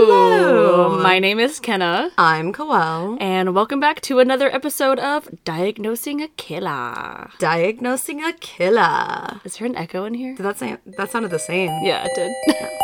Hello. My name is Kenna, I'm Coel. and welcome back to another episode of Diagnosing a Killer. Diagnosing a killer. Is there an echo in here? Did that sound, that sounded the same. Yeah, it did.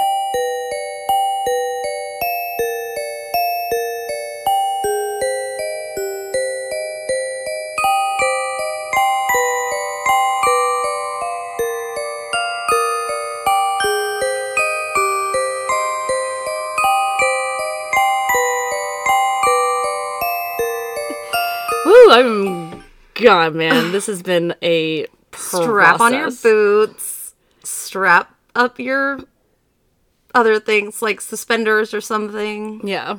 God, man. This has been a Strap on your boots. Strap up your other things like suspenders or something. Yeah.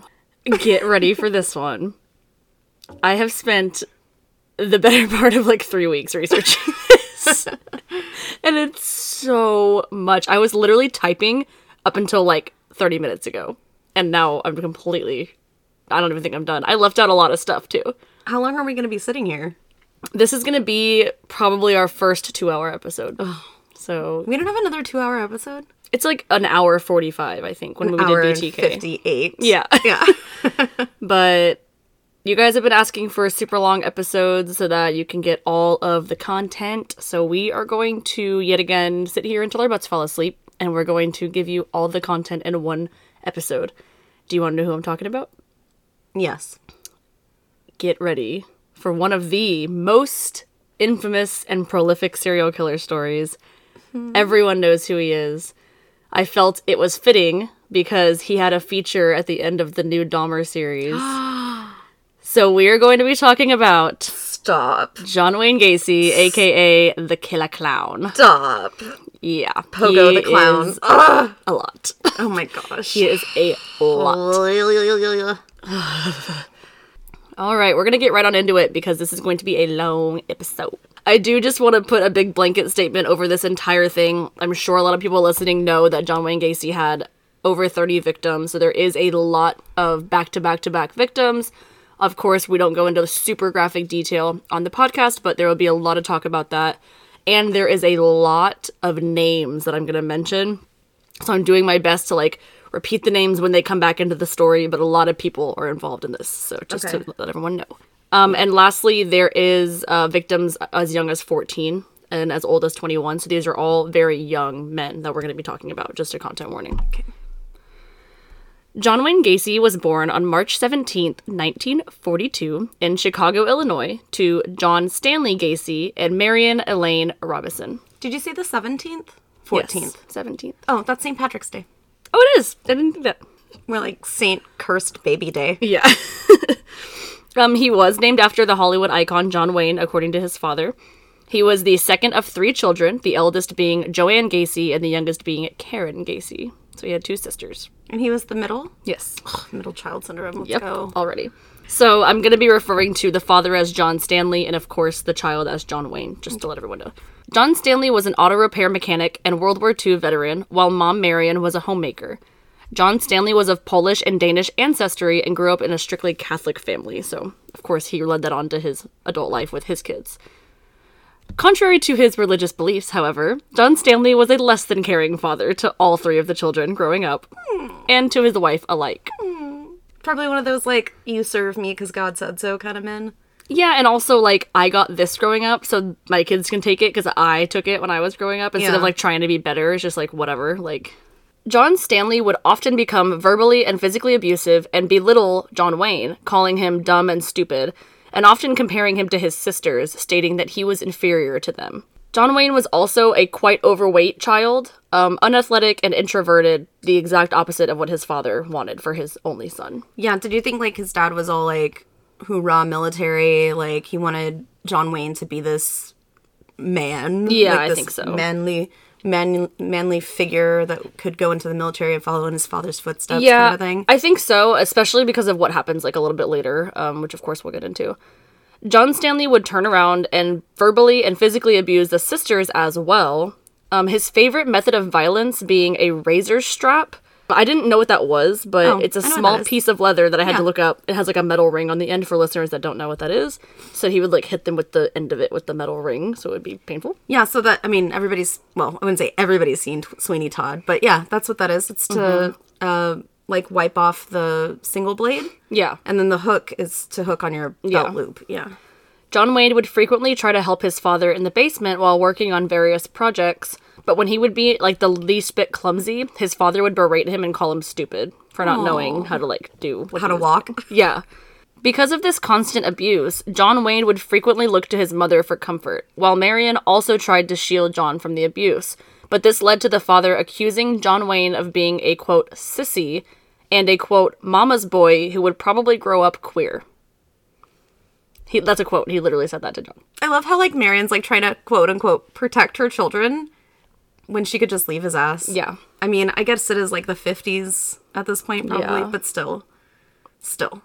Get ready for this one. I have spent the better part of like three weeks researching this. and it's so much. I was literally typing up until like 30 minutes ago. And now I'm completely. I don't even think I'm done. I left out a lot of stuff too. How long are we going to be sitting here? This is going to be probably our first two hour episode. So We don't have another two hour episode? it's like an hour 45, I think, when we Hour did BTK. 58. Yeah. Yeah. but you guys have been asking for super long episodes so that you can get all of the content. So we are going to yet again sit here until our butts fall asleep and we're going to give you all the content in one episode. Do you want to know who I'm talking about? yes. Get ready for one of the most infamous and prolific serial killer stories. Everyone knows who he is. I felt it was fitting because he had a feature at the end of the new Dahmer series. so we are going to be talking about Stop. John Wayne Gacy, aka the Killer Clown. Stop. Yeah, Pogo he the clown. Ugh. a lot. Oh my gosh. he is a lot. All right, we're going to get right on into it because this is going to be a long episode. I do just want to put a big blanket statement over this entire thing. I'm sure a lot of people listening know that John Wayne Gacy had over 30 victims, so there is a lot of back to back to back victims. Of course, we don't go into super graphic detail on the podcast, but there will be a lot of talk about that. And there is a lot of names that I'm going to mention. So I'm doing my best to like repeat the names when they come back into the story, but a lot of people are involved in this. So just Okay. to let everyone know. Um, and lastly, there is uh, victims as young as 14 and as old as 21. So these are all very young men that we're going to be talking about. Just a content warning. Okay. John Wayne Gacy was born on March 17th, 1942, in Chicago, Illinois, to John Stanley Gacy and Marion Elaine Robinson. Did you say the 17th? 14th. Yes, 17th. Oh, that's St. Patrick's Day. Oh, it is. I didn't think that. More like Saint Cursed Baby Day. Yeah. um, he was named after the Hollywood icon John Wayne, according to his father. He was the second of three children, the eldest being Joanne Gacy and the youngest being Karen Gacy. So he had two sisters. And he was the middle? Yes. Middle child syndrome. Let's Yep. go. Already. So I'm going to be referring to the father as John Stanley and, of course, the child as John Wayne, just to let everyone know. John Stanley was an auto repair mechanic and World War II veteran, while Mom Marion was a homemaker. John Stanley was of Polish and Danish ancestry and grew up in a strictly Catholic family, so of course he led that on to his adult life with his kids. Contrary to his religious beliefs, however, John Stanley was a less than caring father to all three of the children growing up, and to his wife alike. Probably one of those, like, you serve me because God said so kind of men. Yeah, and also like I got this growing up, so my kids can take it because I took it when I was growing up instead of like trying to be better. It's just like whatever. Like John Stanley would often become verbally and physically abusive and belittle John Wayne, calling him dumb and stupid, and often comparing him to his sisters, stating that he was inferior to them. John Wayne was also a quite overweight child, um, unathletic and introverted, the exact opposite of what his father wanted for his only son. Yeah, did you think, like, his dad was all, like, hoorah military? Like, he wanted John Wayne to be this man? Yeah, like, I think so. Manly, man, manly figure that could go into the military and follow in his father's footsteps yeah, kind of thing? I think so, especially because of what happens like a little bit later, um, which of course we'll get into. John Stanley would turn around and verbally and physically abuse the sisters as well. Um, his favorite method of violence being a razor strap. I didn't know what that was, but Oh, it's a small piece of leather that I had Yeah. to look up. It has like a metal ring on the end for listeners that don't know what that is. So he would like hit them with the end of it with the metal ring, so it would be painful. Yeah, so that I mean, everybody's well, I wouldn't say everybody's seen T- Sweeney Todd, but yeah, that's what that is. It's to Mm-hmm. uh, like wipe off the single blade, Yeah. and then the hook is to hook on your belt Yeah. loop. Yeah. John Wayne would frequently try to help his father in the basement while working on various projects, but when he would be like the least bit clumsy, his father would berate him and call him stupid for not knowing how to like do what How to walk. Yeah. Because of this constant abuse, John Wayne would frequently look to his mother for comfort, while Marion also tried to shield John from the abuse. But this led to the father accusing John Wayne of being a quote sissy and a quote mama's boy who would probably grow up queer. He, that's a quote. He literally said that to John. I love how like Marion's like trying to quote unquote protect her children when she could just leave his ass. Yeah. I mean, I guess it is like the 50s at this point, probably, Yeah. but still. Still.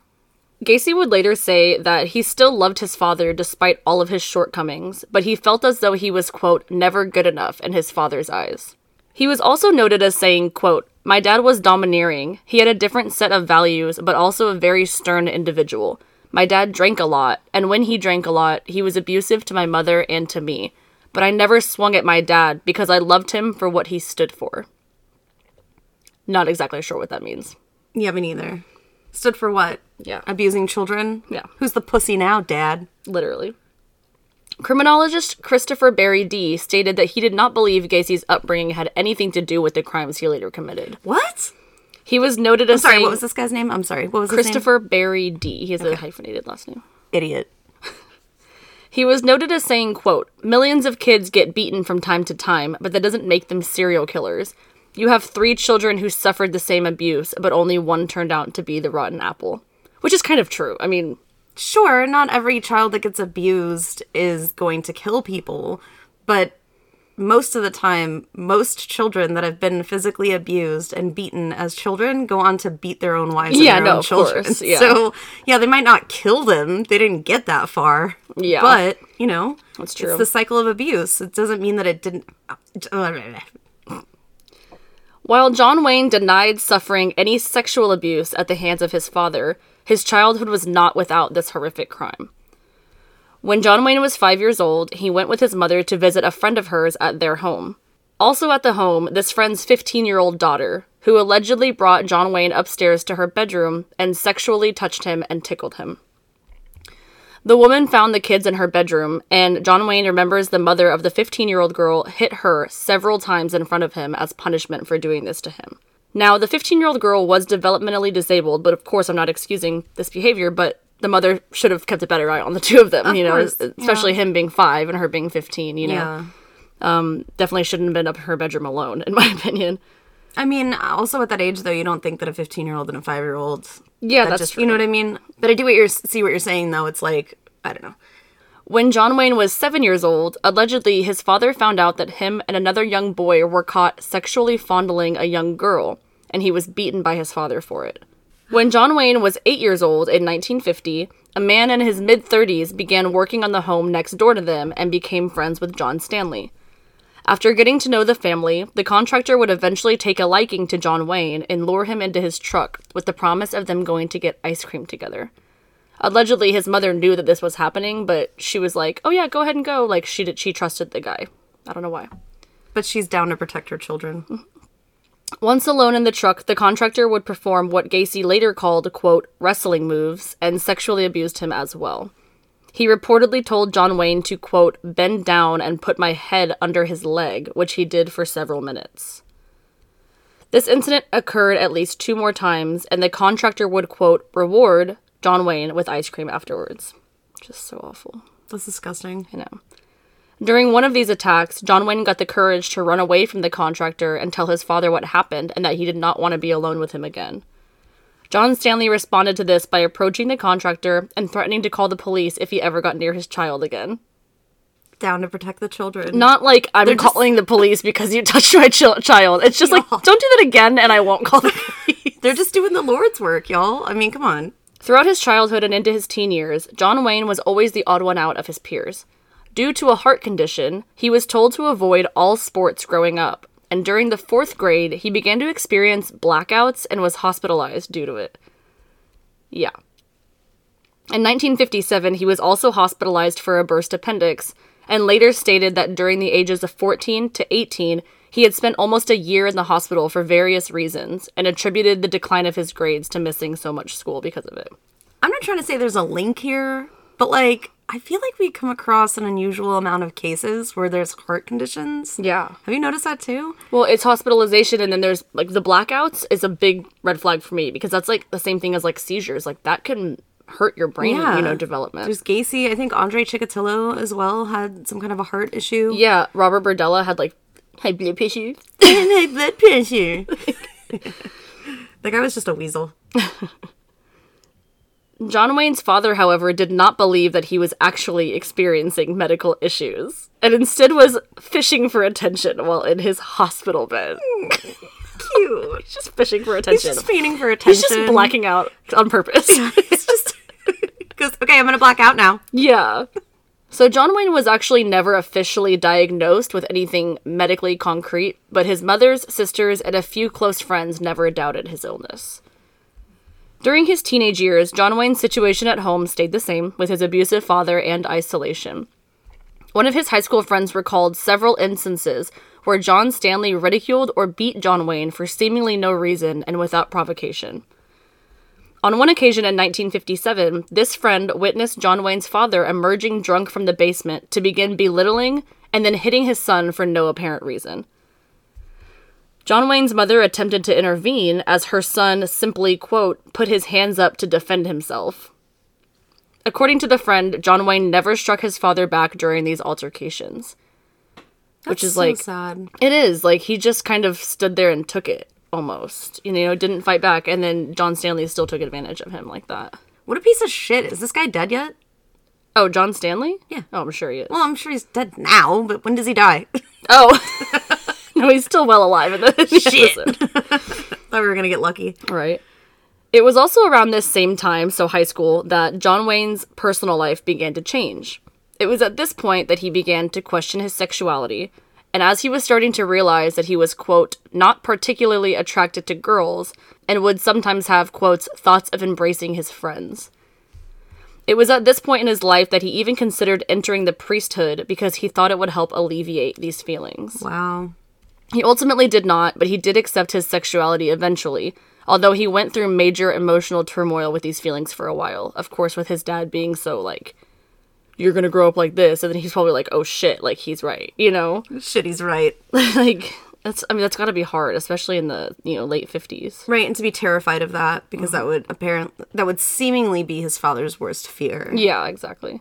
Gacy would later say that he still loved his father despite all of his shortcomings, but he felt as though he was, quote, never good enough in his father's eyes. He was also noted as saying, quote, My dad was domineering. He had a different set of values, but also a very stern individual. My dad drank a lot, and when he drank a lot, he was abusive to my mother and to me. But I never swung at my dad because I loved him for what he stood for. Not exactly sure what that means. Yeah, me neither. Stood for what? Yeah. Abusing children? Yeah. Who's the pussy now, dad? literally. Criminologist Christopher Berry-Dee stated that he did not believe Gacy's upbringing had anything to do with the crimes he later committed. What? He was noted as Sorry, saying what was this guy's name? I'm sorry. What was his name? Christopher Berry-Dee. He has a hyphenated last name. Idiot. He was noted as saying, quote, Millions of kids get beaten from time to time, but that doesn't make them serial killers. You have three children who suffered the same abuse, but only one turned out to be the rotten apple. Which is kind of true. I mean, Sure, not every child that gets abused is going to kill people, but most of the time, most children that have been physically abused and beaten as children go on to beat their own wives Yeah, and no, their own of children. course, yeah. So, yeah, they might not kill them. They didn't get that far. Yeah. But, you know, That's true. it's the cycle of abuse. It doesn't mean that it didn't. Uh, uh, While John Wayne denied suffering any sexual abuse at the hands of his father, his childhood was not without this horrific crime. When John Wayne was five years old, he went with his mother to visit a friend of hers at their home. Also at the home, this friend's 15 year old daughter, who allegedly brought John Wayne upstairs to her bedroom and sexually touched him and tickled him. The woman found the kids in her bedroom, and John Wayne remembers the mother of the 15 year old girl hit her several times in front of him as punishment for doing this to him. Now, the 15 year old girl was developmentally disabled, but of course, I'm not excusing this behavior, but the mother should have kept a better eye on the two of them, you know, course, especially him being five and her being 15, you know. yeah. Um, definitely shouldn't have been up in her bedroom alone, in my opinion. I mean, also at that age, though, you don't think that a 15 year old and a 5 year old. Yeah, that that's just, true. You know what I mean? But I do what you're, see what you're saying, though. It's like, I don't know. When John Wayne was seven years old, allegedly his father found out that him and another young boy were caught sexually fondling a young girl, and he was beaten by his father for it. When John Wayne was eight years old in 1950, a man in his mid 30s began working on the home next door to them and became friends with John Stanley. After getting to know the family, the contractor would eventually take a liking to John Wayne and lure him into his truck with the promise of them going to get ice cream together. Allegedly, his mother knew that this was happening, but she was like, "Oh yeah, go ahead and go." Like she did, she trusted the guy. I don't know why. But she's down to protect her children. Mm-hmm. Once alone in the truck, the contractor would perform what Gacy later called, quote, wrestling moves and sexually abused him as well. He reportedly told John Wayne to, quote, bend down and put my head under his leg, which he did for several minutes. This incident occurred at least two more times, and the contractor would, quote, reward John Wayne with ice cream afterwards. Just so awful. That's disgusting. I know. During one of these attacks, John Wayne got the courage to run away from the contractor and tell his father what happened and that he did not want to be alone with him again. John Stanley responded to this by approaching the contractor and threatening to call the police if he ever got near his child again. Down to protect the children. Not like I'm just- calling the police because you touched my chil- child. It's just like, Y'all. don't do that again and I won't call the police. They're just doing the Lord's work, y'all. I mean, come on. Throughout his childhood and into his teen years, John Wayne was always the odd one out of his peers. Due to a heart condition, he was told to avoid all sports growing up, and during the fourth grade, he began to experience blackouts and was hospitalized due to it. Yeah. In 1957, he was also hospitalized for a burst appendix, and later stated that during the ages of 14 to 18, he had spent almost a year in the hospital for various reasons and attributed the decline of his grades to missing so much school because of it. I'm not trying to say there's a link here, but like I feel like we come across an unusual amount of cases where there's heart conditions. Yeah. Have you noticed that too? Well, it's hospitalization and then there's like the blackouts is a big red flag for me because that's like the same thing as like seizures. Like that can hurt your brain, Yeah. you know, development. There's Gacy. I think Andre Chikatilo as well had some kind of a heart issue. yeah, Robert Berdella had like high blood pressure. high blood pressure. the guy was just a weasel. John Wayne's father, however, did not believe that he was actually experiencing medical issues and instead was fishing for attention while in his hospital bed. Cute. He's just fishing for attention. He's just feigning for attention. He's just blacking out on purpose. Yeah, It's just goes, okay, I'm gonna black out now. yeah. So John Wayne was actually never officially diagnosed with anything medically concrete, but his mother's, sisters, and a few close friends never doubted his illness. During his teenage years, John Wayne's situation at home stayed the same, with his abusive father and isolation. One of his high school friends recalled several instances where John Stanley ridiculed or beat John Wayne for seemingly no reason and without provocation. On one occasion in 1957, this friend witnessed John Wayne's father emerging drunk from the basement to begin belittling and then hitting his son for no apparent reason. John Wayne's mother attempted to intervene as her son simply, quote, put his hands up to defend himself. According to the friend, John Wayne never struck his father back during these altercations. Which is so like sad. it is like he just kind of stood there and took it almost. You know, didn't fight back and then John Stanley still took advantage of him like that. What a piece of shit. Is this guy dead yet? Oh, John Stanley? Yeah. Oh, I'm sure he is. Well, I'm sure he's dead now, but when does he die? Oh. no, he's still well alive in the, in the Shit. episode. Thought we were gonna get lucky. Right. It was also around this same time, so high school, that John Wayne's personal life began to change. It was at this point that he began to question his sexuality, and as he was starting to realize that he was, quote, not particularly attracted to girls, and would sometimes have, quotes, thoughts of embracing his friends. It was at this point in his life that he even considered entering the priesthood because he thought it would help alleviate these feelings. Wow. He ultimately did not, but he did accept his sexuality eventually, although he went through major emotional turmoil with these feelings for a while. Of course, with his dad being so like, you're gonna grow up like this, and then he's probably like, oh shit, like he's right, you know? Shit, he's right. like, that's, I mean, that's gotta be hard, especially in the, you know, late 50s. Right, and to be terrified of that because that would apparently that would seemingly be his father's worst fear. Yeah, exactly.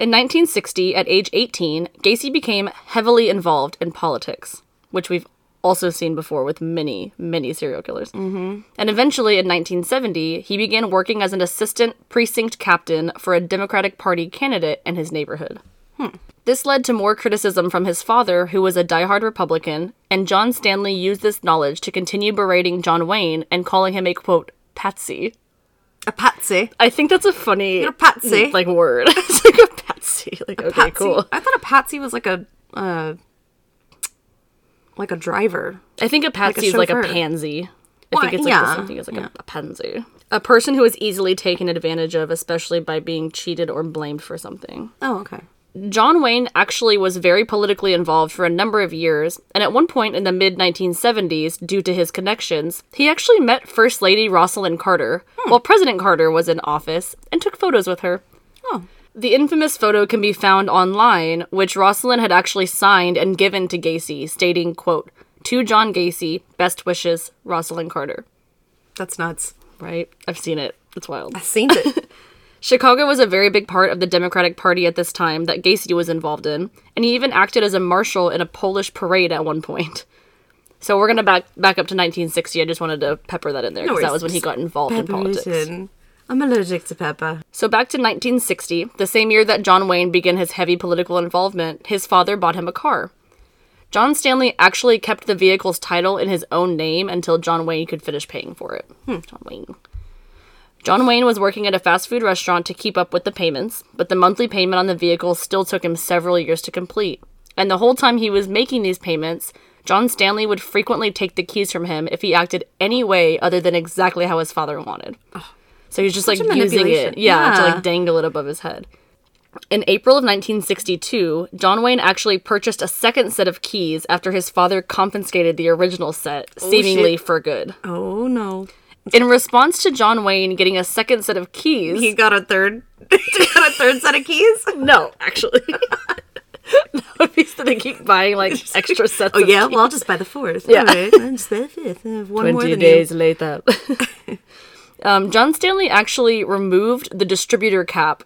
In 1960, at age 18, Gacy became heavily involved in politics, which we've also seen before with many, many serial killers. Mm-hmm. And eventually, in 1970, he began working as an assistant precinct captain for a Democratic Party candidate in his neighborhood. This led to more criticism from his father, who was a diehard Republican, and John Stanley used this knowledge to continue berating John Wayne and calling him a quote, patsy. A patsy. I think that's a funny a patsy. like word. it's like a patsy. Like okay, Patsy. cool. I thought a patsy was like a uh like a driver. I think a patsy is like a pansy. I Well, think it's like yeah, the same thing as like a, a pansy. A person who is easily taken advantage of, especially by being cheated or blamed for something. Oh, okay. John Wayne actually was very politically involved for a number of years, and at one point in the mid 1970s, due to his connections, he actually met First Lady Rosalynn Carter hmm. while President Carter was in office and took photos with her. Oh. The infamous photo can be found online, which Rosalynn had actually signed and given to Gacy, stating, quote, To John Gacy, best wishes, Rosalynn Carter. That's nuts. Right? I've seen it. It's wild. I've seen it. Chicago was a very big part of the Democratic Party at this time that Gacy was involved in, and he even acted as a marshal in a Polish parade at one point. So we're gonna back back up to 1960. I just wanted to pepper that in there because that was when he got involved in politics. I'm allergic to pepper. So back to 1960, the same year that John Wayne began his heavy political involvement, his father bought him a car. John Stanley actually kept the vehicle's title in his own name until John Wayne could finish paying for it. Hmm, John Wayne. John Wayne was working at a fast food restaurant to keep up with the payments, but the monthly payment on the vehicle still took him several years to complete. And the whole time he was making these payments, John Stanley would frequently take the keys from him if he acted any way other than exactly how his father wanted. So he's just like using it, manipulation. yeah, to like dangle it above his head. In April of 1962, John Wayne actually purchased a second set of keys after his father confiscated the original set, oh, seemingly shit. for good. Oh no. In response to John Wayne getting a second set of keys, He got a third he got a third set of keys? no, actually. that would be so they keep buying like extra sets Oh yeah, well I'll just buy the fourth. Yeah. All right. The fifth. One more 20 than days later. Um, John Stanley actually removed the distributor cap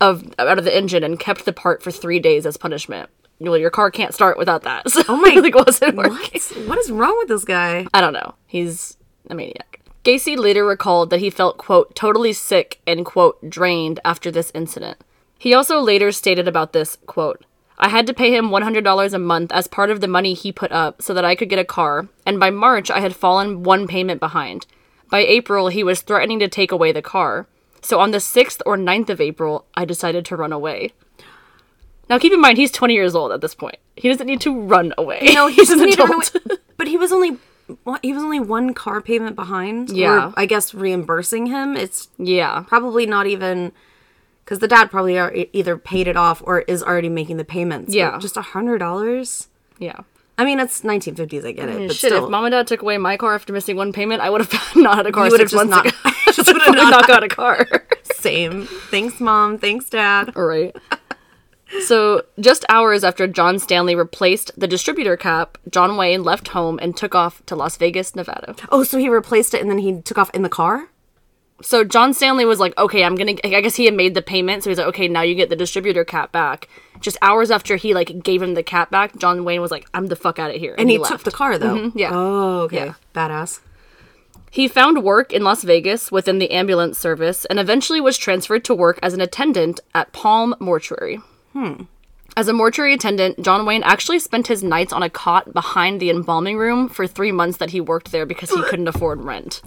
of out of the engine and kept the part for three days as punishment. Well, your car can't start without that. So Oh my- like, wasn't working. What? What is wrong with this guy? I don't know. He's a maniac. Gacy later recalled that he felt, quote, totally sick and, quote, drained after this incident. He also later stated about this, quote, I had to pay him $100 a month as part of the money he put up so that I could get a car, and by March I had fallen one payment behind. By April, he was threatening to take away the car. So on the 6th or 9th of April, I decided to run away. Now keep in mind, he's 20 years old at this point. He doesn't need to run away. No, he he's an doesn't need to adult. But he was only what, he was only one car payment behind. Yeah. Or, I guess reimbursing him. It's yeah. probably not even because the dad probably are either paid it off or is already making the payments. Yeah. just a hundred dollars. Yeah. I mean, it's 1950s. I get it, mm, but Shit, still, if mom and dad took away my car after missing one payment, I would have not had a car You would've just months not- just would have not got a car. same. Thanks, mom. Thanks, dad. All right. So, just hours after John Stanley replaced the distributor cap, John Wayne left home and took off to Las Vegas, Nevada. Oh, so he replaced it and then he took off in the car. So, John Stanley was like, okay, I'm gonna, I guess he had made the payment. So he's like, okay, now you get the distributor cap back. Just hours after he, like, gave him the cap back, John Wayne was like, I'm the fuck out of here. And he, left. took the car though. yeah. Oh, okay. Yeah. Badass. He found work in Las Vegas within the ambulance service and eventually was transferred to work as an attendant at Palm Mortuary. Hmm. As a mortuary attendant, John Wayne actually spent his nights on a cot behind the embalming room for three months that he worked there because he couldn't afford rent.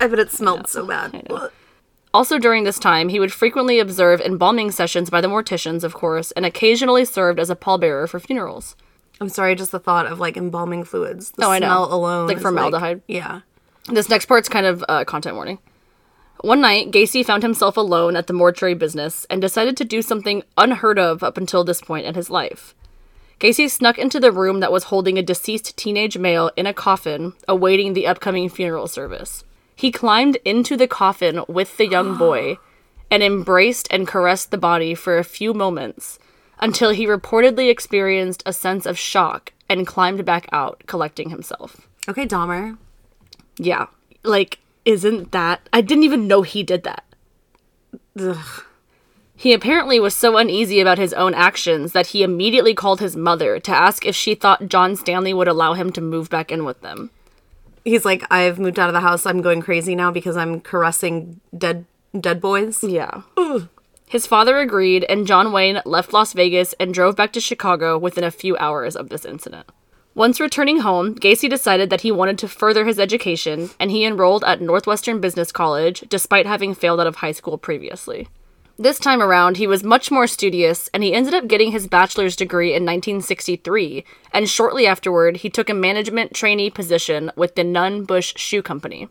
I bet it smelled so bad. Also, during this time, he would frequently observe embalming sessions by the morticians, of course, and occasionally served as a pallbearer for funerals. I'm sorry, just the thought of like embalming fluids. The Oh, I know. smell alone. Like formaldehyde. yeah. This next part's kind of uh, content warning. One night, Gacy found himself alone at the mortuary business and decided to do something unheard of up until this point in his life. Gacy snuck into the room that was holding a deceased teenage male in a coffin, awaiting the upcoming funeral service. He climbed into the coffin with the young boy and embraced and caressed the body for a few moments until he reportedly experienced a sense of shock and climbed back out, collecting himself. Okay, Dahmer. Yeah. Like, isn't that. I didn't even know he did that. Ugh. He apparently was so uneasy about his own actions that he immediately called his mother to ask if she thought John Stanley would allow him to move back in with them. He's like, I've moved out of the house. I'm going crazy now because I'm caressing dead dead boys. Yeah. His father agreed, and John Wayne left Las Vegas and drove back to Chicago within a few hours of this incident. Once returning home, Gacy decided that he wanted to further his education, and he enrolled at Northwestern Business College despite having failed out of high school previously. This time around, he was much more studious, and he ended up getting his bachelor's degree in 1963, and shortly afterward, he took a management trainee position with the Nunn Bush Shoe Company.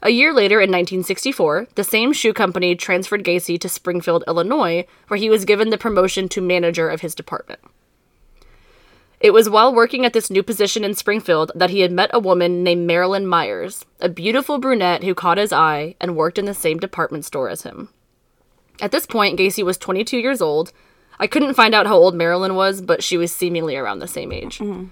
A year later, in 1964, the same shoe company transferred Gacy to Springfield, Illinois, where he was given the promotion to manager of his department. It was while working at this new position in Springfield that he had met a woman named Marilyn Myers, a beautiful brunette who caught his eye and worked in the same department store as him. At this point, Gacy was 22 years old. I couldn't find out how old Marilyn was, but she was seemingly around the same age. Mm-hmm.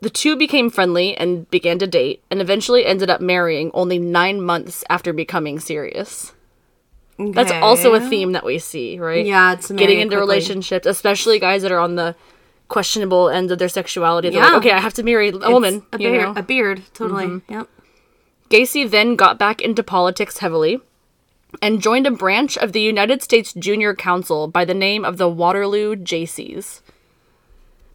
The two became friendly and began to date, and eventually ended up marrying only nine months after becoming serious. That's also a theme that we see, right? Yeah, it's getting into relationships, especially guys that are on the questionable end of their sexuality. They're like, Yeah. okay, I have to marry a woman. a you beard, know? a beard, totally. Mm-hmm. Yep. Gacy then got back into politics heavily and joined a branch of the United States Junior Council by the name of the Waterloo Jaycees.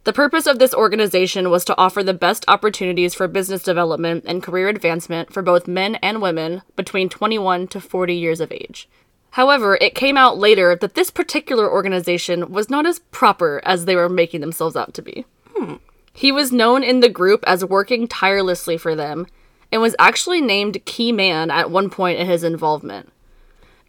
The purpose of this organization was to offer the best opportunities for business development and career advancement for both men and women between 21 to 40 years of age. However, it came out later that this particular organization was not as proper as they were making themselves out to be. Hmm. He was known in the group as working tirelessly for them and was actually named key man at one point in his involvement.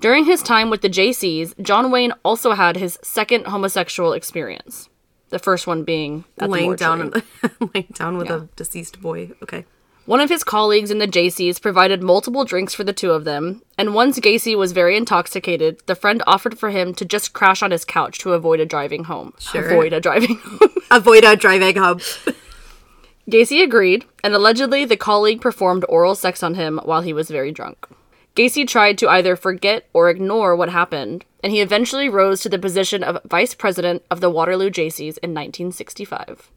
During his time with the Jaycees, John Wayne also had his second homosexual experience. The first one being laying the down, laying down with Yeah. a deceased boy. Okay. One of his colleagues in the Jaycees provided multiple drinks for the two of them, and once Gacy was very intoxicated, the friend offered for him to just crash on his couch to avoid a driving home. Sure. Avoid a driving home. Avoid a driving home. Gacy agreed, and allegedly the colleague performed oral sex on him while he was very drunk. Gacy tried to either forget or ignore what happened, and he eventually rose to the position of vice president of the Waterloo Jaycees in 1965.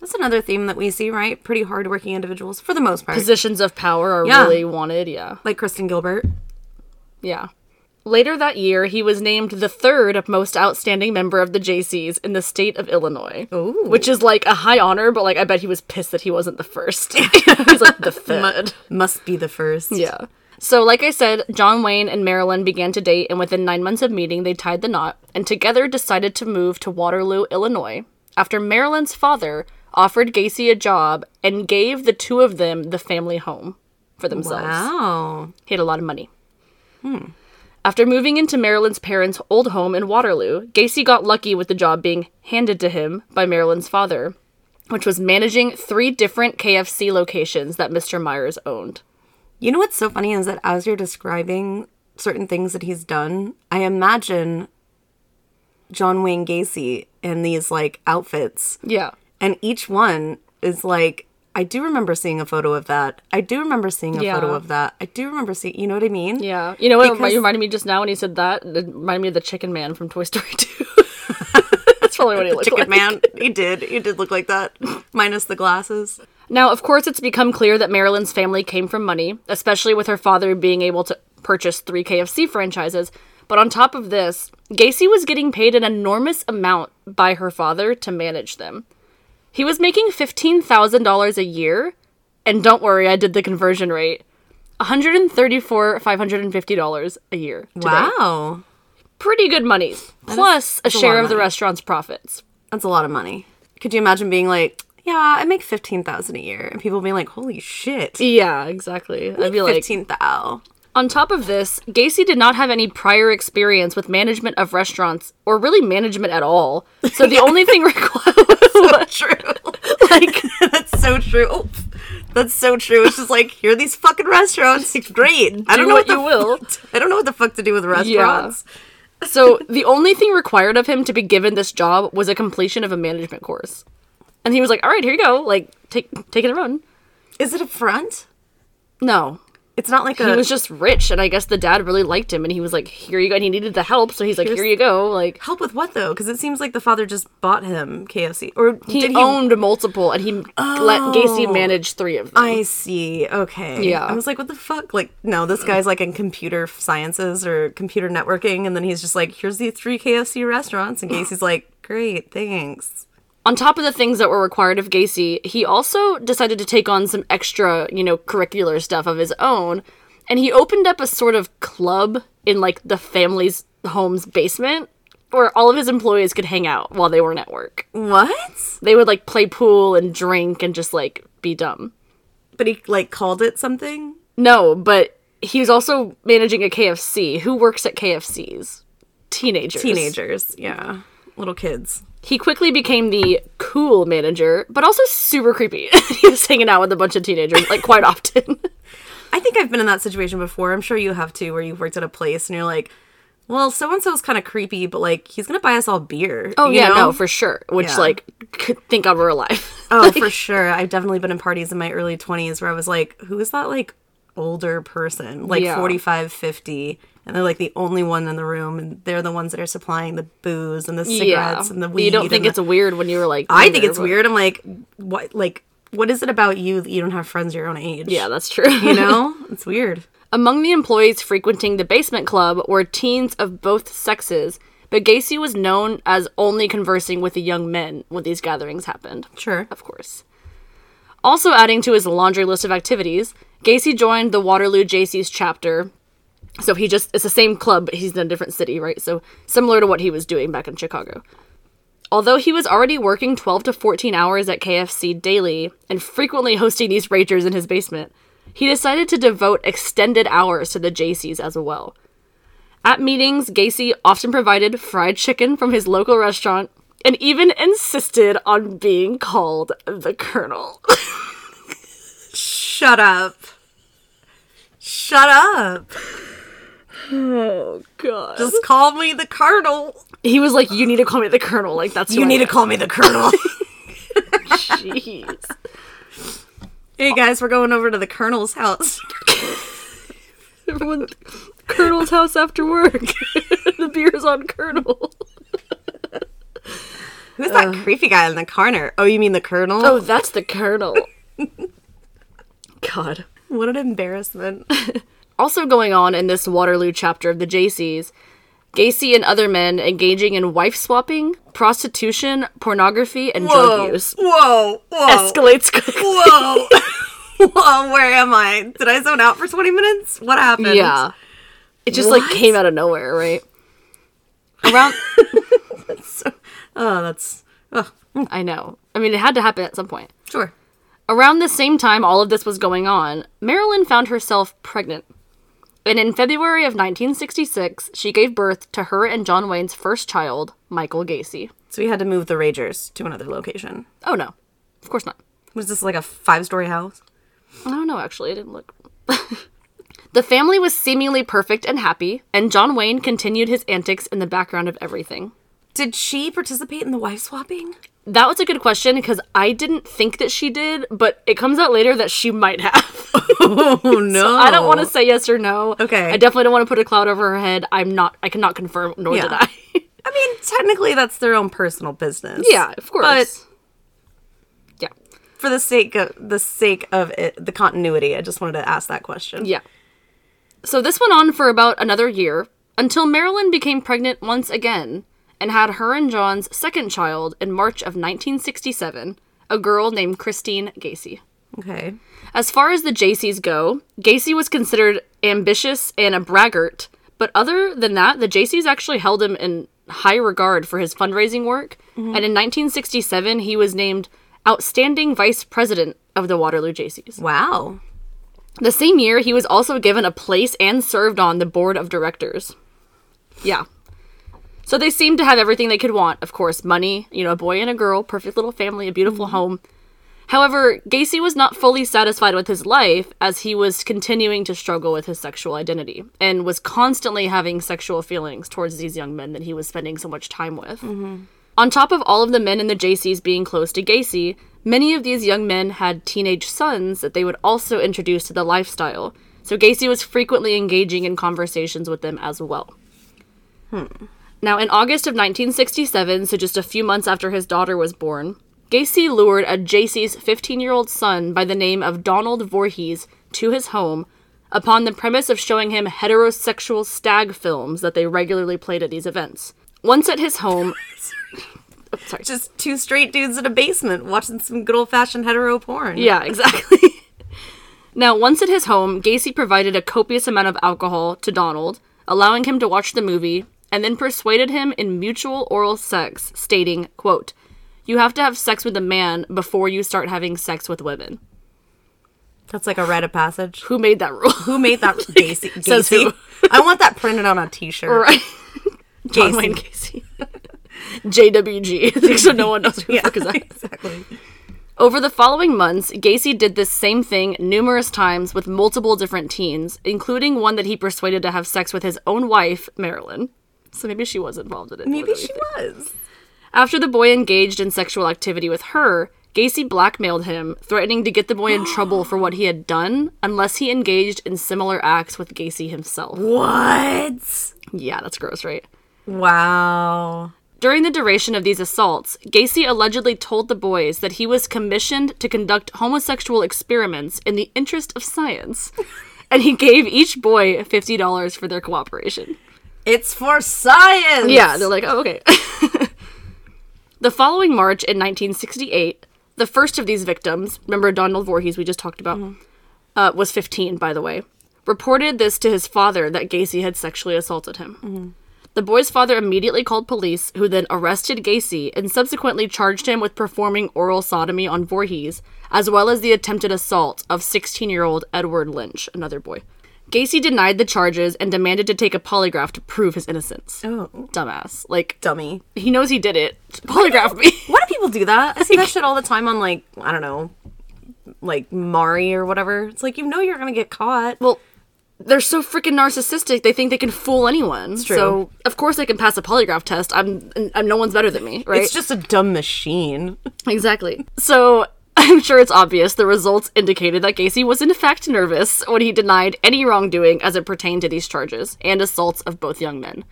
That's another theme that we see, right? Pretty hardworking individuals for the most part. Positions of power are Yeah. really wanted, yeah. like Kristen Gilbert. Yeah. Later that year, he was named the third most outstanding member of the Jaycees in the state of Illinois. Ooh. Which is like a high honor, but like I bet he was pissed that he wasn't the first. He's like the third. Must be the first. Yeah. So, like I said, John Wayne and Marilyn began to date, and within nine months of meeting, they tied the knot and together decided to move to Waterloo, Illinois, after Marilyn's father offered Gacy a job and gave the two of them the family home for themselves. Wow. He had a lot of money. Hmm. After moving into Marilyn's parents' old home in Waterloo, Gacy got lucky with the job being handed to him by Marilyn's father, which was managing three different KFC locations that Mr. Myers owned. You know what's so funny is that as you're describing certain things that he's done, I imagine John Wayne Gacy in these like outfits, Yeah. And each one is like. I do remember seeing a photo of that. I do remember seeing a Yeah. photo of that. I do remember seeing. You know what I mean? Yeah. You know what Because- you reminded me just now when you said that? It reminded me of the chicken man from Toy Story 2. That's probably what he looked like. Chicken like. Man. He did. He did look like that, minus the glasses. Now, of course, it's become clear that Marilyn's family came from money, especially with her father being able to purchase three KFC franchises. But on top of this, Gacy was getting paid an enormous amount by her father to manage them. He was making $15,000 a year, and don't worry, I did the conversion rate. $134,550 a year. Today. Wow, Pretty good money. Plus a that's a share of of the restaurant's profits. that's a lot of money. Could you imagine being like, "Yeah, I make fifteen thousand a year," and people being like, "Holy shit, Yeah, exactly. I'd be like, fifteen thou." On top of this, Gacy did not have any prior experience with management of restaurants or really management at all. So the only thing required True. like That's so true. Oh, that's so true. It's just like here are these fucking restaurants. It's great. I don't know what the you will. fuck- I don't know what the fuck to do with restaurants. Yeah. so the only thing required of him to be given this job was a completion of a management course. And he was like, "All right, here you go. Like take take it and run." Is it a front? No. It's not like He a. was just rich and I guess the dad really liked him and he was like, "Here you go." And he needed the help, so he's like, "Here you go." Like help with what though? Because it seems like the father just bought him KFC, or he, did he? owned multiple and he let Gacy oh, manage 3 of them. I see. Okay. Yeah. I was like, what the fuck? Like, no, this guy's like in computer sciences or computer networking, and then he's just like, here's the three KFC restaurants, and Gacy's like, great, thanks. On top of the things that were required of Gacy, he also decided to take on some extra, you know, curricular stuff of his own. And he opened up a sort of club in like the family's home's basement where all of his employees could hang out while they weren't at work. What? They would like play pool and drink and just like be dumb. But he like called it something. No, but he was also managing a KFC. Who works at KFCs? Teenagers. Teenagers, yeah, little kids. He quickly became the cool manager, but also super creepy. he was hanging out with a bunch of teenagers like quite often. I think I've been in that situation before. I'm sure you have too, where you've worked at a place and you're like, well, so and so's kind of creepy, but like he's gonna buy us all beer. Oh yeah, know? no, for sure. Which Yeah. like, could thank God we're alive. Oh, for sure. I've definitely been in parties in my early 20s where I was like, who is that like older person? Like Yeah. 45, 50. And they're like the only one in the room and they're the ones that are supplying the booze and the yeah, cigarettes and the weed. you don't think it's the- weird when you were like. I think it's but- weird. I'm like, what like what is it about you that you don't have friends your own age? Yeah, that's true. You know? it's weird. Among the employees frequenting the basement club were teens of both sexes, but Gacy was known as only conversing with the young men when these gatherings happened. Sure. Of course. Also adding to his laundry list of activities, Gacy joined the Waterloo JC's chapter. So he just, it's the same club, but he's in a different city, right? So similar to what he was doing back in Chicago. Although he was already working 12 to 14 hours at KFC daily and frequently hosting these ragers in his basement, he decided to devote extended hours to the Jaycees as well. At meetings, Gacy often provided fried chicken from his local restaurant and even insisted on being called the Colonel. Shut up. Shut up. Oh, God. Just call me the Colonel. he was like, You need to call me the Colonel. Like, that's You need to call me the Colonel. Jeez. hey guys, we're going over to the Colonel's house. Everyone, Colonel's house after work. the beer's on Colonel. Who's that creepy guy in the corner? Oh, you mean the Colonel? Oh, that's the Colonel. God. what an embarrassment. Also going on in this Waterloo chapter of the Jaycees, Gacy and other men engaging in wife swapping, prostitution, pornography, and drug use. Whoa, whoa, Escalates quickly. whoa. whoa, where am I? Did I zone out for 20 minutes? What happened? Yeah. It just like came out of nowhere, right? Around Oh, that's. Oh, I know. I mean it had to happen at some point. sure. Around the same time all of this was going on, Marilyn found herself pregnant. And in February of 1966, she gave birth to her and John Wayne's first child, Michael Gacy. So we had to move the Ragers to another location. Oh no. Of course not. Was this like a five story house? I don't know, actually. I didn't look. the family was seemingly perfect and happy, and John Wayne continued his antics in the background of everything. Did she participate in the wife swapping? That was a good question because I didn't think that she did, but it comes out later that she might have. Oh no! I don't want to say yes or no. Okay. I definitely don't want to put a cloud over her head. I'm not, I cannot confirm, nor Yeah. did I. I mean, technically, that's their own personal business. yeah, of course. But yeah. For the sake of the sake of it, the continuity, I just wanted to ask that question. Yeah. So this went on for about another year until Marilyn became pregnant once again and had her and John's second child in March of 1967, a girl named Christine Gacy. Okay. As far as the Jaycees go, Gacy was considered ambitious and a braggart, but other than that, the Jaycees actually held him in high regard for his fundraising work, mm-hmm. and in 1967 he was named Outstanding Vice President of the Waterloo Jaycees. Wow. The same year, he was also given a place and served on the board of directors. Yeah. So they seemed to have everything they could want. Of course, money, you know, a boy and a girl, perfect little family, a beautiful mm-hmm. home. However, Gacy was not fully satisfied with his life as he was continuing to struggle with his sexual identity and was constantly having sexual feelings towards these young men that he was spending so much time with. Mm-hmm. On top of all of the men in the Jaycees being close to Gacy, many of these young men had teenage sons that they would also introduce to the lifestyle. So Gacy was frequently engaging in conversations with them as well. Hmm. Now, in August of 1967, so just a few months after his daughter was born, Gacy lured a Jaycee's 15 year old son by the name of Donald Voorhees to his home upon the premise of showing him heterosexual stag films that they regularly played at these events. Once at his home, Oh, sorry. Just two straight dudes in a basement watching some good old fashioned hetero porn. Yeah, exactly. now, once at his home, Gacy provided a copious amount of alcohol to Donald, allowing him to watch the movie, and then persuaded him in mutual oral sex, stating, quote, You have to have sex with a man before you start having sex with women. That's like a rite of passage. Who made that rule? Who made that? Gacy. Says who? I want that printed on a T-shirt. right. John Gacy. Wayne. JWG, so no one knows who the fuck is that. exactly. Over the following months, Gacy did this same thing numerous times with multiple different teens, including one that he persuaded to have sex with his own wife, Marilyn. So maybe she was involved in it. Maybe she was. After the boy engaged in sexual activity with her, Gacy blackmailed him, threatening to get the boy in trouble for what he had done unless he engaged in similar acts with Gacy himself. What? Yeah, that's gross, right? Wow. During the duration of these assaults, Gacy allegedly told the boys that he was commissioned to conduct homosexual experiments in the interest of science, and he gave each boy $50 for their cooperation. It's for science. Yeah, they're like, oh, okay. the following March in 1968, the first of these victims, remember Donald Voorhees we just talked about, uh, was 15, by the way, reported this to his father that Gacy had sexually assaulted him. The boy's father immediately called police, who then arrested Gacy and subsequently charged him with performing oral sodomy on Voorhees, as well as the attempted assault of 16 year old Edward Lynch, another boy. Gacy denied the charges and demanded to take a polygraph to prove his innocence. Oh, Dumbass. Like, dummy. he knows he did it. Polygraph me. Why do people do that? I see that shit all the time on like I don't know, like Maury or whatever. It's like you know you're gonna get caught. well, they're so freaking narcissistic. They think they can fool anyone. true. So of course they can pass a polygraph test. I'm, I'm no one's better than me, right? It's just a dumb machine. Exactly. So I'm sure it's obvious the results indicated that Gacy was in fact nervous when he denied any wrongdoing as it pertained to these charges and assaults of both young men.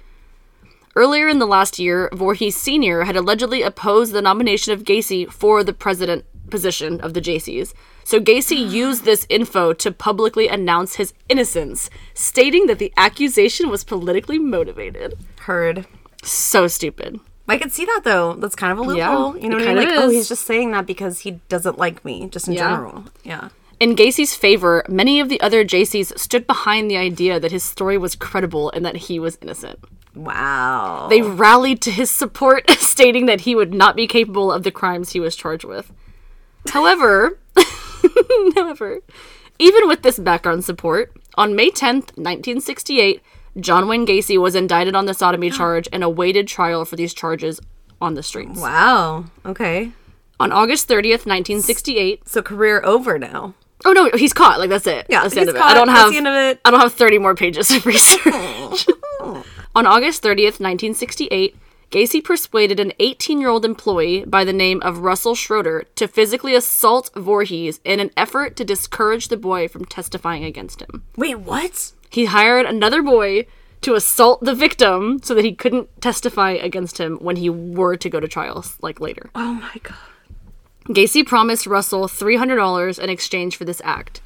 Earlier in the last year, Voorhees Sr. had allegedly opposed the nomination of Gacy for the president position of the Jaycees. So Gacy used this info to publicly announce his innocence, stating that the accusation was politically motivated. Heard. So stupid. I could see that though. That's kind of a Yeah, loophole. you know what I mean? Like, oh, he's just saying that because he doesn't like me, just in Yeah. general. Yeah. In Gacy's favor, many of the other Jaycees stood behind the idea that his story was credible and that he was innocent. Wow. They rallied to his support, stating that he would not be capable of the crimes he was charged with. However, however, even with this background support, on May 10th, 1968, John Wayne Gacy was indicted on the sodomy charge and awaited trial for these charges on the streets. wow. Okay. On August 30th, 1968, So career over now. Oh no, he's caught. Like that's it. Yeah, that's the end of it. I don't That's have. the end of it. I don't have thirty more pages of research. On August thirtieth, nineteen sixty-eight, Gacy persuaded an eighteen-year-old employee by the name of Russell Schroeder to physically assault Voorhees in an effort to discourage the boy from testifying against him. Wait, what? He hired another boy to assault the victim so that he couldn't testify against him when he were to go to trial, like later. Oh my god. Gacy promised Russell $300 in exchange for this act.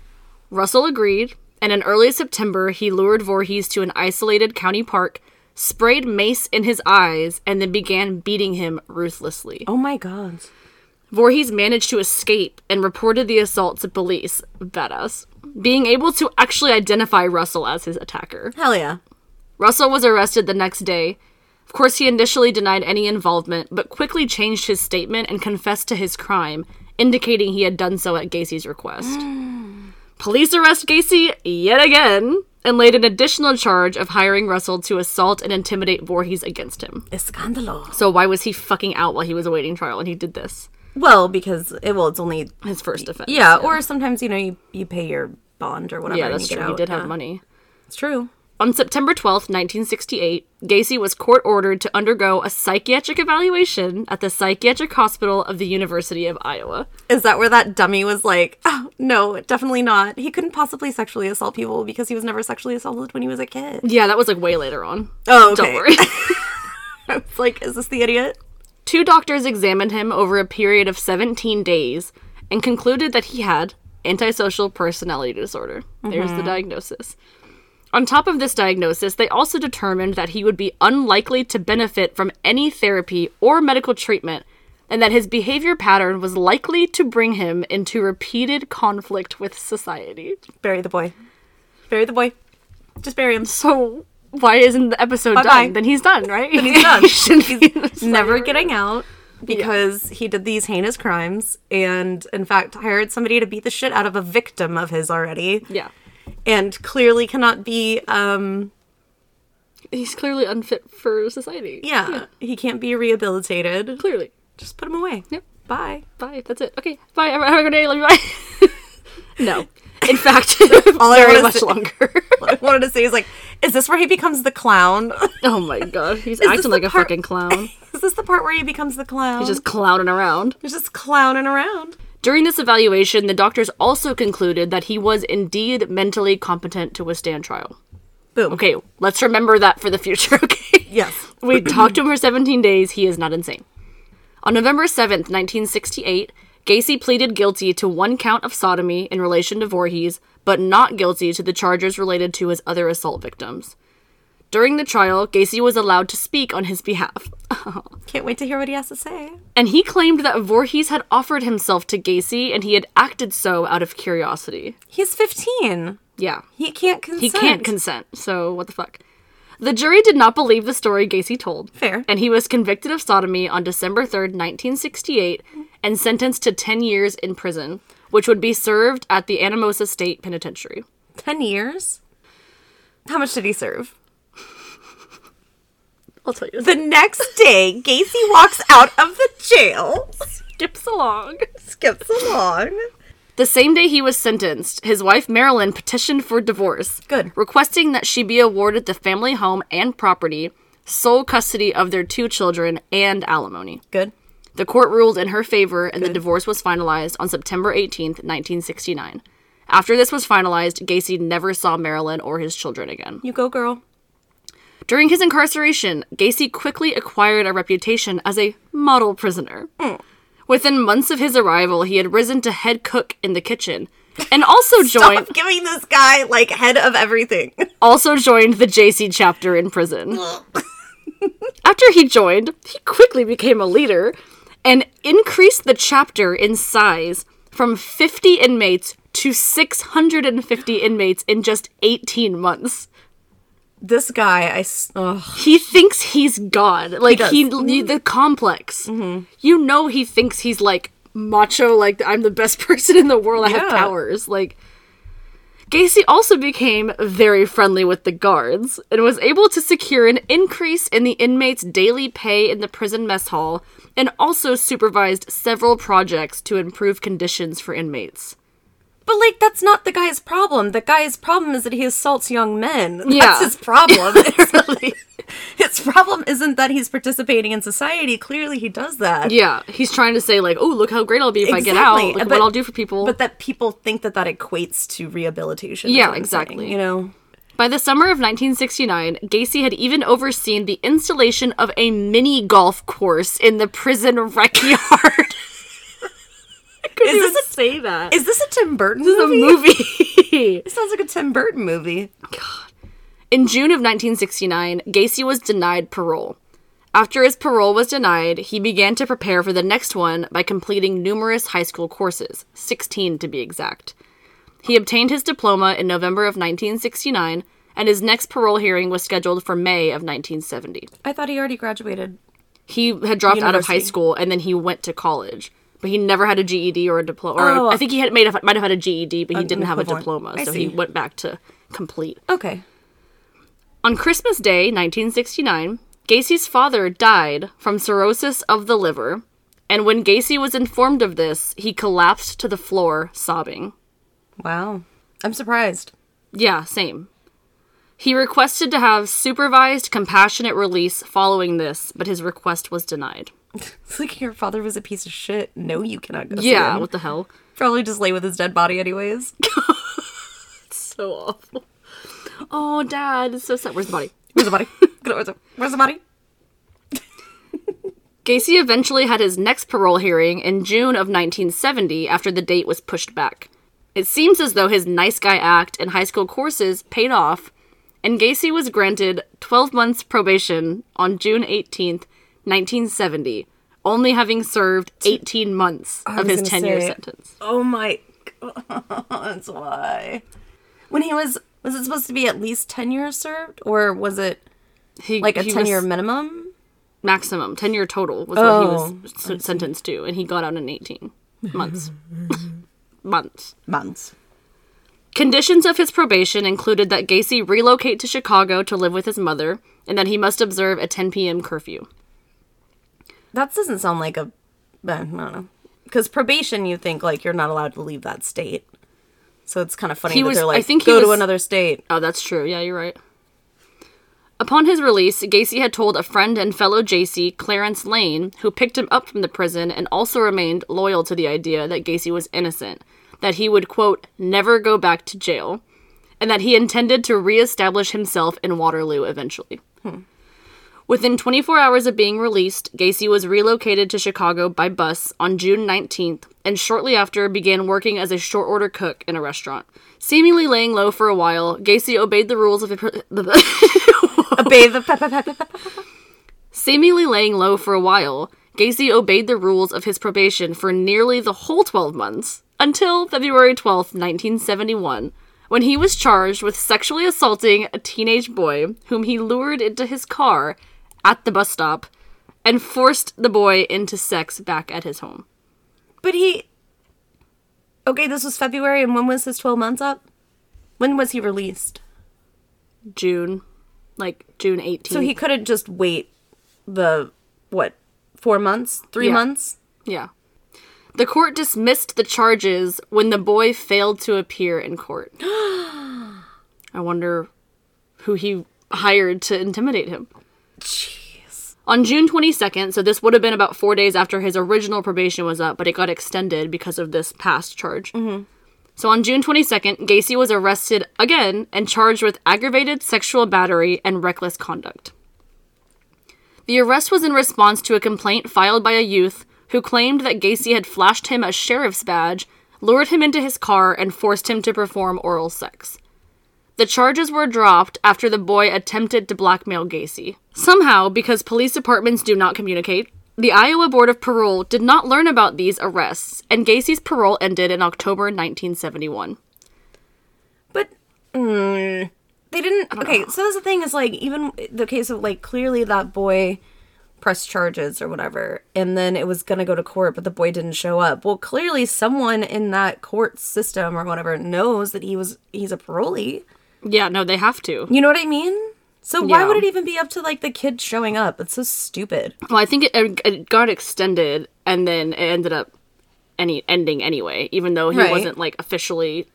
Russell agreed, and in early September, he lured Voorhees to an isolated county park, sprayed mace in his eyes, and then began beating him ruthlessly. Oh my god. Voorhees managed to escape and reported the assault to police. Badass. Being able to actually identify Russell as his attacker. Hell yeah. Russell was arrested the next day. Of course, he initially denied any involvement, but quickly changed his statement and confessed to his crime, indicating he had done so at Gacy's request. Hmm. Police arrest Gacy yet again and laid an additional charge of hiring Russell to assault and intimidate Voorhees against him. Escandalo. So why was he fucking out while he was awaiting trial and he did this? Well, because it well, it's only His first offense. yeah, or sometimes you know you, you pay your bond or whatever. yeah, that's true. He did Yeah. have money. It's true. On September 12th, 1968, Gacy was court ordered to undergo a psychiatric evaluation at the Psychiatric Hospital of the University of Iowa. Is that where that dummy was like, oh, no, definitely not. He couldn't possibly sexually assault people because he was never sexually assaulted when he was a kid. Yeah, that was like way later on. Oh, okay. Don't worry. I was like, is this the idiot? Two doctors examined him over a period of 17 days and concluded that he had antisocial personality disorder. There's the mm-hmm. diagnosis. On top of this diagnosis, they also determined that he would be unlikely to benefit from any therapy or medical treatment, and that his behavior pattern was likely to bring him into repeated conflict with society. Bury the boy. Bury the boy. Just bury him. So, why isn't the episode Bye-bye. done? Then he's done, right? Then He's done. he shouldn't be in this Never getting out because he did these heinous crimes and, in fact, hired somebody to beat the shit out of a victim of his already Yeah. and clearly cannot be, um, He's clearly unfit for society. yeah, he can't be rehabilitated. Clearly. Just put him away. Yep. Bye. Bye. That's it. Okay. Bye. Have a good day. Love you. Bye. no. In fact, All I very much say- longer. What I wanted to say is like, is this where he becomes the clown? oh my god. He's this acting like a fucking clown. is this the part where he becomes the clown? He's just clowning around. He's just clowning around. During this evaluation, the doctors also concluded that he was indeed mentally competent to withstand trial. Boom. Okay, let's remember that for the future, okay? Yes. We talked to him for 17 days. He is not insane. On November 7th, 1968, Gacy pleaded guilty to one count of sodomy in relation to Voorhees, but not guilty to the charges related to his other assault victims. During the trial, Gacy was allowed to speak on his behalf. Can't wait to hear what he has to say. And he claimed that Voorhees had offered himself to Gacy and he had acted so out of curiosity. He's 15. Yeah. He can't consent. He can't consent, so what the fuck? The jury did not believe the story Gacy told. Fair. And he was convicted of sodomy on December 3rd, 1968, and sentenced to 10 years in prison, which would be served at the Anamosa State Penitentiary. 10 years? How much did he serve? I'll tell you. The next day, Gacy walks out of the jail, skips along. skips along. The same day he was sentenced, his wife Marilyn petitioned for divorce. Good. Requesting that she be awarded the family home and property, sole custody of their two children, and alimony. Good. The court ruled in her favor and the divorce was finalized on September 18th, 1969. After this was finalized, Gacy never saw Marilyn or his children again. You go, girl. During his incarceration, Gacy quickly acquired a reputation as a model prisoner. Mm. Within months of his arrival, he had risen to head cook in the kitchen and also joined Stop giving this guy like head of everything. also joined the Jaycee chapter in prison. After he joined, he quickly became a leader and increased the chapter in size from 50 inmates to 650 inmates in just 18 months. this guy, I Ugh. He thinks he's God. Like does. he, the complex. Mm-hmm. You know he thinks he's like macho like I'm the best person in the world. I have powers. Like Gacy also became very friendly with the guards and was able to secure an increase in the inmates' daily pay in the prison mess hall and also supervised several projects to improve conditions for inmates. But like, that's not the guy's problem. The guy's problem is that he assaults young men. That's Yeah. his problem. Really- his problem isn't that he's participating in society. Clearly, he does that. Yeah, he's trying to say like, "Oh, look how great I'll be if I get out. Look but- what I'll do for people." But that people think that that equates to rehabilitation. Yeah, exactly. saying, you know. By the summer of 1969, Gacy had even overseen the installation of a mini golf course in the prison rec yard. Couldn't Is even this a- say that. Is this a Tim Burton This is a movie? movie. It sounds like a Tim Burton movie. God. In June of 1969, Gacy was denied parole. After his parole was denied, he began to prepare for the next one by completing numerous high school courses, 16 to be exact. He obtained his diploma in November of 1969, and his next parole hearing was scheduled for May of 1970. I thought he already graduated. He had dropped out of high school and then he went to college, but he never had a GED or a diploma. Oh. I think he had made a, might have had a GED, but he didn't have a diploma, I so he went back to complete. Okay. On Christmas Day, 1969, Gacy's father died from cirrhosis of the liver, and when Gacy was informed of this, he collapsed to the floor sobbing. Wow. I'm surprised. Yeah, same. He requested to have supervised compassionate release following this, but his request was denied. It's like your father was a piece of shit. No, you cannot go. Yeah, what the hell? Probably just lay with his dead body, anyways. So awful. Oh, Dad, it's so sad. Where's the body? Where's the body? Where's the- Where's the body? Gacy eventually had his next parole hearing in June of 1970 after the date was pushed back. It seems as though his nice guy act and high school courses paid off, and Gacy was granted 12 months probation on June 18th, 1970, only having served 18 months of his 10 year sentence. Oh my god. That's why. When he was was it supposed to be at least ten years served? Or was it He, like a ten year minimum? maximum, 10 year total was Oh, what he was oh, s- sentenced to, and he got out in 18 months. months. Months. Conditions of his probation included that Gacy relocate to Chicago to live with his mother, and that he must observe a 10 p.m. curfew. That doesn't sound like a eh, I don't know. Because probation you think like you're not allowed to leave that state. So it's kind of funny He that was- they're like, I think go to another state. Oh, that's true. Yeah, you're right. Upon his release, Gacy had told a friend and fellow Jaycee, Clarence Lane, who picked him up from the prison and also remained loyal to the idea that Gacy was innocent, that he would, quote, never go back to jail, and that he intended to reestablish himself in Waterloo eventually. Hmm. Within 24 hours of being released, Gacy was relocated to Chicago by bus on June 19th and shortly after began working as a short order cook in a restaurant. Seemingly laying low for a while, Gacy obeyed the rules of the pep. Seemingly laying low for a while, Gacy obeyed the rules of his probation for nearly the whole 12 months until February 12th, 1971, when he was charged with sexually assaulting a teenage boy whom he lured into his car at the bus stop and forced the boy into sex back at his home. But he Okay, this was February and when was his twelve months up? When was he released? June, like June 18th. So he couldn't just wait the what four months, three Yeah. months. Yeah. The court dismissed the charges when the boy failed to appear in court. I wonder who he hired to intimidate him. Jeez. On June 22nd, so this would have been about four days after his original probation was up, but it got extended because of this past charge. Mm-hmm. So on June 22nd, Gacy was arrested again and charged with aggravated sexual battery and reckless conduct. The arrest was in response to a complaint filed by a youth who claimed that Gacy had flashed him a sheriff's badge, lured him into his car, and forced him to perform oral sex. The charges were dropped after the boy attempted to blackmail Gacy. Somehow, because police departments do not communicate, the Iowa Board of Parole did not learn about these arrests, and Gacy's parole ended in October 1971. But mm, they didn't. Okay, so that's the thing is like even the case of like clearly that boy pressed charges or whatever, and then it was gonna go to court, but the boy didn't show up. Well, clearly someone in that court system or whatever knows that he was he's a parolee. Yeah, no, they have to. You know what I mean? So why Yeah. would it even be up to like the kid showing up? It's so stupid. Well, I think it, it got extended, and then it ended up any ending anyway, even though he Right. wasn't like officially.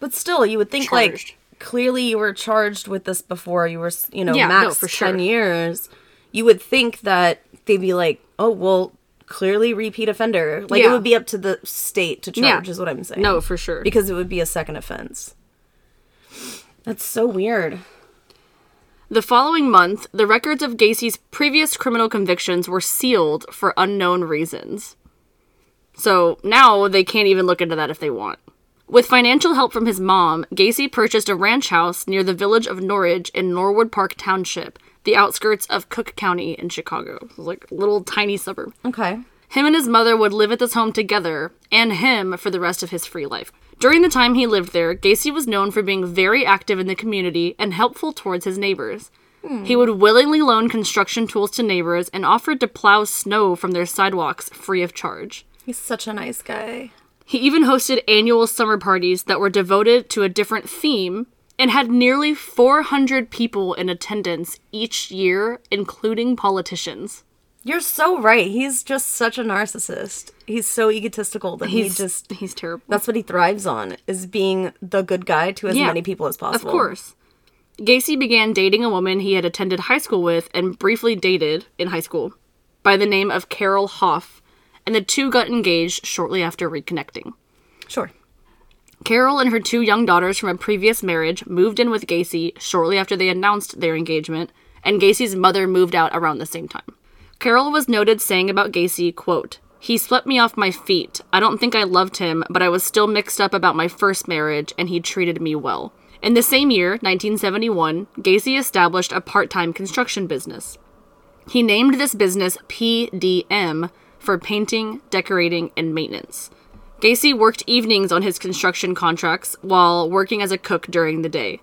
But still, you would think Charged. like clearly you were charged with this before. You were, you know, Yeah, no, max for ten sure. years. You would think that they'd be like, oh well, clearly repeat offender. Like it would be up to the state to charge. Yeah. Is what I'm saying. No, for sure. because it would be a second offense. That's so weird. The following month, the records of Gacy's previous criminal convictions were sealed for unknown reasons. So now they can't even look into that if they want. With financial help from his mom, Gacy purchased a ranch house near the village of Norridge in Norwood Park Township, the outskirts of Cook County in Chicago. It was like a little tiny suburb. Okay. Him and his mother would live at this home together, and him for the rest of his free life. During the time he lived there, Gacy was known for being very active in the community and helpful towards his neighbors. He would willingly loan construction tools to neighbors and offered to plow snow from their sidewalks free of charge. He's such a nice guy. He even hosted annual summer parties that were devoted to a different theme and had nearly 400 people in attendance each year, including politicians. You're so right. He's just such a narcissist. He's so egotistical that He's he just he's terrible. that's what he thrives on is being the good guy to as Yeah, many people as possible. Of course. Gacy began dating a woman he had attended high school with and briefly dated in high school by the name of Carol Hoff, and the two got engaged shortly after reconnecting. Sure. Carol and her two young daughters from a previous marriage moved in with Gacy shortly after they announced their engagement, and Gacy's mother moved out around the same time. Carol was noted saying about Gacy, quote, He swept me off my feet. I don't think I loved him, but I was still mixed up about my first marriage, and he treated me well. In the same year, 1971, Gacy established a part time construction business. He named this business PDM for painting, decorating, and maintenance. Gacy worked evenings on his construction contracts while working as a cook during the day.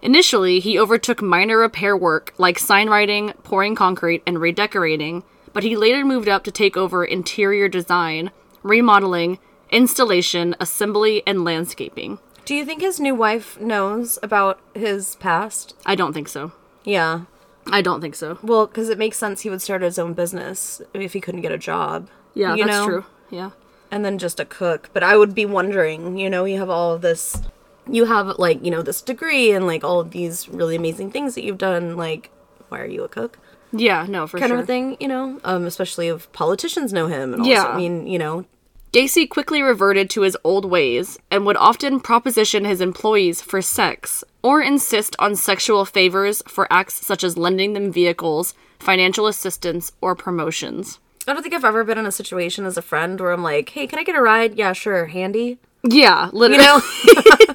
Initially, he overtook minor repair work like signwriting, pouring concrete, and redecorating, but he later moved up to take over interior design, remodeling, installation, assembly, and landscaping. Do you think his new wife knows about his past? I don't think so. Yeah. I don't think so. Well, because it makes sense he would start his own business if he couldn't get a job. Yeah, you that's know? true. Yeah. And then just a cook. But I would be wondering, you know, you have all of this, you have like, you know, this degree and like all of these really amazing things that you've done. Like, why are you a cook? Yeah, no, for Kind sure. of a thing, you know? Um, especially if politicians know him. And also, Yeah. I mean, you know, Gacy quickly reverted to his old ways and would often proposition his employees for sex or insist on sexual favors for acts such as lending them vehicles, financial assistance, or promotions. I don't think I've ever been in a situation as a friend where I'm like, hey, can I get a ride? Yeah, sure. Handy. Yeah, You literally. know?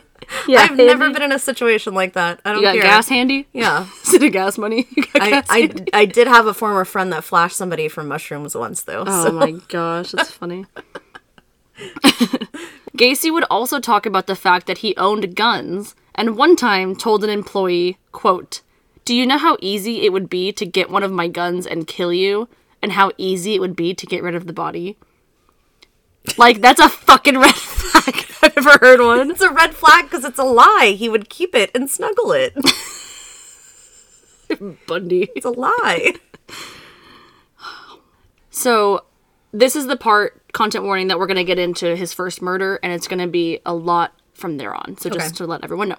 yeah, I've handy. never been in a situation like that. I don't You got care. gas handy? Yeah. Is it a gas money? You got I, gas I, handy? I did have a former friend that flashed somebody for mushrooms once, though. Oh so. my gosh, that's funny. Gacy would also talk about the fact that he owned guns and one time told an employee, quote, "Do you know how easy it would be to get one of my guns and kill you and how easy it would be to get rid of the body?" Like that's a fucking red flag. I've never heard one. It's a red flag because it's a lie. He would keep it and snuggle it. Bundy. It's a lie. So, this is the part, content warning, that we're going to get into his first murder, and it's going to be a lot from there on. So, just Okay. to let everyone know.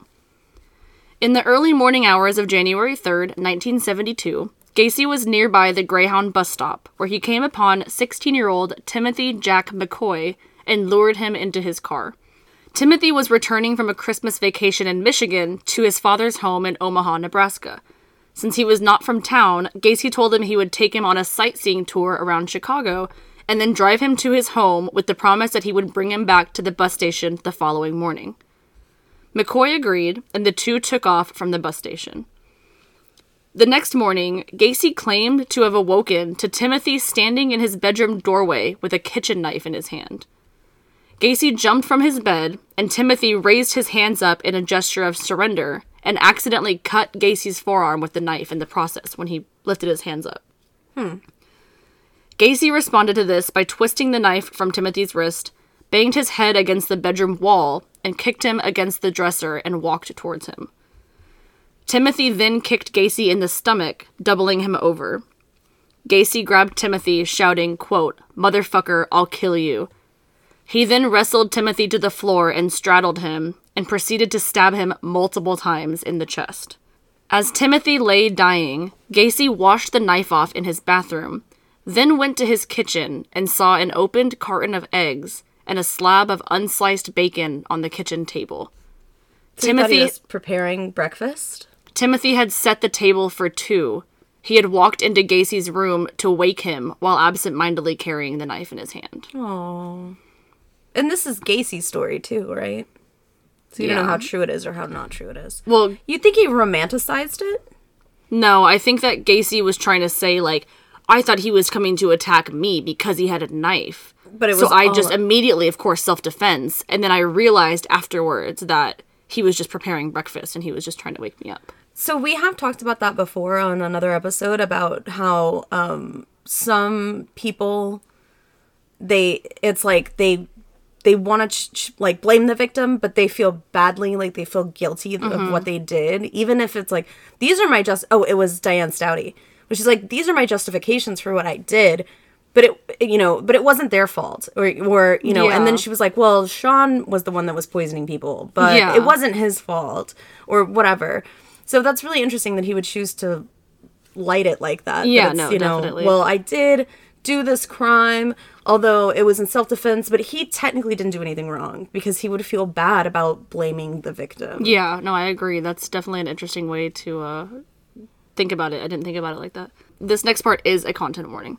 In the early morning hours of January 3rd, 1972, Gacy was nearby the Greyhound bus stop, where he came upon 16 year old Timothy Jack McCoy and lured him into his car. Timothy was returning from a Christmas vacation in Michigan to his father's home in Omaha, Nebraska. Since he was not from town, Gacy told him he would take him on a sightseeing tour around Chicago and then drive him to his home with the promise that he would bring him back to the bus station the following morning. McCoy agreed, and the two took off from the bus station. The next morning, Gacy claimed to have awoken to Timothy standing in his bedroom doorway with a kitchen knife in his hand. Gacy jumped from his bed, and Timothy raised his hands up in a gesture of surrender and accidentally cut Gacy's forearm with the knife in the process when he lifted his hands up. Hmm. Gacy responded to this by twisting the knife from Timothy's wrist, banged his head against the bedroom wall, and kicked him against the dresser and walked towards him. Timothy then kicked Gacy in the stomach, doubling him over. Gacy grabbed Timothy, shouting, quote, Motherfucker, I'll kill you. He then wrestled Timothy to the floor and straddled him, and proceeded to stab him multiple times in the chest. As Timothy lay dying, Gacy washed the knife off in his bathroom, then went to his kitchen and saw an opened carton of eggs and a slab of unsliced bacon on the kitchen table. So you thought he Timothy was preparing breakfast. Timothy had set the table for two. He had walked into Gacy's room to wake him while absent-mindedly carrying the knife in his hand. Oh. And this is Gacy's story too, right? So you don't know how true it is or how not true it is. Well, You think he romanticized it? no, I think that Gacy was trying to say like I thought he was coming to attack me because he had a knife. But it was. so I just immediately, of course, self-defense, and then I realized afterwards that he was just preparing breakfast and he was just trying to wake me up. So we have talked about that before on another episode about how um some people they it's like they they want to ch- ch- like blame the victim but they feel badly like they feel guilty of what they did even if it's like these are my just oh it was Diane Staudte which is like these are my justifications for what I did but it you know but it wasn't their fault or or you know and then she was like well Sean was the one that was poisoning people but Yeah. it wasn't his fault or whatever so that's really interesting that he would choose to light it like that. that Yeah, it's, no, you know, definitely. Well, I did do this crime, although it was in self defense, but he technically didn't do anything wrong because he would feel bad about blaming the victim. Yeah, no, I agree. That's definitely an interesting way to uh, think about it. I didn't think about it like that. This next part is a content warning.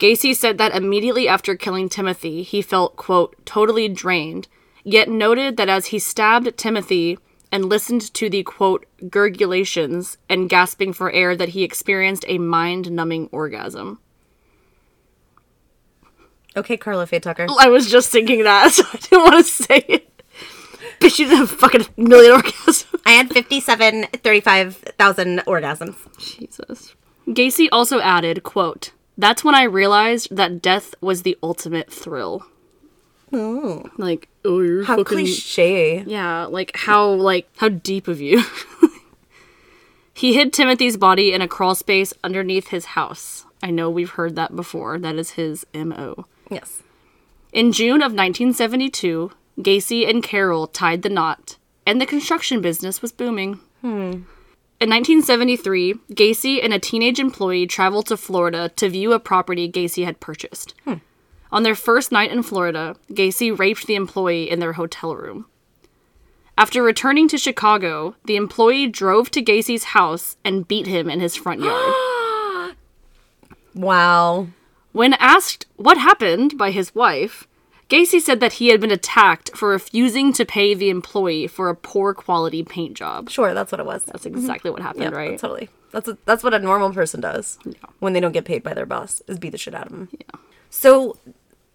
Gacy said that immediately after killing Timothy, he felt, quote, totally drained, yet noted that as he stabbed Timothy and listened to the, quote, gurgulations and gasping for air, that he experienced a mind numbing orgasm. Okay, Karla Faye Tucker. I was just thinking that, so I didn't want to say it. But you didn't have a fucking million orgasms. I had 57, 35,000 orgasms. Jesus. Gacy also added, quote, That's when I realized that death was the ultimate thrill. Ooh. Like, oh, you're How fucking... cliche. Yeah, like, how, like, how deep of you. he hid Timothy's body in a crawl space underneath his house. I know we've heard that before. That is his M.O. Yes. In June of 1972, Gacy and Carol tied the knot, and the construction business was booming. Hmm. In 1973, Gacy and a teenage employee traveled to Florida to view a property Gacy had purchased. Hmm. On their first night in Florida, Gacy raped the employee in their hotel room. After returning to Chicago, the employee drove to Gacy's house and beat him in his front yard. Wow. When asked what happened by his wife, Gacy said that he had been attacked for refusing to pay the employee for a poor quality paint job. Sure, that's what it was. That's exactly what happened, Yeah, right? Totally. That's a, that's what a normal person does when they don't get paid by their boss is beat the shit out of them. Yeah. So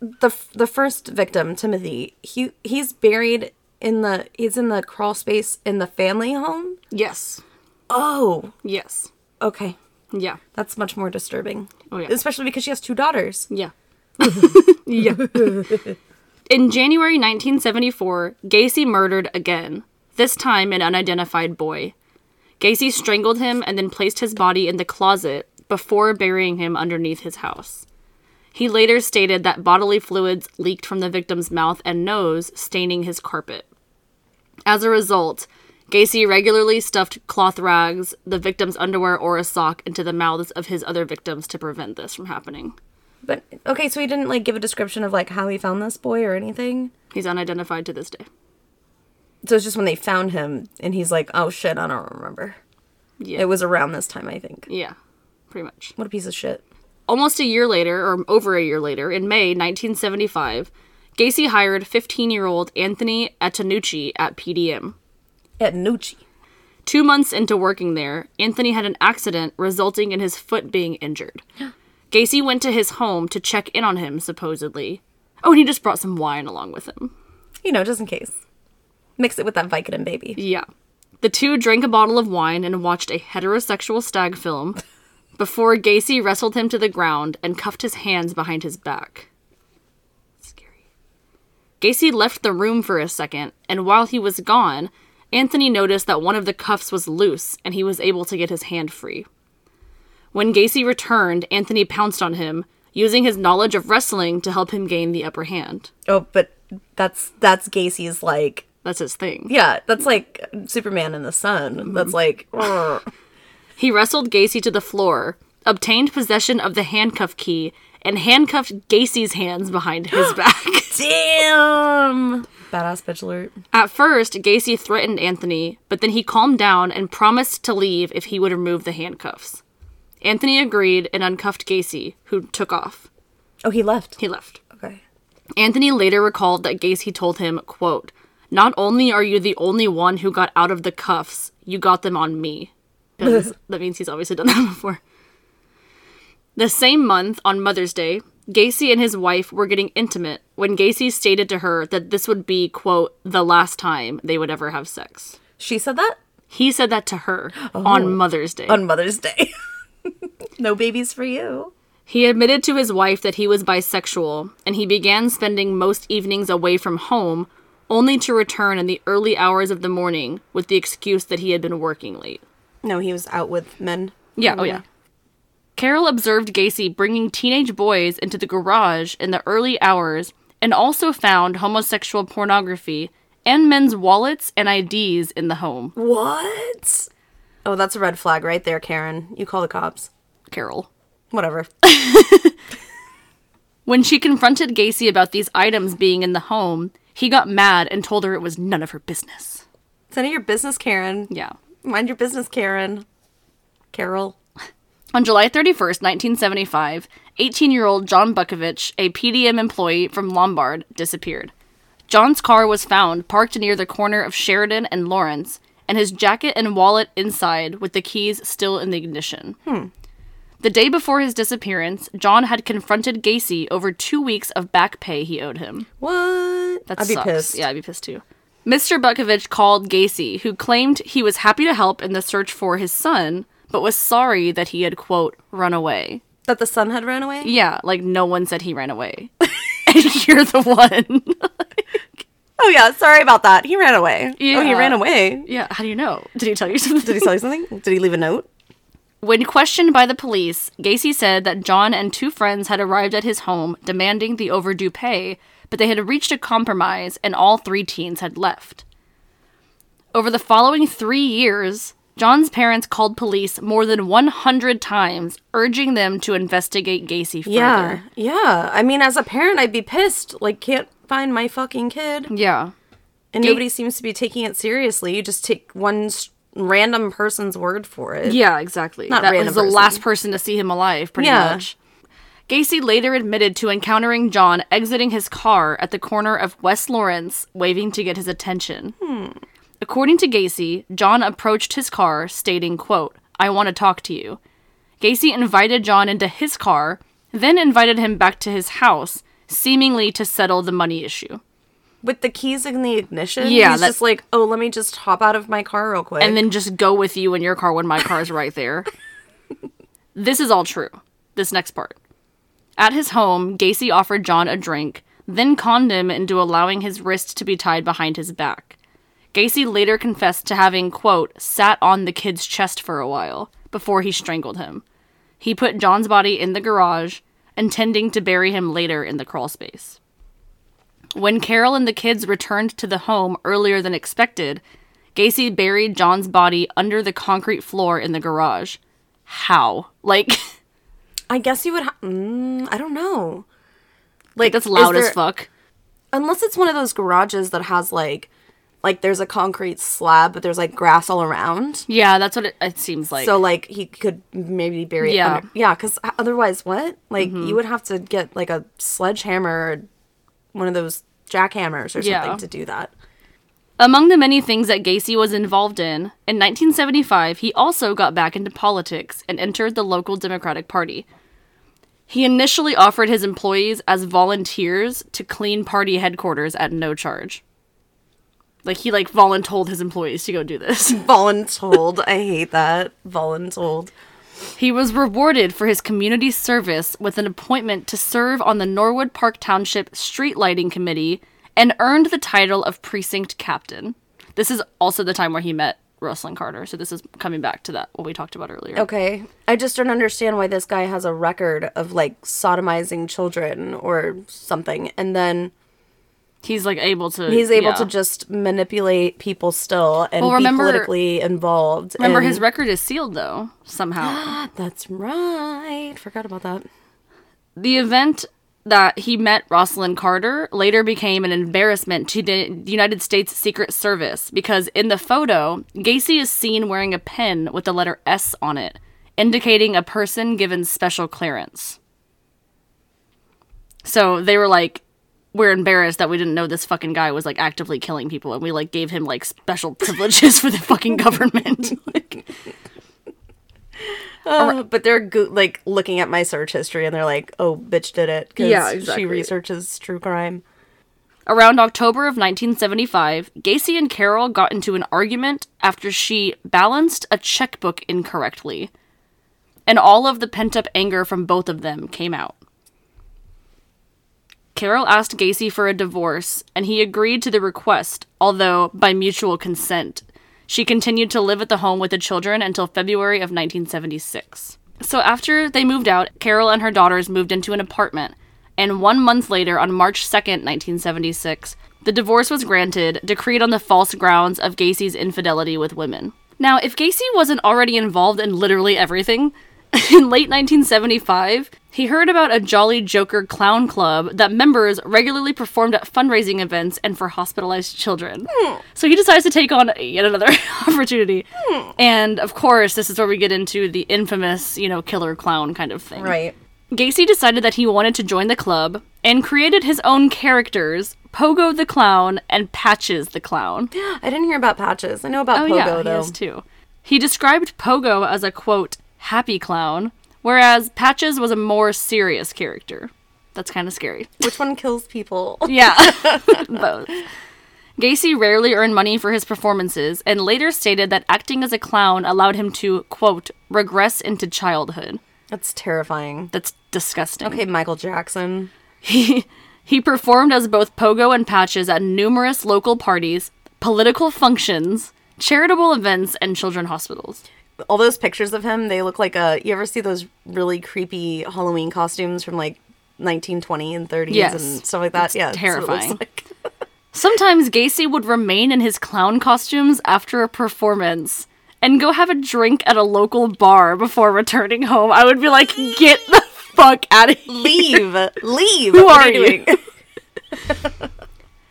the the first victim, Timothy, he he's buried in the he's in the crawl space in the family home. Yes. Oh, Yes. okay. Yeah. That's much more disturbing. Oh, yeah. Especially because she has two daughters. Yeah. yeah. In January 1974, Gacy murdered again, this time an unidentified boy. Gacy strangled him and then placed his body in the closet before burying him underneath his house. He later stated that bodily fluids leaked from the victim's mouth and nose, staining his carpet. As a result, Gacy regularly stuffed cloth rags, the victim's underwear, or a sock into the mouths of his other victims to prevent this from happening. But okay, so he didn't like give a description of like how he found this boy or anything. He's unidentified to this day. So it's just when they found him and he's like, "Oh shit, I don't remember." Yeah. It was around this time, I think. Yeah, pretty much. What a piece of shit. Almost a year later, or over a year later, in May 1975, Gacy hired 15 year old Anthony Antonucci at PDM. At Nucci. Two months into working there, Anthony had an accident resulting in his foot being injured. Gacy went to his home to check in on him, supposedly. Oh, and he just brought some wine along with him. You know, just in case. Mix it with that Vicodin baby. Yeah. The two drank a bottle of wine and watched a heterosexual stag film before Gacy wrestled him to the ground and cuffed his hands behind his back. Scary. Gacy left the room for a second, and while he was gone, Anthony noticed that one of the cuffs was loose and he was able to get his hand free. When Gacy returned, Anthony pounced on him, using his knowledge of wrestling to help him gain the upper hand. Oh, but that's that's Gacy's like That's his thing. yeah, that's like Superman in the sun. That's like. He wrestled Gacy to the floor, obtained possession of the handcuff key, and handcuffed Gacy's hands behind his back. damn badass bitch alert. At first, Gacy threatened Anthony, but then he calmed down and promised to leave if he would remove the handcuffs. Anthony agreed and uncuffed Gacy, who took off. Oh, he left. He left. Okay. Anthony later recalled that Gacy told him, quote, Not only are you the only one who got out of the cuffs, you got them on me. That means he's obviously done that before. The same month, on Mother's Day, Gacy and his wife were getting intimate when Gacy stated to her that this would be, quote, the last time they would ever have sex. She said that He said that to her on oh. Mother's Day. on Mother's Day. no babies for you. He admitted to his wife that he was bisexual, and he began spending most evenings away from home, only to return in the early hours of the morning with the excuse that he had been working late. No, he was out with men. Yeah, oh yeah. Carol observed Gacy bringing teenage boys into the garage in the early hours and also found homosexual pornography and men's wallets and IDs in the home. What? Oh, that's a red flag right there, Karen. You call the cops. Carol. Whatever. When she confronted Gacy about these items being in the home, he got mad and told her it was none of her business. It's none of your business, Karen. Yeah. Mind your business, Karen. Carol. On July 31st, 1975, 18 year old John Butkovich, a PDM employee from Lombard, disappeared. John's car was found parked near the corner of Sheridan and Lawrence, and his jacket and wallet inside with the keys still in the ignition. Hmm. The day before his disappearance, John had confronted Gacy over two weeks of back pay he owed him. What? That I'd be sucks. pissed. Yeah, I'd be pissed too. Mr. Butkovich called Gacy, who claimed he was happy to help in the search for his son, but was sorry that he had, quote, run away. That the son had ran away? Yeah, like no one said he ran away. and you're the one. Oh, yeah. Sorry about that. He ran away. Oh, he ran away. yeah, how do you know? Did he tell you something? Did he tell you something? Did he leave a note? When questioned by the police, Gacy said that John and two friends had arrived at his home demanding the overdue pay, but they had reached a compromise and all three teens had left. Over the following three years, John's parents called police more than 100 times, urging them to investigate Gacy further. Yeah. Yeah. I mean, as a parent, I'd be pissed. Like, can't find my fucking kid. Yeah. And Ga- nobody seems to be taking it seriously. You just take one random person's word for it. Yeah, exactly. Not that was the person. last person to see him alive, pretty Yeah. much. Gacy later admitted to encountering John exiting his car at the corner of West Lawrence, waving to get his attention. According to Gacy, John approached his car, stating, quote, I want to talk to you. Gacy invited John into his car, then invited him back to his house, seemingly to settle the money issue. With the keys in the ignition? Yeah, He's just like, oh, let me just hop out of my car real quick. and then just go with you in your car when my car's right there. this is all true. This next part. At his home, Gacy offered John a drink, then conned him into allowing his wrist to be tied behind his back. Gacy later confessed to having, quote, sat on the kid's chest for a while before he strangled him. He put John's body in the garage, intending to bury him later in the crawl space. When Carol and the kids returned to the home earlier than expected, Gacy buried John's body under the concrete floor in the garage. How? Like, I guess you would. Ha- mm, I don't know. like that's loud as fuck. Unless it's one of those garages that has like, like there's a concrete slab, but there's like grass all around. Yeah, that's what it, it seems like. so like he could maybe bury Yeah. Mm-hmm. under. Yeah, because otherwise, what? Like you would have to get like a sledgehammer, or one of those jackhammers or something Yeah. to do that. Among the many things that Gacy was involved in, in 1975, he also got back into politics and entered the local Democratic Party. He initially offered his employees as volunteers to clean party headquarters at no charge. Like he like voluntold his employees to go do this. Voluntold. I hate that. Voluntold. He was rewarded for his community service with an appointment to serve on the Norwood Park Township Street Lighting Committee and earned the title of precinct captain. This is also the time where he met Rosalynn Carter, so this is coming back to that what we talked about earlier. Okay. I just don't understand why this guy has a record of like sodomizing children or something. And then He's like able to he's able yeah. to just manipulate people still and Well, be politically involved. Remember and- his record is sealed though, somehow. That's right. Forgot about that. the event that he met Rosalynn Carter later became an embarrassment to the United States Secret Service because in the photo, Gacy is seen wearing a pin with the letter S on it, indicating a person given special clearance. So they were like, we're embarrassed that we didn't know this fucking guy was like actively killing people and we like gave him like special privileges for the fucking government. like, Uh, but they're go- like looking at my search history and they're like, "Oh, bitch did it." 'cause Yeah, exactly. She researches true crime. Around October of 1975, Gacy and Carol got into an argument after she balanced a checkbook incorrectly. And all of the pent up anger from both of them came out. Carol asked Gacy for a divorce, and he agreed to the request, although by mutual consent. She continued to live at the home with the children until February of 1976. So after they moved out, Carol and her daughters moved into an apartment, and one month later, on March 2nd, 1976, the divorce was granted, decreed on the false grounds of Gacy's infidelity with women. Now, if Gacy wasn't already involved in literally everything, in late 1975, he heard about a Jolly Joker clown club that members regularly performed at fundraising events and for hospitalized children. Hmm. So he decides to take on yet another opportunity. Hmm. And of course, this is where we get into the infamous, you know, killer clown kind of thing. Right. Gacy decided that he wanted to join the club and created his own characters, Pogo the Clown and Patches the Clown. I didn't hear about patches. I know about Oh Pogo yeah, he though. has too. He described Pogo as a quote happy clown, whereas Patches was a more serious character. That's kind of scary. Which one kills people? Yeah, both. Gacy rarely earned money for his performances and later stated that acting as a clown allowed him to quote regress into childhood. That's terrifying. That's disgusting. Okay, Michael Jackson. He he performed as both Pogo and Patches at numerous local parties, political functions, charitable events, and children hospitals. All those pictures of him, they look like a. You ever see those really creepy Halloween costumes from like 1920 and 30s Yes. and stuff like that? It's yeah, that's what it looks terrifying. like. Sometimes Gacy would remain in his clown costumes after a performance and go have a drink at a local bar before returning home. I would be like, get the fuck out of here. Leave, leave. Who What are you?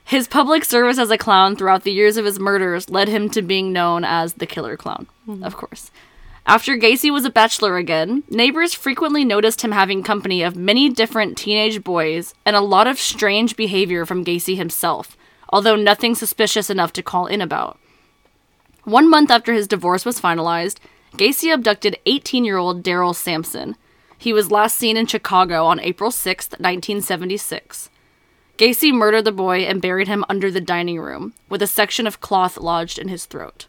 His public service as a clown throughout the years of his murders led him to being known as the killer clown, mm-hmm. of course. After Gacy was a bachelor again, neighbors frequently noticed him having company of many different teenage boys and a lot of strange behavior from Gacy himself, although nothing suspicious enough to call in about. One month after his divorce was finalized, Gacy abducted 18 year old Darrell Samson. He was last seen in Chicago on April 6, 1976. Gacy murdered the boy and buried him under the dining room, with a section of cloth lodged in his throat.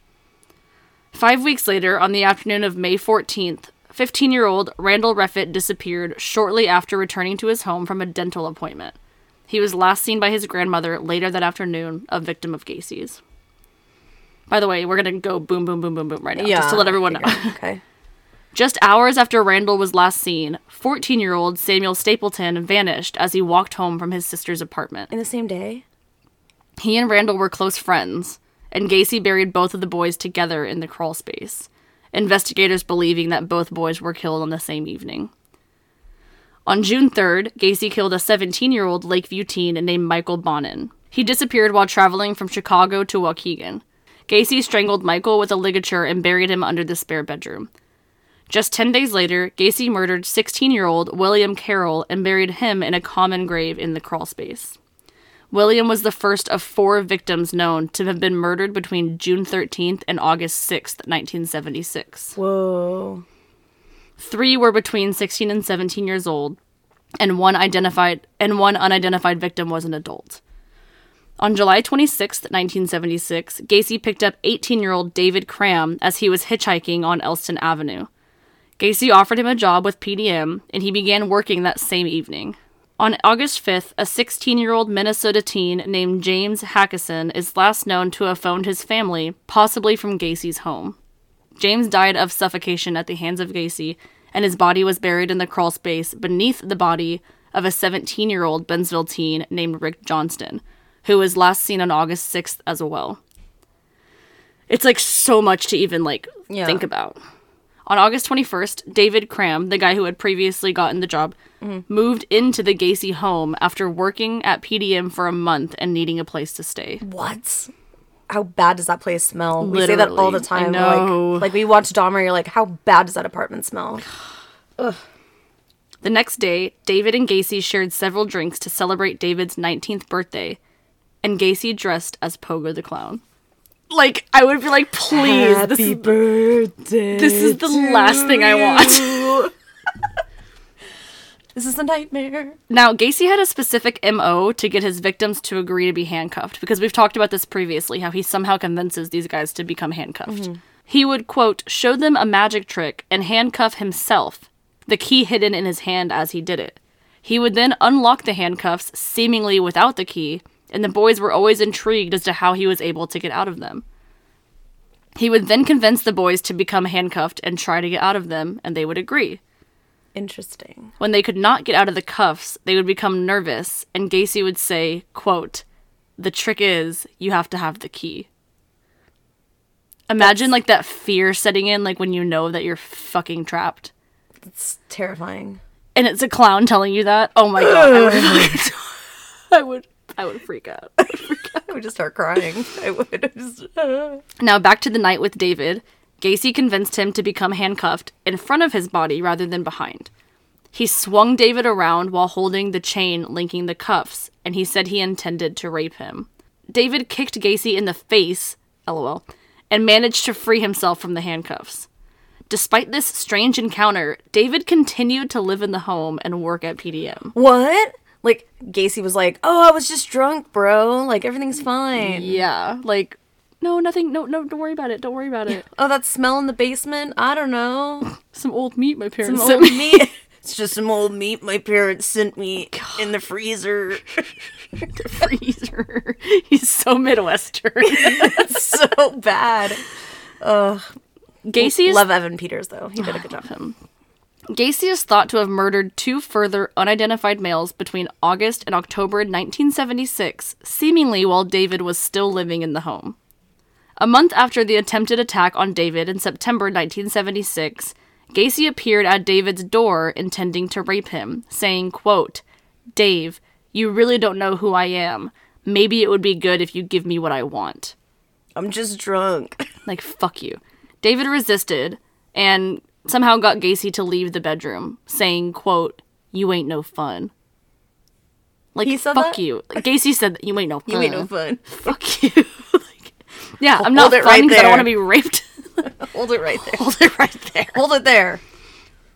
Five weeks later, on the afternoon of May 14th, 15 year old Randall Reffitt disappeared shortly after returning to his home from a dental appointment. He was last seen by his grandmother later that afternoon, a victim of Gacy's. By the way, we're gonna go boom, boom, boom, boom, boom right now, just to let everyone know. Okay. Just hours after Randall was last seen, 14 year old Samuel Stapleton vanished as he walked home from his sister's apartment. In the same day? He and Randall were close friends, and Gacy buried both of the boys together in the crawl space, investigators believing that both boys were killed on the same evening. On June 3rd, Gacy killed a 17 year old Lakeview teen named Michael Bonin. He disappeared while traveling from Chicago to Waukegan. Gacy strangled Michael with a ligature and buried him under the spare bedroom. Just 10 days later, Gacy murdered 16 year old William Carroll and buried him in a common grave in the crawlspace. William was the first of four victims known to have been murdered between June 13th and August 6th, 1976. Whoa. Three were between 16 and 17 years old, and one identified and one unidentified victim was an adult. On July 26, 1976, Gacy picked up 18-year-old David Cram as he was hitchhiking on Elston Avenue. Gacy offered him a job with PDM, and he began working that same evening. On August 5th, a 16 year old Minnesota teen named James Haakenson is last known to have phoned his family, possibly from Gacy's home. James died of suffocation at the hands of Gacy, and his body was buried in the crawl space beneath the body of a 17 year old Bensenville teen named Rick Johnston, who was last seen on August 6th as well. It's like so much to even like Yeah. think about. On August 21st, David Cram, the guy who had previously gotten the job, moved into the Gacy home after working at PDM for a month and needing a place to stay. What? How bad does that place smell? We say that all the Literally. Time. Like, like we watch Dahmer, you're like, how bad does that apartment smell? The next day, David and Gacy shared several drinks to celebrate David's 19th birthday, and Gacy dressed as Pogo the Clown. Like, I would be like, please, this is, birthday. this is the last thing I want. This is a nightmare. Now, Gacy had a specific MO to get his victims to agree to be handcuffed, because we've talked about this previously, how he somehow convinces these guys to become handcuffed. Mm-hmm. He would, quote, show them a magic trick and handcuff himself, the key hidden in his hand as he did it. He would then unlock the handcuffs, seemingly without the key, and the boys were always intrigued as to how he was able to get out of them. He would then convince the boys to become handcuffed and try to get out of them, and they would agree. Interesting. When they could not get out of the cuffs, they would become nervous, and Gacy would say, quote, The trick is, you have to have the key. Imagine like that fear setting in, like when you know that you're fucking trapped. It's terrifying. And it's a clown telling you that. Oh my god. I would fucking- I would I would freak out. I would just start crying. I would just. Uh. Now back to the night with David. Gacy convinced him to become handcuffed in front of his body rather than behind. He swung David around while holding the chain linking the cuffs, and he said he intended to rape him. David kicked Gacy in the face, lol, and managed to free himself from the handcuffs. Despite this strange encounter, David continued to live in the home and work at PDM. What? Like Gacy was like, "Oh, I was just drunk, bro. Like everything's fine." Yeah, like, no, nothing, no, no, don't worry about it, don't worry about it. Oh, that smell in the basement. I don't know. Some old meat my parents Some sent old me. meat. It's just some old meat my parents sent me in the freezer. the freezer. He's so Midwestern. So bad. Gacy is Love Evan Peters though. He did a good job. him. Gacy is thought to have murdered two further unidentified males between August and October 1976, seemingly while David was still living in the home. A month after the attempted attack on David in September 1976, Gacy appeared at David's door intending to rape him, saying, quote, Dave, you really don't know who I am. Maybe it would be good if you give me what I want. I'm just drunk. Like, fuck you. David resisted and somehow got Gacy to leave the bedroom, saying, quote, you ain't no fun. Like, He said fuck that? you. Gacy said, you ain't no fun. You ain't no fun. Fuck you. like, yeah, I'm not it fun right because I don't want to be raped. Hold it right there. Hold it right there. Hold it there.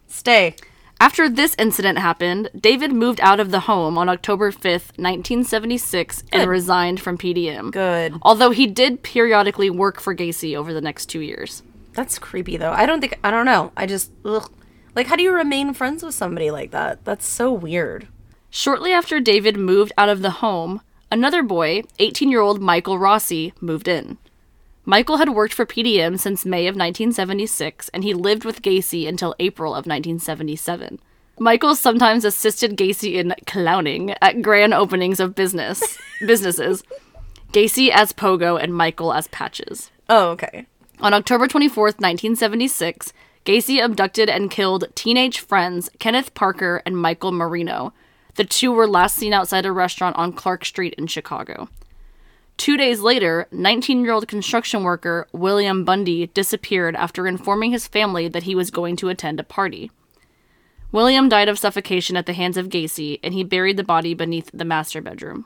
Stay. After this incident happened, David moved out of the home on October 5th, 1976, and resigned from PDM. Good. Although he did periodically work for Gacy over the next two years. That's creepy though. I don't think I don't know. I just ugh. like how do you remain friends with somebody like that? That's so weird. Shortly after David moved out of the home, another boy, 18 year old Michael Rossi, moved in. Michael had worked for PDM since May of 1976, and he lived with Gacy until April of 1977. Michael sometimes assisted Gacy in clowning at grand openings of business businesses. Gacy as Pogo and Michael as Patches. Oh, okay. On October 24, 1976, Gacy abducted and killed teenage friends Kenneth Parker and Michael Marino. The two were last seen outside a restaurant on Clark Street in Chicago. Two days later, 19 year old construction worker William Bundy disappeared after informing his family that he was going to attend a party. William died of suffocation at the hands of Gacy, and he buried the body beneath the master bedroom.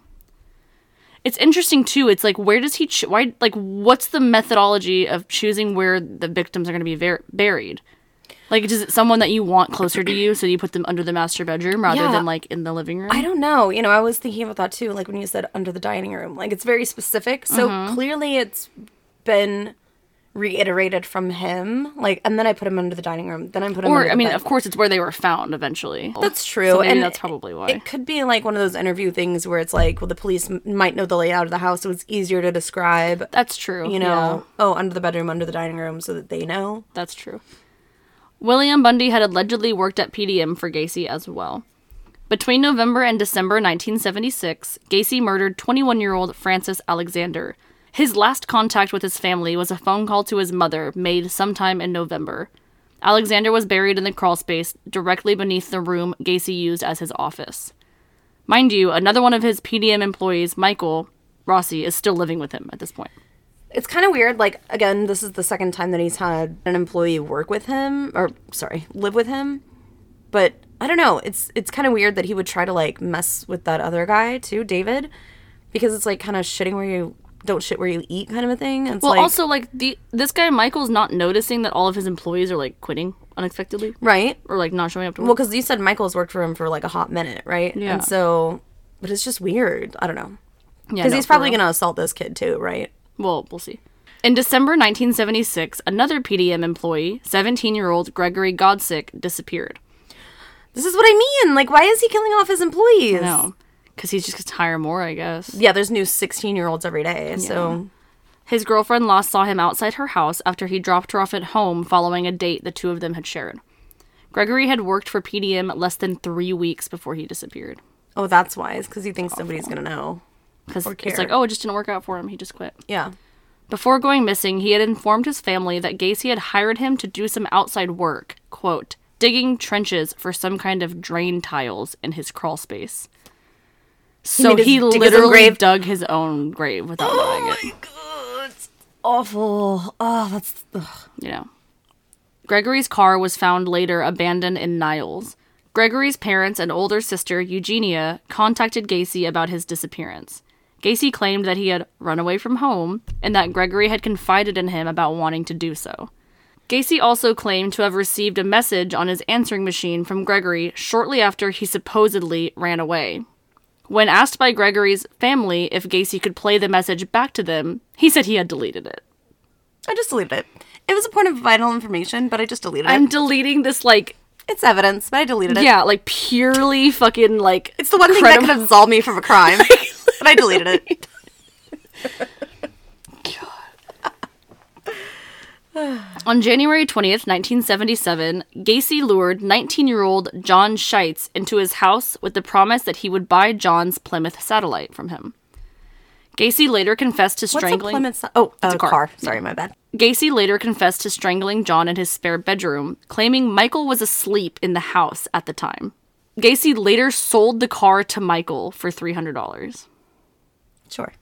It's interesting too. It's like where does he ch- why like what's the methodology of choosing where the victims are going to be ver- buried? Like is it someone that you want closer to you so you put them under the master bedroom rather Yeah. than like in the living room? I don't know. You know, I was thinking about that too. Like when you said under the dining room, like it's very specific. So Mm-hmm. clearly it's been reiterated from him. Like, and then I put him under the dining room. Then I put him. or I mean, bed. of course, it's where they were found eventually. That's true, So and that's probably why. It could be like one of those interview things where it's like, well, the police m- might know the layout of the house, so it's easier to describe. that's true. You know, oh, under the bedroom, under the dining room, so that they know. That's true. William Bundy had allegedly worked at PDM for Gacy as well. Between November and December 1976, Gacy murdered 21 year old Francis Alexander. His last contact with his family was a phone call to his mother made sometime in November. Alexander was buried in the crawl space directly beneath the room Gacy used as his office. Mind you, another one of his PDM employees, Michael Rossi, is still living with him at this point. It's kind of weird. Like again, this is the second time that he's had an employee work with him, or sorry, live with him. But I don't know. It's it's kind of weird that he would try to like mess with that other guy too, David, because it's like kind of shitting where you don't shit where you eat kind of a thing. It's Well, like, also like the this guy Michael's not noticing that all of his employees are like quitting unexpectedly right. or like not showing up to work. Well, because you said Michael's worked for him for like a hot minute, right? Yeah. And so, but it's just weird. I don't know. yeah, Because no, he's probably to assault this kid too, right? Well, we'll see. In December 1976, another PDM employee, 17-year-old Gregory Godzik, disappeared. This is what I mean. Like, why is he killing off his employees? No, because he's just gonna hire more, I guess. Yeah, there's new 16 year olds every day. So, His girlfriend Lost saw him outside her house after he dropped her off at home following a date the two of them had shared. Gregory had worked for PDM less than three weeks before he disappeared. oh, that's wise because he thinks somebody's going to know. Because it's like, oh, it just didn't work out for him. He just quit. Yeah. Before going missing, he had informed his family that Gacy had hired him to do some outside work, quote, digging trenches for some kind of drain tiles in his crawl space. So he own literally dug his own grave without knowing oh it. Oh my god, it's awful. Oh, that's. Ugh. You know. Gregory's car was found later abandoned in Niles. Gregory's parents and older sister, Eugenia, contacted Gacy about his disappearance. Gacy claimed that he had run away from home and that Gregory had confided in him about wanting to do so. Gacy also claimed to have received a message on his answering machine from Gregory shortly after he supposedly ran away. When asked by Gregory's family if Gacy could play the message back to them, he said he had deleted it. I just deleted it. It was a point of vital information, but I just deleted it. I'm deleting this like It's evidence, but I deleted it. yeah, like purely fucking like It's the one thing credi- that could absolve me from a crime, but I deleted it. On January 20th, 1977, Gacy lured 19-year-old John Szyc into his house with the promise that he would buy John's Plymouth satellite from him. Gacy later confessed to What's a strangling Plymouth? Oh, a car. car. Sorry, my bad. Gacy later confessed to strangling John in his spare bedroom, claiming Michael was asleep in the house at the time. Gacy later sold the car to Michael for $300. Sure.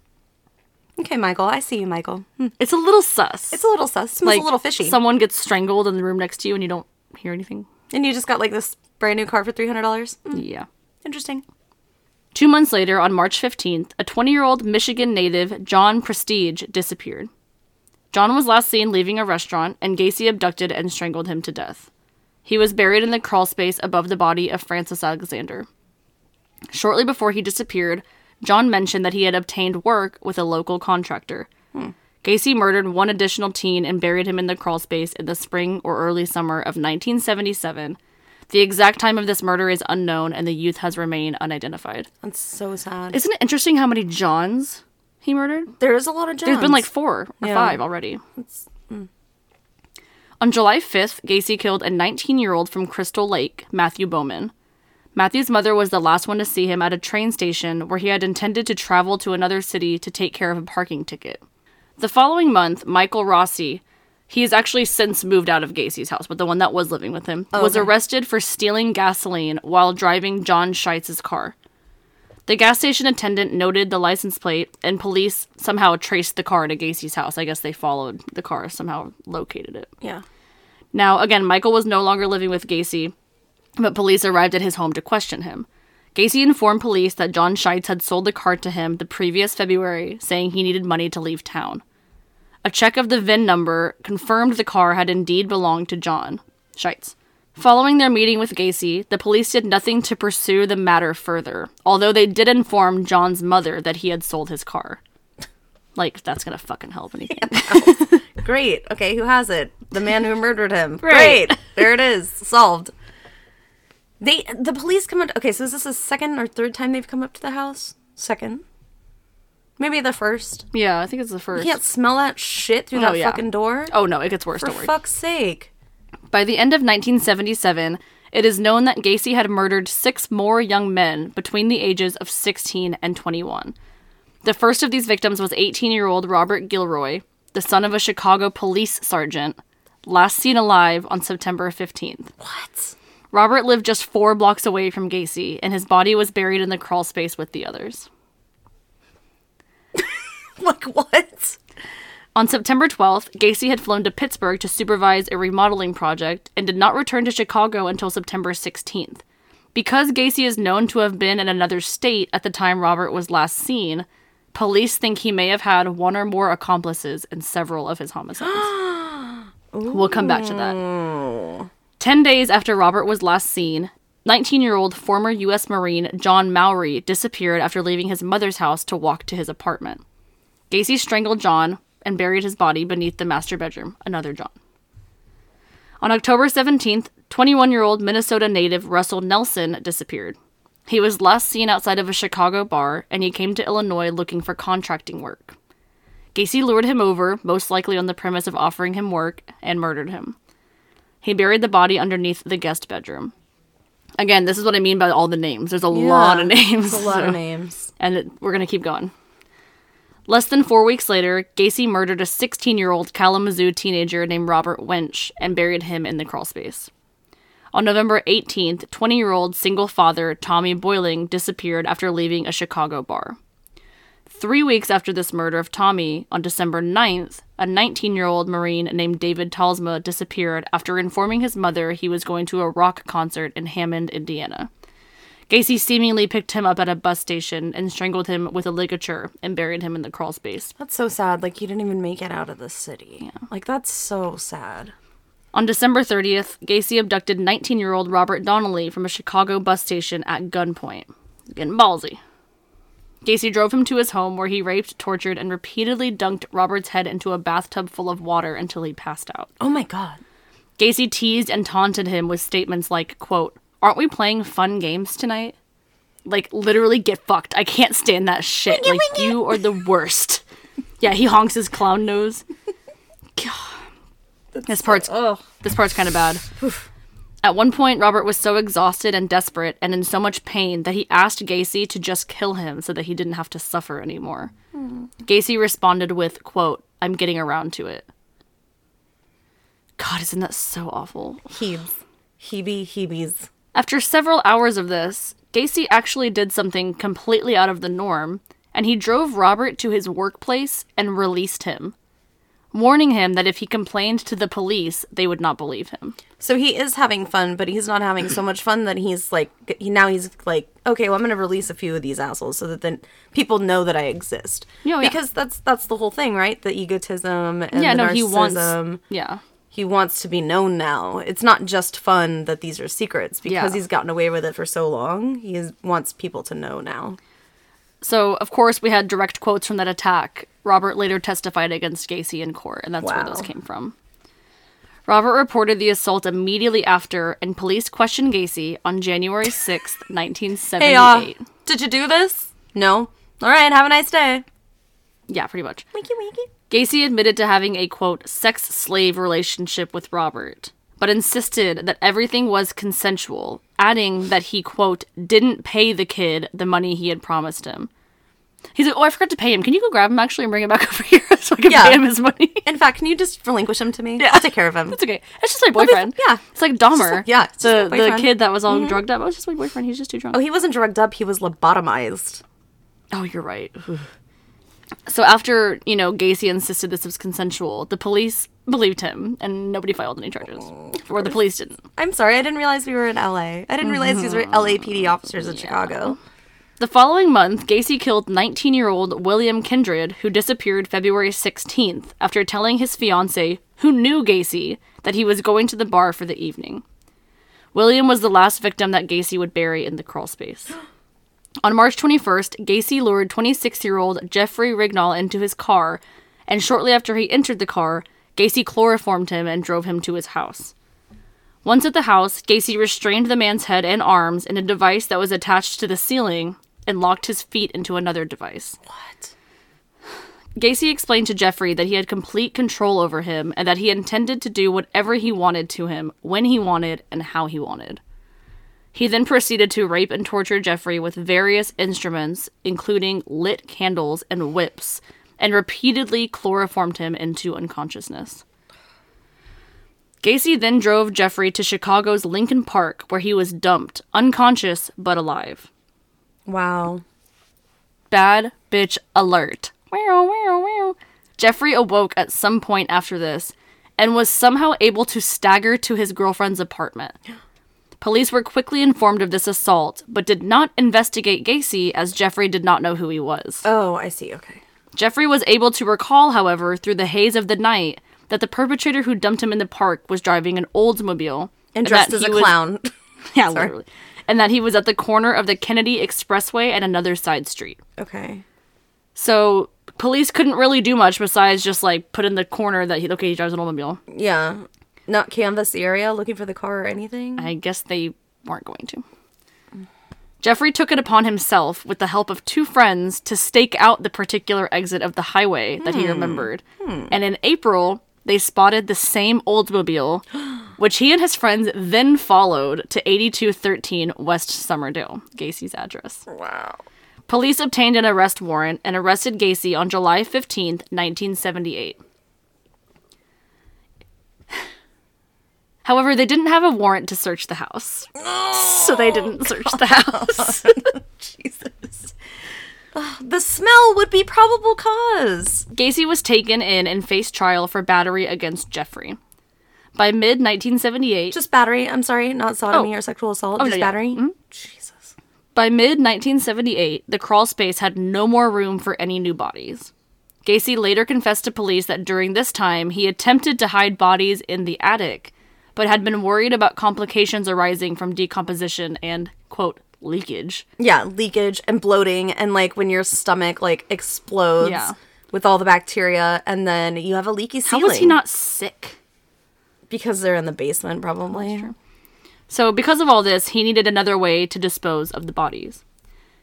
Okay, Michael. I see you, Michael. Hmm. It's a little sus. It's a little sus. It Smells a little fishy. Someone gets strangled in the room next to you and you don't hear anything. and you just got like this brand new car for three hundred dollars. Yeah. Interesting. Two months later, on March 15th, a 20 year old Michigan native, John Prestidge, disappeared. John was last seen leaving a restaurant, and Gacy abducted and strangled him to death. He was buried in the crawl space above the body of Francis Alexander. Shortly before he disappeared, John mentioned that he had obtained work with a local contractor. Hmm. Gacy murdered one additional teen and buried him in the crawlspace in the spring or early summer of 1977. The exact time of this murder is unknown, and the youth has remained unidentified. That's so sad. Isn't it interesting how many Johns he murdered? There is a lot of Johns. There's been like four or Yeah. five already. Hmm. On July 5th, Gacy killed a 19 year old from Crystal Lake, Matthew Bowman. Matthew's mother was the last one to see him at a train station where he had intended to travel to another city to take care of a parking ticket. The following month, Michael Rossi, he has actually since moved out of Gacy's house, but the one that was living with him, oh, was okay. arrested for stealing gasoline while driving John Szyc's car. The gas station attendant noted the license plate, and police somehow traced the car to Gacy's house. I guess they followed the car, somehow located it. Yeah. Now, again, Michael was no longer living with Gacy, but police arrived at his home to question him. Gacy informed police that John Szyc had sold the car to him the previous February, saying he needed money to leave town. A check of the VIN number confirmed the car had indeed belonged to John Szyc. Following their meeting with Gacy, the police did nothing to pursue the matter further, although they did inform John's mother that he had sold his car. Like, that's gonna fucking help anything. Great. Okay, who has it? The man who murdered him. Right. Great. There it is. Solved. They the police come up okay, so is this the second or third time they've come up to the house? Second. Maybe the first. yeah, I think it's the first. You can't smell that shit through Oh, that yeah. fucking door. Oh no, it gets worse. For fuck's sake. By the end of 1977, it is known that Gacy had murdered six more young men between the ages of 16 and 21. The first of these victims was 18 year old Robert Gilroy, the son of a Chicago police sergeant, last seen alive on September 15th. What? Robert lived just four blocks away from Gacy, and his body was buried in the crawl space with the others. Like what? On September 12th, Gacy had flown to Pittsburgh to supervise a remodeling project and did not return to Chicago until September 16th. Because Gacy is known to have been in another state at the time Robert was last seen, police think he may have had one or more accomplices in several of his homicides. we'll come back to that. Ten days after Robert was last seen, 19 year old former U.S. Marine John Mowery disappeared after leaving his mother's house to walk to his apartment. Gacy strangled John and buried his body beneath the master bedroom, another John. On October 17th, 21 year old Minnesota native Russell Nelson disappeared. He was last seen outside of a Chicago bar and he came to Illinois looking for contracting work. Gacy lured him over, most likely on the premise of offering him work, and murdered him. He buried the body underneath the guest bedroom. Again, this is what I mean by all the names. There's a lot of names. A lot so- of names. and it, we're going to keep going. Less than four weeks later, Gacy murdered a 16 year old Kalamazoo teenager named Robert Winch and buried him in the crawlspace. On November 18th, 20 year old single father Tommy Boiling disappeared after leaving a Chicago bar. Three weeks after this murder of Tommy, on December 9th, a 19 year old Marine named David Talsma disappeared after informing his mother he was going to a rock concert in Hammond, Indiana. Gacy seemingly picked him up at a bus station and strangled him with a ligature and buried him in the crawl space. That's so sad. Like he didn't even make it out of the city. Like that's so sad. On December 30th, Gacy abducted 19 year old Robert Donnelly from a Chicago bus station at gunpoint. Getting ballsy. Gacy drove him to his home where he raped, tortured, and repeatedly dunked Robert's head into a bathtub full of water until he passed out. Oh my god. Gacy teased and taunted him with statements like, quote, Aren't we playing fun games tonight? Like, literally get fucked. I can't stand that shit. like, you are the worst. yeah, he honks his clown nose. God. This part's Oh. this part's kind of bad. At one point, Robert was so exhausted and desperate and in so much pain that he asked Gacy to just kill him so that he didn't have to suffer anymore. Gacy responded with, quote, I'm getting around to it. God, isn't that so awful? Hebes. Hebe Hebe's. After several hours of this, Gacy actually did something completely out of the norm, and he drove Robert to his workplace and released him, warning him that if he complained to the police, they would not believe him. So he is having fun, but he's not having so much fun that he's like he, now he's like, okay, well I'm gonna release a few of these assholes so that then people know that I exist. Yeah, oh, yeah. because that's that's the whole thing, right? The egotism and yeah, the no, he wants. Yeah. he wants to be known now. It's not just fun that these are secrets because Yeah. he's gotten away with it for so long. He is, wants people to know now. So, of course, we had direct quotes from that attack. Robert later testified against Gacy in court, and that's where those came from. Robert reported the assault immediately after, and police questioned Gacy on January 6th, 1978. Hey, uh, did you do this? No. All right. Have a nice day. Yeah, pretty much. Winky winky. Gacy admitted to having a quote sex slave relationship with Robert, but insisted that everything was consensual, adding that he quote didn't pay the kid the money he had promised him. He's like, "Oh, I forgot to pay him. Can you go grab him actually and bring him back over here so I can Yeah. pay him his money?" In fact, can you just relinquish him to me? Yeah. I'll take care of him. It's okay. It's just my boyfriend. yeah. it's like Dahmer. like- yeah, it's the the. Mm-hmm. kid that was all drugged up. Oh, it's just my boyfriend. He's just too drunk. Oh, he wasn't drugged up. He was lobotomized. Oh, you're right. so after, you know, Gacy insisted this was consensual, the police believed him and nobody filed any charges. or the police didn't. I'm sorry, I didn't realize we were in LA. I didn't realize these were mm-hmm. LAPD officers in Chicago. The following month, Gacy killed 19 year old William Kindred, who disappeared February 16th after telling his fiancee, who knew Gacy, that he was going to the bar for the evening. William was the last victim that Gacy would bury in the crawl space. On March 21st, Gacy lured 26 year old Jeffrey Rignall into his car, and shortly after he entered the car, Gacy chloroformed him and drove him to his house. Once at the house, Gacy restrained the man's head and arms in a device that was attached to the ceiling and locked his feet into another device. What? Gacy explained to Jeffrey that he had complete control over him and that he intended to do whatever he wanted to him, when he wanted, and how he wanted. He then proceeded to rape and torture Jeffrey with various instruments, including lit candles and whips, and repeatedly chloroformed him into unconsciousness. Gacy then drove Jeffrey to Chicago's Lincoln Park, where he was dumped, unconscious but alive. Wow. Bad bitch alert. Wow, wow, wow. Jeffrey awoke at some point after this and was somehow able to stagger to his girlfriend's apartment. Police were quickly informed of this assault, but did not investigate Gacy as Jeffrey did not know who he was. Oh, I see. Okay. Jeffrey was able to recall, however, through the haze of the night, that the perpetrator who dumped him in the park was driving an Oldsmobile. And dressed that as a was- clown. Yeah, literally. And that he was at the corner of the Kennedy Expressway and another side street. okay. So police couldn't really do much besides just like put in the corner that he okay he drives an automobile. Yeah. Not canvass the area looking for the car or anything. I guess they weren't going to. Jeffrey took it upon himself, with the help of two friends, to stake out the particular exit of the highway that he hmm. remembered. Hmm. And in April, they spotted the same Oldsmobile, which he and his friends then followed to 8213 West Summerdale, Gacy's address. Wow. Police obtained an arrest warrant and arrested Gacy on July 15th, 1978. However, they didn't have a warrant to search the house. So they oh, didn't search the house. Jesus. The smell would be probable cause. Gacy was taken in and faced trial for battery against Jeffrey. By mid 1978, Just battery. I'm sorry, not sodomy Oh. or sexual assault. Oh, just no, yeah. battery. Mm-hmm. Jesus. By mid 1978, the crawl space had no more room for any new bodies. Gacy later confessed to police that during this time he attempted to hide bodies in the attic, but had been worried about complications arising from decomposition and, quote, leakage. Yeah, leakage and bloating, and like when your stomach like explodes Yeah. with all the bacteria, and then you have a leaky How was he not sick? Because they're in the basement, probably. So, because of all this, he needed another way to dispose of the bodies.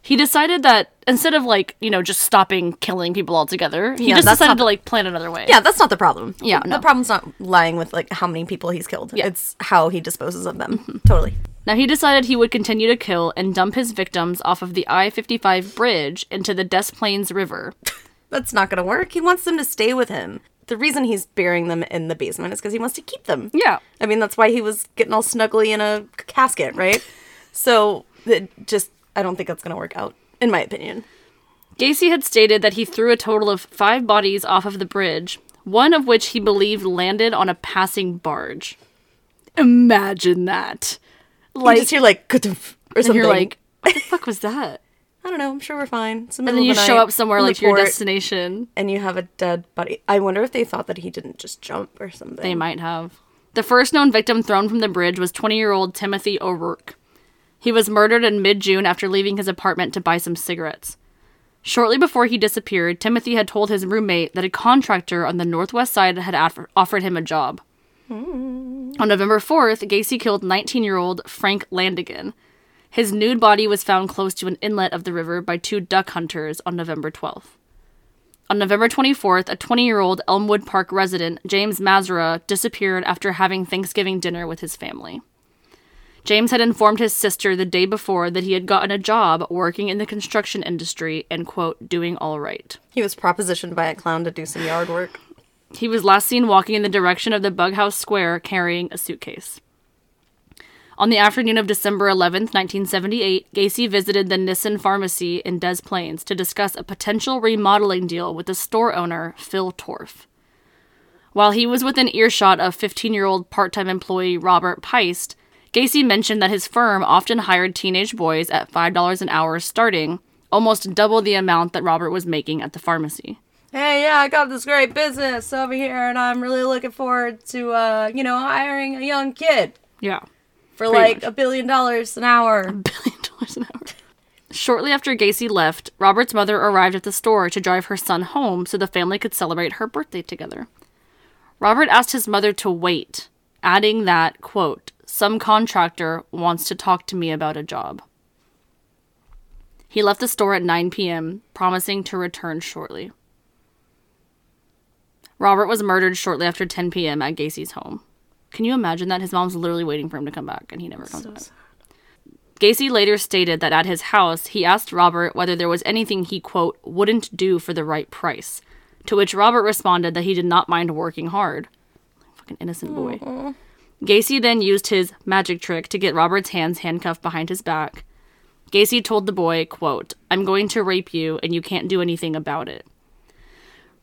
He decided that instead of like, you know, just stopping killing people altogether, he Yeah, just decided to like plan another way. Yeah, that's not the problem. Yeah, the no. problem's not lying with like how many people he's killed. Yeah. It's how he disposes of them. Mm-hmm. Totally. Now he decided he would continue to kill and dump his victims off of the I-55 bridge into the Des Plaines River. That's not gonna work. He wants them to stay with him. The reason he's burying them in the basement is because he wants to keep them. Yeah. I mean, that's why he was getting all snuggly in a casket, right? so it just, I don't think that's gonna work out, in my opinion. Gacy had stated that he threw a total of five bodies off of the bridge, one of which he believed landed on a passing barge. Imagine that. Like, You just hear like or and something. you're like, what the fuck was that? I don't know. I'm sure we're fine. The And then you the show up somewhere like your destination. and you have a dead body. I wonder if they thought that he didn't just jump or something. They might have. The first known victim thrown from the bridge was 20 year old Timothy O'Rourke. He was murdered in mid June after leaving his apartment to buy some cigarettes. Shortly before he disappeared, Timothy had told his roommate that a contractor on the northwest side had aff- offered him a job. Hmm. On November 4th, Gacy killed 19 year old Frank Landingin. His nude body was found close to an inlet of the river by two duck hunters on November 12th. On November 24th, a 20 year old Elmwood Park resident, James Mazzara, disappeared after having Thanksgiving dinner with his family. James had informed his sister the day before that he had gotten a job working in the construction industry and, quote, doing all right. He was propositioned by a clown to do some yard work. He was last seen walking in the direction of the Bughouse Square carrying a suitcase. On the afternoon of December 11th, 1978, Gacy visited the Nisson Pharmacy in Des Plaines to discuss a potential remodeling deal with the store owner, Phil Torf. While he was within earshot of 15 year old part time employee Robert Piest, Gacy mentioned that his firm often hired teenage boys at $5 an hour starting, almost double the amount that Robert was making at the pharmacy. Hey, yeah, I got this great business over here, and I'm really looking forward to, uh, you know, hiring a young kid Yeah. for like much. a billion dollars an hour. A billion dollars an hour. Shortly after Gacy left, Robert's mother arrived at the store to drive her son home so the family could celebrate her birthday together. Robert asked his mother to wait, adding that, quote, some contractor wants to talk to me about a job. He left the store at 9 p.m., promising to return shortly. Robert was murdered shortly after 10 p.m. at Gacy's home. Can you imagine that? His mom's literally waiting for him to come back and he never comes back. Gacy later stated that at his house, he asked Robert whether there was anything he, quote, wouldn't do for the right price. To which Robert responded that he did not mind working hard. Fucking innocent boy. Gacy then used his magic trick to get Robert's hands handcuffed behind his back. Gacy told the boy, quote, I'm going to rape you and you can't do anything about it.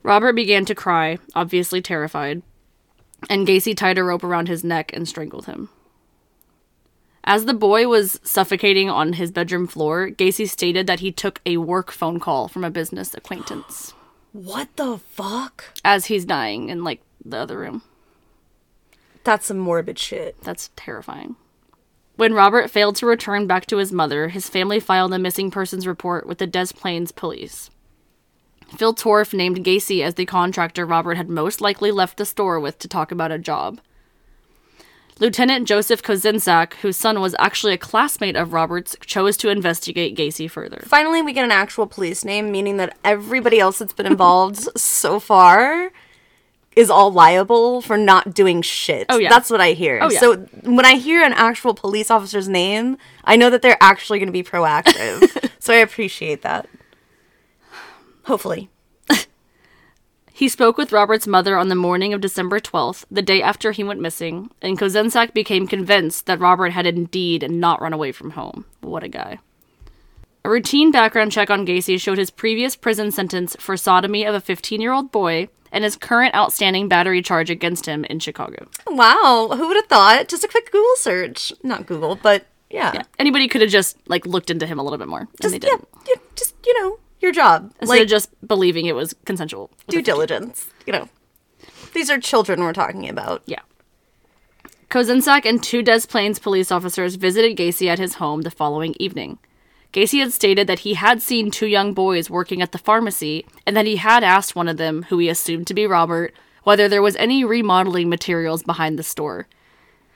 Robert began to cry, obviously terrified, and Gacy tied a rope around his neck and strangled him. As the boy was suffocating on his bedroom floor, Gacy stated that he took a work phone call from a business acquaintance What the fuck? as he's dying in like the other room. That's some morbid shit. That's terrifying. When Robert failed to return back to his mother, his family filed a missing persons report with the Des Plaines police. Phil Torf named Gacy as the contractor Robert had most likely left the store with to talk about a job. Lieutenant Joseph Kozenczak, whose son was actually a classmate of Robert's, chose to investigate Gacy further. Finally, we get an actual police name, meaning that everybody else that's been involved so far is all liable for not doing shit. Oh, yeah. That's what I hear. Oh, yeah. So when I hear an actual police officer's name, I know that they're actually going to be proactive. so I appreciate that. Hopefully. He spoke with Robert's mother on the morning of December 12th, the day after he went missing, and Kozenczak became convinced that Robert had indeed not run away from home. What a guy. A routine background check on Gacy showed his previous prison sentence for sodomy of a 15 year old boy and his current outstanding battery charge against him in Chicago. Wow. Who would have thought? Just a quick Google search. Not Google, but yeah. Yeah. Anybody could have just like looked into him a little bit more. Just, yeah, yeah, just, you know, your job. Instead like, of just believing it was consensual. due diligence. You know, these are children we're talking about. Yeah. Kozenczak and two Des Plaines police officers visited Gacy at his home the following evening. Gacy had stated that he had seen two young boys working at the pharmacy and that he had asked one of them, who he assumed to be Robert, whether there was any remodeling materials behind the store.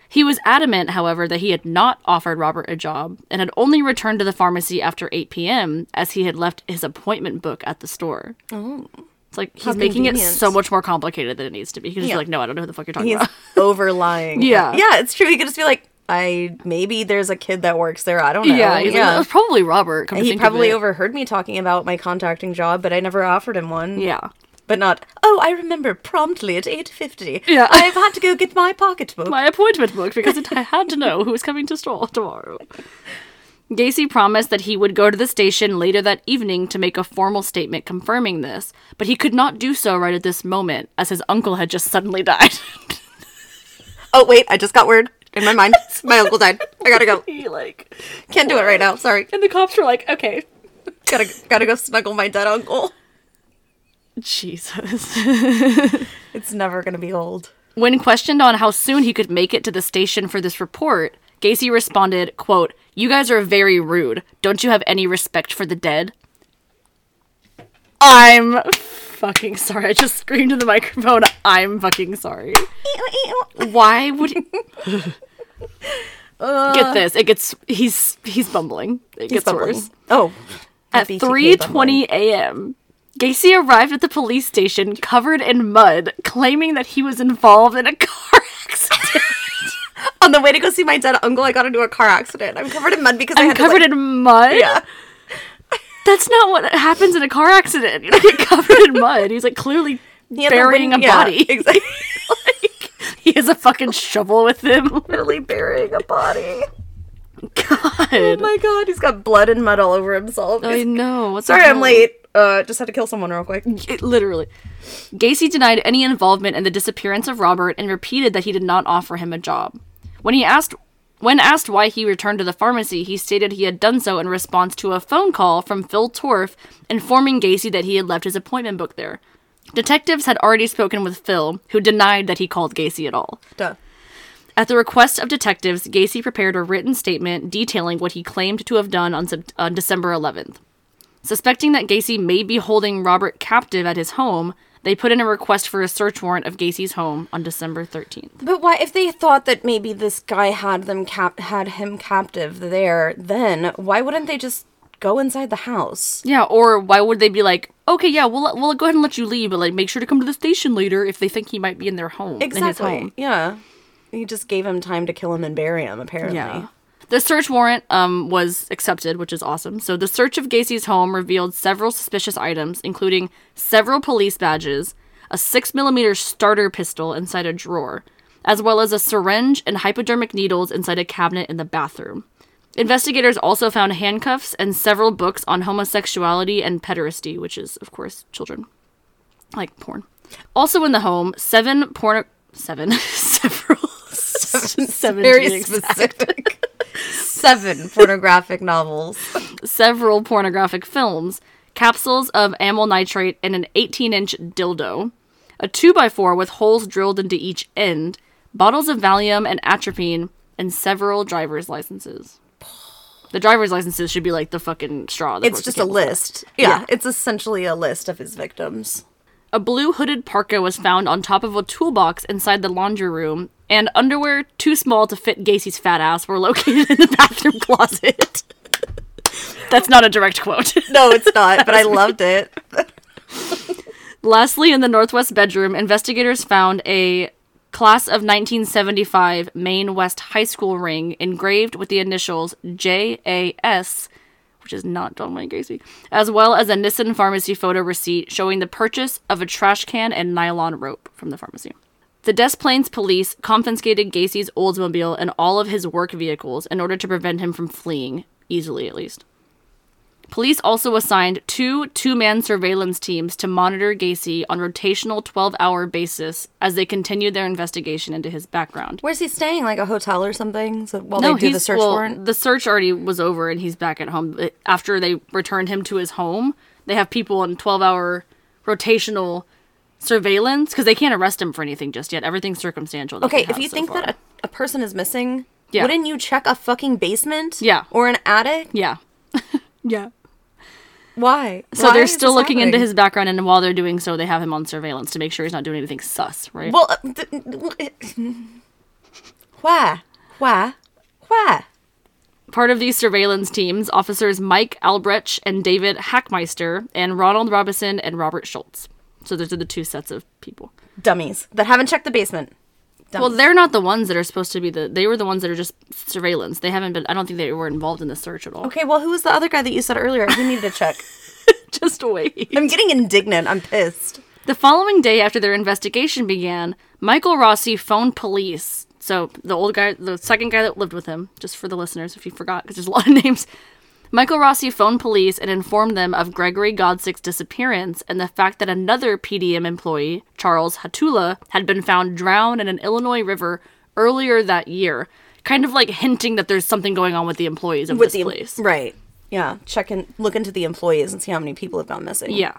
He was adamant, however, that he had not offered Robert a job and had only returned to the pharmacy after 8 p.m. as he had left his appointment book at the store. Oh. It's like he's making it so much more complicated than it needs to be. He can just Yeah. like, no, I don't know who the fuck you're talking He's about. overlying. Yeah. Yeah, it's true. He could just be like, I maybe there's a kid that works there. I don't know. Yeah, he's like, it was oh, probably Robert. He probably overheard me talking about my contracting job, but I never offered him one. Yeah. But not, oh, I remember promptly at 8.50. Yeah. I've had to go get my pocketbook. My appointment book because it, I had to know who was coming to store tomorrow. Gacy promised that he would go to the station later that evening to make a formal statement confirming this, but he could not do so right at this moment as his uncle had just suddenly died. oh, wait, I just got word in my mind. my uncle died. I gotta go. he like, Can't do it right now. Sorry. and the cops were like, "Okay, Gotta, gotta go snuggle my dead uncle. Jesus." It's never gonna be old. When questioned on how soon he could make it to the station for this report, Gacy responded, quote, You guys are very rude. Don't you have any respect for the dead? I'm fucking sorry. I just screamed in the microphone. I'm fucking sorry. Why would he... Get uh, this. It gets he's he's bumbling. It He's gets bubbling. worse. Oh. At BTK 3:20 a.m., Gacy arrived at the police station covered in mud, claiming that he was involved in a car accident. On the way to go see my dead uncle, I got into a car accident. I'm covered in mud because I I'm had covered to, like, in mud. Yeah. That's not what happens in a car accident. You don't get covered in mud. He's like clearly the burying a yeah, body. Exactly. like, he has a fucking shovel with him. Literally burying a body. God. Oh my god, he's got blood and mud all over himself. I know. What's Sorry, I'm late. Uh, just had to kill someone real quick. It- literally. Gacy denied any involvement in the disappearance of Robert and repeated that he did not offer him a job. When he asked when asked why he returned to the pharmacy, he stated he had done so in response to a phone call from Phil Torf informing Gacy that he had left his appointment book there. Detectives had already spoken with Phil, who denied that he called Gacy at all. Duh. At the request of detectives, Gacy prepared a written statement detailing what he claimed to have done on, on December 11th. Suspecting that Gacy may be holding Robert captive at his home, they put in a request for a search warrant of Gacy's home on December 13th. But why, if they thought that maybe this guy had them cap had him captive there, then why wouldn't they just go inside the house? Yeah, or why would they be like, okay, yeah, we'll, we'll go ahead and let you leave, but like make sure to come to the station later if they think he might be in their home. In his Exactly. home. Yeah. He just gave him time to kill him and bury him. Apparently. Yeah. The search warrant um, was accepted, which is awesome. So the search of Gacy's home revealed several suspicious items, including several police badges, a six millimeter starter pistol inside a drawer, as well as a syringe and hypodermic needles inside a cabinet in the bathroom. Investigators also found handcuffs and several books on homosexuality and pederasty, which is, of course, children. Like porn. Also in the home, seven porn. Seven. several. Seven. Very to exact. specific. Seven pornographic novels. several pornographic films, capsules of amyl nitrate, and an 18 inch dildo, a 2x4 with holes drilled into each end, bottles of Valium and atropine, and several driver's licenses. The driver's licenses should be like the fucking straw. that It's just a list. Yeah, Yeah. it's essentially a list of his victims. A blue hooded parka was found on top of a toolbox inside the laundry room, and underwear too small to fit Gacy's fat ass were located in the bathroom closet. That's not a direct quote. No, it's not, but I loved it. Lastly, in the northwest bedroom, investigators found a class of 1975 Maine West High School ring engraved with the initials JAS, which is not John Wayne Gacy, as well as a Nisson pharmacy photo receipt showing the purchase of a trash can and nylon rope from the pharmacy. The Des Plaines police confiscated Gacy's Oldsmobile and all of his work vehicles in order to prevent him from fleeing, easily at least. Police also assigned two two man surveillance teams to monitor Gacy on rotational 12 hour basis as they continued their investigation into his background. Where's he staying? Like a hotel or something? So while No, they do the search well, warrant? The search already was over and he's back at home. After they returned him to his home, they have people on 12 hour rotational surveillance because they can't arrest him for anything just yet. Everything's circumstantial. Okay, if you so think far. that a, a person is missing, Yeah. wouldn't you check a fucking basement? Yeah. Or an attic? Yeah. yeah. Why? So Why they're still looking into his background, and while they're doing so, they have him on surveillance to make sure he's not doing anything sus, right? Well, uh, th- why? Why? Why? Part of these surveillance teams, officers Mike Albrecht and David Hachmeister, and Ronald Robinson and Robert Schultz. So those are the two sets of people. Dummies that haven't checked the basement. Well, they're not the ones that are supposed to be the. They were the ones that are just surveillance. They haven't been. I don't think they were involved in the search at all. Okay, well, who was the other guy that you said earlier? He needed to check. Just wait. I'm getting indignant. I'm pissed. The following day after their investigation began, Michael Rossi phoned police. So the old guy, the second guy that lived with him, just for the listeners if you forgot, because there's a lot of names. Michael Rossi phoned police and informed them of Gregory Godzik's disappearance and the fact that another PDM employee, Charles Hattula, had been found drowned in an Illinois river earlier that year, kind of like hinting that there's something going on with the employees of With this the place. right, yeah. Check and look into the employees and see how many people have gone missing. Yeah.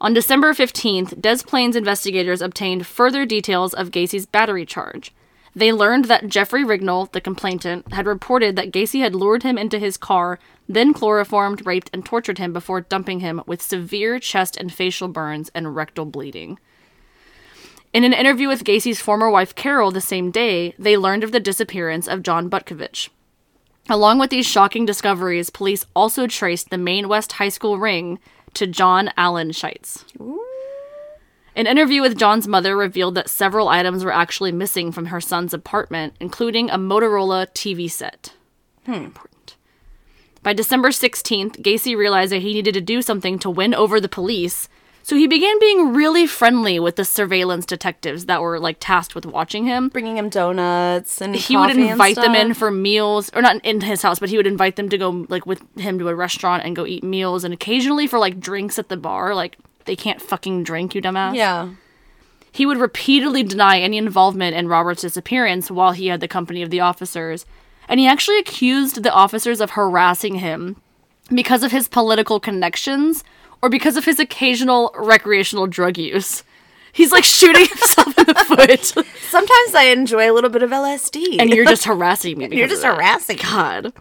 On December 15th, Des Plaines investigators obtained further details of Gacy's battery charge. They learned that Jeffrey Rignall, the complainant, had reported that Gacy had lured him into his car, then chloroformed, raped, and tortured him before dumping him with severe chest and facial burns and rectal bleeding. In an interview with Gacy's former wife Carol the same day, they learned of the disappearance of John Butkovich. Along with these shocking discoveries, police also traced the Maine West High School ring to John Allen Szyc. An interview with John's mother revealed that several items were actually missing from her son's apartment, including a Motorola TV set. Hmm. Important. By December 16th, Gacy realized that he needed to do something to win over the police, so he began being really friendly with the surveillance detectives that were like tasked with watching him. Bringing him donuts and He would invite them in for meals, or not in his house, but he would invite them to go like with him to a restaurant and go eat meals, and occasionally for like drinks at the bar. Like they can't fucking drink, you dumbass. Yeah. He would repeatedly deny any involvement in Robert's disappearance while he had the company of the officers, and he actually accused the officers of harassing him because of his political connections or because of his occasional recreational drug use. He's like shooting himself in the foot, Sometimes I enjoy a little bit of LSD. and you're just harassing me. You're just harassing. God.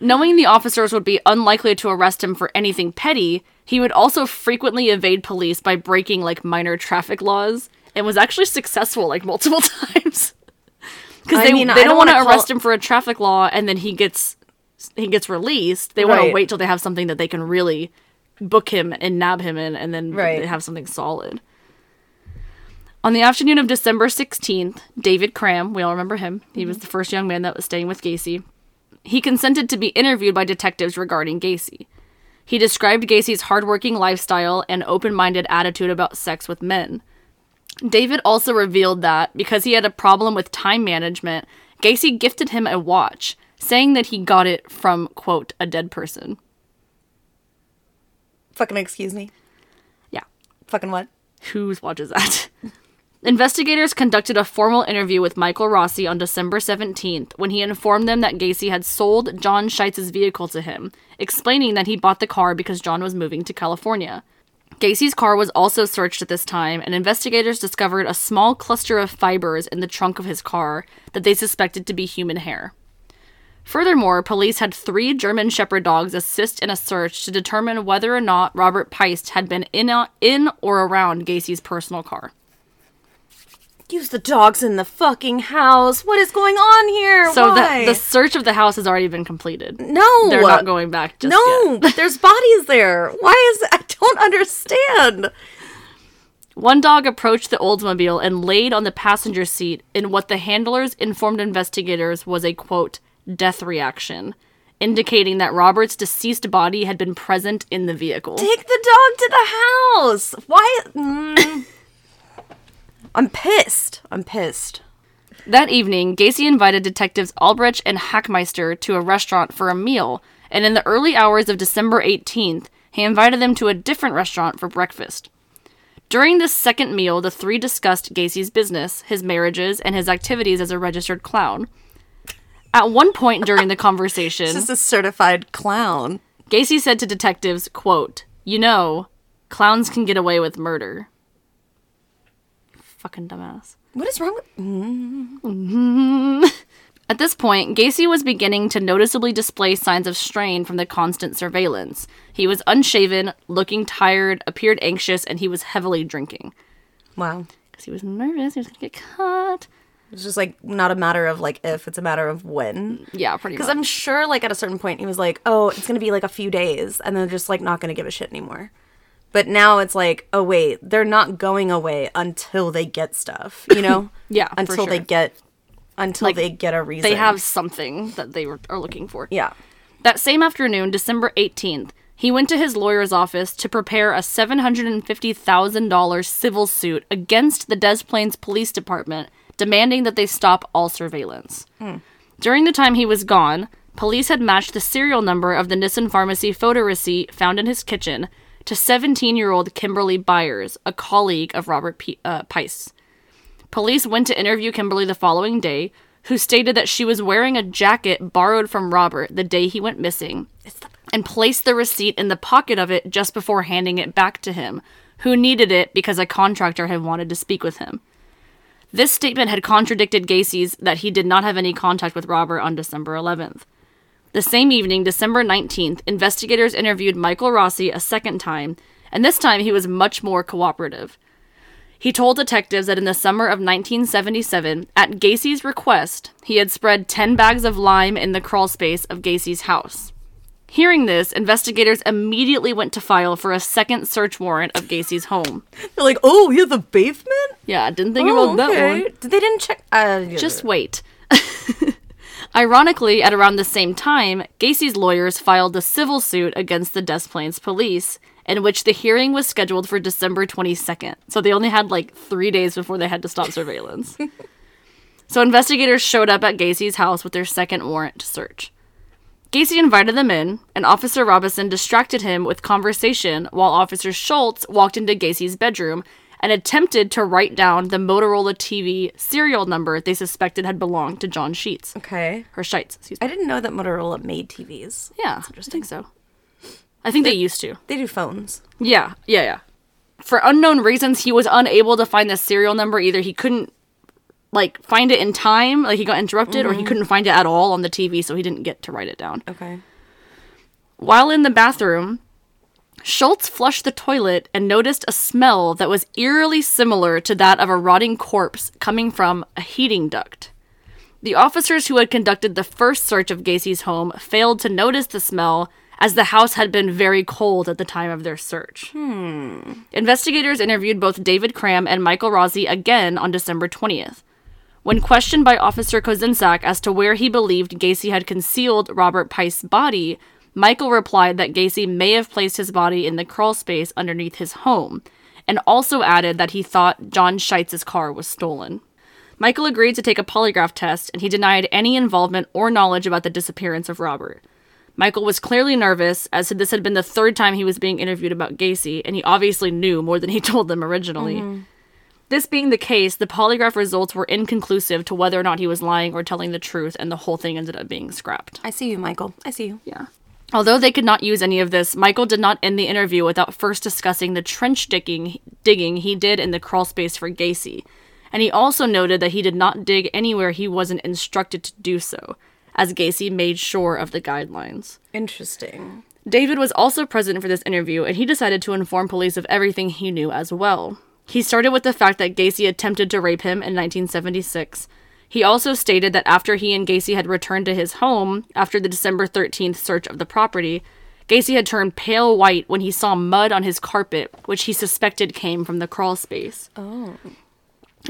Knowing the officers would be unlikely to arrest him for anything petty, he would also frequently evade police by breaking like minor traffic laws and was actually successful like multiple times. Because they, mean, they don't, don't want to call- arrest him for a traffic law and then he gets he gets released. They want to wait till they have something that they can really book him and nab him in and then Right. they have something solid. On the afternoon of December 16th, David Cram, we all remember him, he was mm-hmm. the first young man that was staying with Gacy, he consented to be interviewed by detectives regarding Gacy. He described Gacy's hardworking lifestyle and open minded attitude about sex with men. David also revealed that, because he had a problem with time management, Gacy gifted him a watch, saying that he got it from, quote, a dead person. Fucking excuse me. Yeah. Fucking what? Whose watch is that? Investigators conducted a formal interview with Michael Rossi on December 17th when he informed them that Gacy had sold John Szyc's vehicle to him, explaining that he bought the car because John was moving to California. Gacy's car was also searched at this time, and investigators discovered a small cluster of fibers in the trunk of his car that they suspected to be human hair. Furthermore, police had three German Shepherd dogs assist in a search to determine whether or not Robert Piest had been in, in or around Gacy's personal car. Use the dogs in the fucking house. What is going on here? So Why? the, the search of the house has already been completed. no, They're not going back just no, but there's bodies there. Why is I don't understand. One dog approached the Oldsmobile and laid on the passenger seat in what the handlers informed investigators was a quote, death reaction, indicating that Robert's deceased body had been present in the vehicle. Take the dog to the house. Why? Mm. I'm pissed. I'm pissed. That evening, Gacy invited detectives Albrecht and Hachmeister to a restaurant for a meal, and in the early hours of December 18th, he invited them to a different restaurant for breakfast. During this second meal, the three discussed Gacy's business, his marriages, and his activities as a registered clown. At one point during the conversation, This is a certified clown. Gacy said to detectives, quote, You know, clowns can get away with murder. Fucking dumbass. What is wrong with? Mm. Mm-hmm. At this point, Gacy was beginning to noticeably display signs of strain from the constant surveillance. He was unshaven, looking tired, appeared anxious, and he was heavily drinking. Wow. Because he was nervous, he was gonna get caught. It's just like not a matter of like if, it's a matter of when. Yeah, pretty much. Because I'm sure, like, at a certain point, he was like, oh, it's going to be like a few days, and then just like not going to give a shit anymore. But now it's like, oh, wait, they're not going away until they get stuff, you know? Yeah, for Until they get, until Like, they get a reason. they have something that they were, are looking for. Yeah. That same afternoon, December 18th, he went to his lawyer's office to prepare a $750,000 civil suit against the Des Plaines Police Department, demanding that they stop all surveillance. Hmm. During the time he was gone, police had matched the serial number of the Nisson Pharmacy photo receipt found in his kitchen to 17 year old Kimberly Byers, a colleague of Robert P- uh, Piest. Police went to interview Kimberly the following day, who stated that she was wearing a jacket borrowed from Robert the day he went missing, and placed the receipt in the pocket of it just before handing it back to him, who needed it because a contractor had wanted to speak with him. This statement had contradicted Gacy's that he did not have any contact with Robert on December 11th. The same evening, December 19th, investigators interviewed Michael Rossi a second time, and this time he was much more cooperative. He told detectives that in the summer of 1977, at Gacy's request, he had spread 10 bags of lime in the crawl space of Gacy's house. Hearing this, investigators immediately went to file for a second search warrant of Gacy's home. They're like, oh, you're the basement? Yeah, didn't think Oh, about that okay. one. They didn't check. Uh, Just wait. Ironically, at around the same time, Gacy's lawyers filed a civil suit against the Des Plaines police, in which the hearing was scheduled for December 22nd. So they only had like three days before they had to stop surveillance. so investigators showed up at Gacy's house with their second warrant to search. Gacy invited them in, and Officer Robinson distracted him with conversation while Officer Schultz walked into Gacy's bedroom and attempted to write down the Motorola TV serial number they suspected had belonged to John Sheets. Okay. Or Szyc, excuse me. I didn't know that Motorola made TVs. Yeah, I think so. I think they used to. They do phones. Yeah, yeah, yeah. For unknown reasons, he was unable to find the serial number. Either he couldn't like find it in time, like he got interrupted, or he mm-hmm. couldn't find it at all on the TV, so he didn't get to write it down. Okay. While in the bathroom, Schultz flushed the toilet and noticed a smell that was eerily similar to that of a rotting corpse coming from a heating duct. The officers who had conducted the first search of Gacy's home failed to notice the smell as the house had been very cold at the time of their search. Hmm. Investigators interviewed both David Cram and Michael Rossi again on December 20th. When questioned by Officer Kozenczak as to where he believed Gacy had concealed Robert Piest's body, Michael replied that Gacy may have placed his body in the crawl space underneath his home, and also added that he thought John Szyc's car was stolen. Michael agreed to take a polygraph test, and he denied any involvement or knowledge about the disappearance of Robert. Michael was clearly nervous, as this had been the third time he was being interviewed about Gacy, and he obviously knew more than he told them originally. Mm-hmm. This being the case, the polygraph results were inconclusive to whether or not he was lying or telling the truth, and the whole thing ended up being scrapped. I see you, Michael. I see you. Yeah. Although they could not use any of this, Michael did not end the interview without first discussing the trench digging, digging he did in the crawl space for Gacy. And he also noted that he did not dig anywhere he wasn't instructed to do so, as Gacy made sure of the guidelines. Interesting. David was also present for this interview, and he decided to inform police of everything he knew as well. He started with the fact that Gacy attempted to rape him in 1976. He also stated that after he and Gacy had returned to his home after the December 13th search of the property, Gacy had turned pale white when he saw mud on his carpet, which he suspected came from the crawl space. Oh.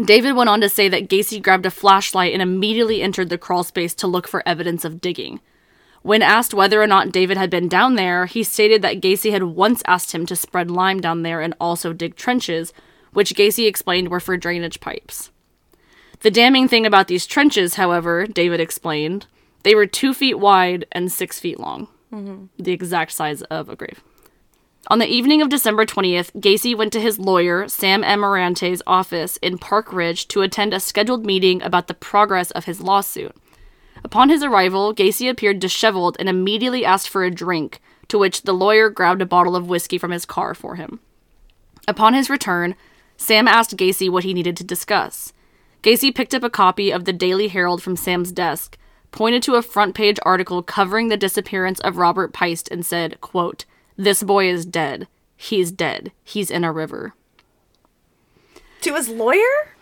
David went on to say that Gacy grabbed a flashlight and immediately entered the crawl space to look for evidence of digging. When asked whether or not David had been down there, he stated that Gacy had once asked him to spread lime down there and also dig trenches, which Gacy explained were for drainage pipes. The damning thing about these trenches, however, David explained, they were two feet wide and six feet long, the exact size of a grave. On the evening of December 20th, Gacy went to his lawyer, Sam Amarante's office in Park Ridge to attend a scheduled meeting about the progress of his lawsuit. Upon his arrival, Gacy appeared disheveled and immediately asked for a drink, to which the lawyer grabbed a bottle of whiskey from his car for him. Upon his return, Sam asked Gacy what he needed to discuss. Gacy picked up a copy of the Daily Herald from Sam's desk, pointed to a front page article covering the disappearance of Robert Piest, and said, quote, This boy is dead. He's dead. He's in a river. To his lawyer?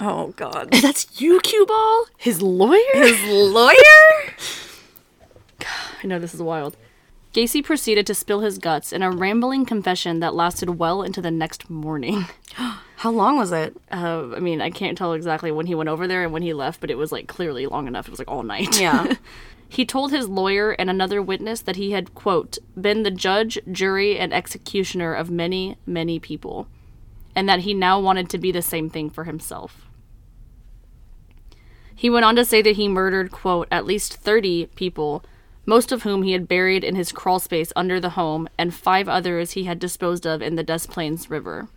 Oh God. That's you, Cue Ball? His lawyer? His lawyer? I know this is wild. Gacy proceeded to spill his guts in a rambling confession that lasted well into the next morning. How long was it? Uh, I mean, I can't tell exactly when he went over there and when he left, but it was like clearly long enough. It was like all night. Yeah. he told his lawyer and another witness that he had, quote, been the judge, jury, and executioner of many, many people, and that he now wanted to be the same thing for himself. He went on to say that he murdered, quote, at least 30 people, most of whom he had buried in his crawl space under the home, and five others he had disposed of in the Des Plaines River.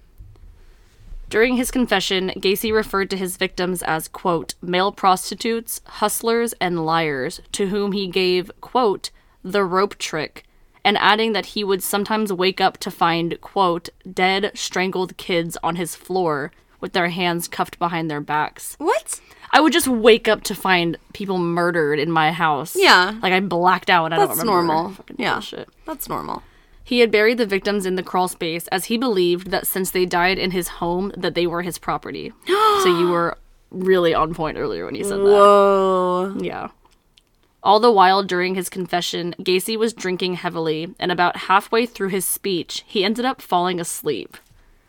During his confession, Gacy referred to his victims as, quote, male prostitutes, hustlers, and liars, to whom he gave, quote, the rope trick, and adding that he would sometimes wake up to find, quote, dead, strangled kids on his floor with their hands cuffed behind their backs. What? I would just wake up to find people murdered in my house. Yeah. Like I blacked out. I don't That's remember. normal. Fucking Yeah. bullshit. That's normal. He had buried the victims in the crawl space as he believed that since they died in his home that they were his property. so you were really on point earlier when you said that. Whoa. Yeah. All the while during his confession, Gacy was drinking heavily, and about halfway through his speech, he ended up falling asleep.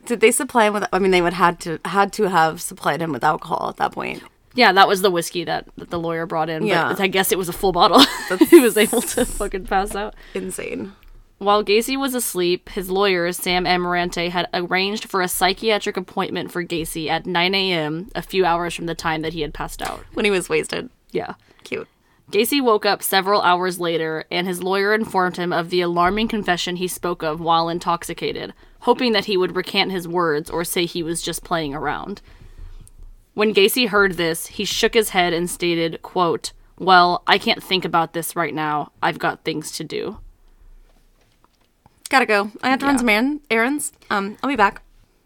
Did they supply him with? I mean, they would had to had to have supplied him with alcohol at that point. Yeah, that was the whiskey that, that the lawyer brought in. Yeah. But I guess it was a full bottle. That he was able to fucking pass out. Insane. While Gacy was asleep, his lawyer, Sam Amarante, had arranged for a psychiatric appointment for Gacy at 9 a.m., a few hours from the time that he had passed out. When he was wasted. Yeah. Cute. Gacy woke up several hours later, and his lawyer informed him of the alarming confession he spoke of while intoxicated, hoping that he would recant his words or say he was just playing around. When Gacy heard this, he shook his head and stated, quote, Well, I can't think about this right now. I've got things to do. Gotta go. I have to run some errands. errands. Um, I'll be back.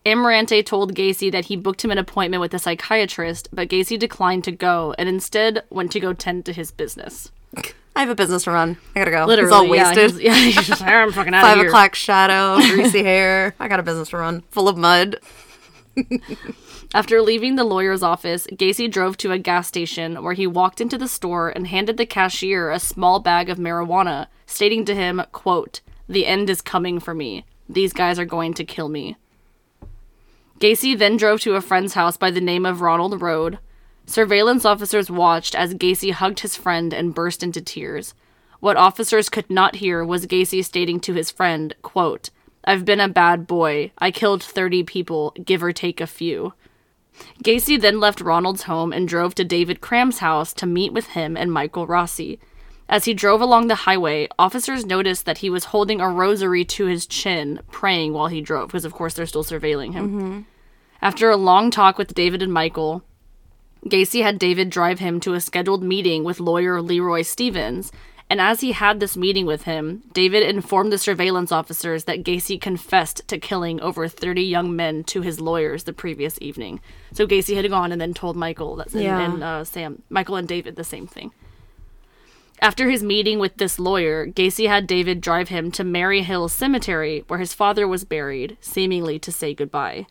Amarante told Gacy that he booked him an appointment with a psychiatrist, but Gacy declined to go and instead went to go tend to his business. I have a business to run. I gotta go. Literally, it's all yeah, wasted. he's- Yeah, he's just, I'm fucking out of Five o'clock shadow, greasy hair. I got a business to run, full of mud. After leaving the lawyer's office, Gacy drove to a gas station where he walked into the store and handed the cashier a small bag of marijuana, stating to him, quote, The end is coming for me. These guys are going to kill me. Gacy then drove to a friend's house by the name of Ronald Rohde. Surveillance officers watched as Gacy hugged his friend and burst into tears. What officers could not hear was Gacy stating to his friend, quote, I've been a bad boy. I killed 30 people, give or take a few. Gacy then left Ronald's home and drove to David Cram's house to meet with him and Michael Rossi. As he drove along the highway, officers noticed that he was holding a rosary to his chin, praying while he drove, because of course they're still surveilling him. Mm-hmm. After a long talk with David and Michael, Gacy had David drive him to a scheduled meeting with lawyer Leroy Stevens, and as he had this meeting with him, David informed the surveillance officers that Gacy confessed to killing over 30 young men to his lawyers the previous evening. So Gacy had gone and then told Michael that's and, and uh, Sam, Michael and David the same thing. After his meeting with this lawyer, Gacy had David drive him to Maryhill Cemetery, where his father was buried, seemingly to say goodbye.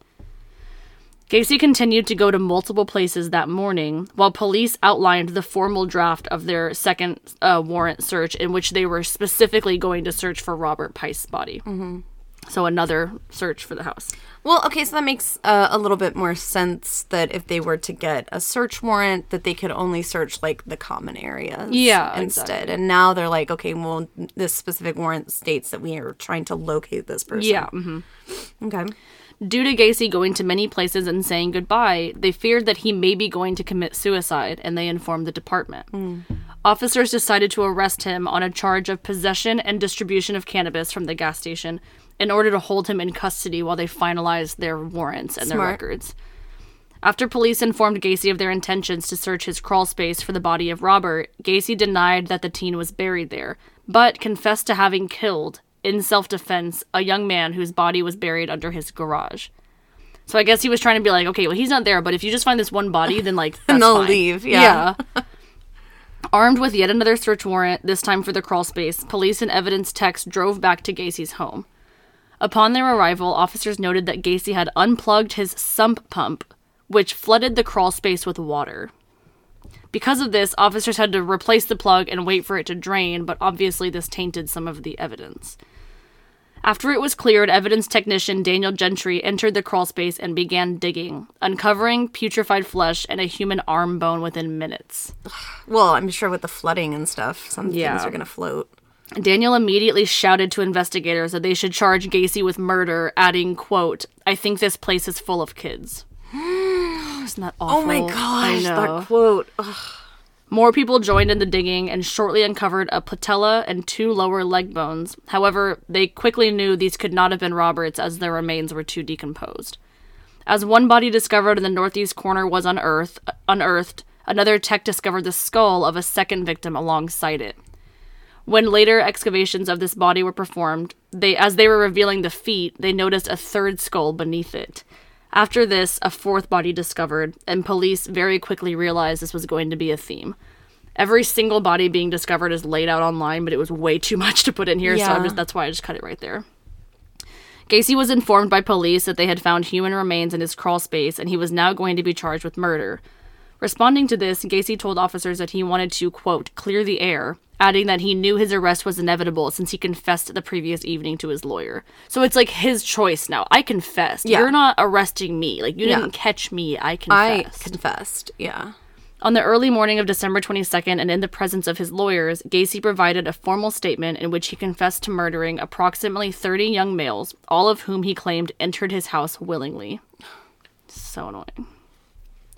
Gacy continued to go to multiple places that morning while police outlined the formal draft of their second uh, warrant search, in which they were specifically going to search for Robert Piest's body. Mm-hmm. So, another search for the house. Well, okay, so that makes uh, a little bit more sense that if they were to get a search warrant, that they could only search like the common areas. Yeah, instead. exactly. And now they're like, okay, well, this specific warrant states that we are trying to locate this person. Yeah. hmm Okay. Due to Gacy going to many places and saying goodbye, they feared that he may be going to commit suicide, and they informed the department. Hmm. Officers decided to arrest him on a charge of possession and distribution of cannabis from the gas station in order to hold him in custody while they finalized their warrants and their records. After police informed Gacy of their intentions to search his crawl space for the body of Robert, Gacy denied that the teen was buried there, but confessed to having killed, in self defense, a young man whose body was buried under his garage. So I guess he was trying to be like, okay, well, he's not there, but if you just find this one body, then like, that's And they'll fine. leave, yeah. Yeah. Armed with yet another search warrant, this time for the crawl space, police and evidence techs drove back to Gacy's home. Upon their arrival, officers noted that Gacy had unplugged his sump pump, which flooded the crawl space with water. Because of this, officers had to replace the plug and wait for it to drain, but obviously this tainted some of the evidence. After it was cleared, evidence technician Daniel Genty entered the crawl space and began digging, uncovering putrefied flesh and a human arm bone within minutes. Well, I'm sure with the flooding and stuff, some Yeah. things are going to float. Daniel immediately shouted to investigators that they should charge Gacy with murder, adding, quote, I think this place is full of kids. Isn't that awful? Oh my gosh, that quote. Ugh. More people joined in the digging and shortly uncovered a patella and two lower leg bones. However, they quickly knew these could not have been Robert's as their remains were too decomposed. As one body discovered in the northeast corner was unearthed, unearthed, another tech discovered the skull of a second victim alongside it. When later excavations of this body were performed, they as they were revealing the feet, they noticed a third skull beneath it. After this, a fourth body discovered, and police very quickly realized this was going to be a theme. Every single body being discovered is laid out online, but it was way too much to put in here, so I'm just, that's why I just cut it right there. Gacy was informed by police that they had found human remains in his crawl space, and he was now going to be charged with murder. Responding to this, Gacy told officers that he wanted to, quote, clear the air, adding that he knew his arrest was inevitable since he confessed the previous evening to his lawyer. So it's like his choice now. I confessed. Yeah. You're not arresting me. Like, you Yeah. didn't catch me. I confessed. I confessed. confessed. Yeah. On the early morning of December 22nd, and in the presence of his lawyers, Gacy provided a formal statement in which he confessed to murdering approximately 30 young males, all of whom he claimed entered his house willingly. So annoying.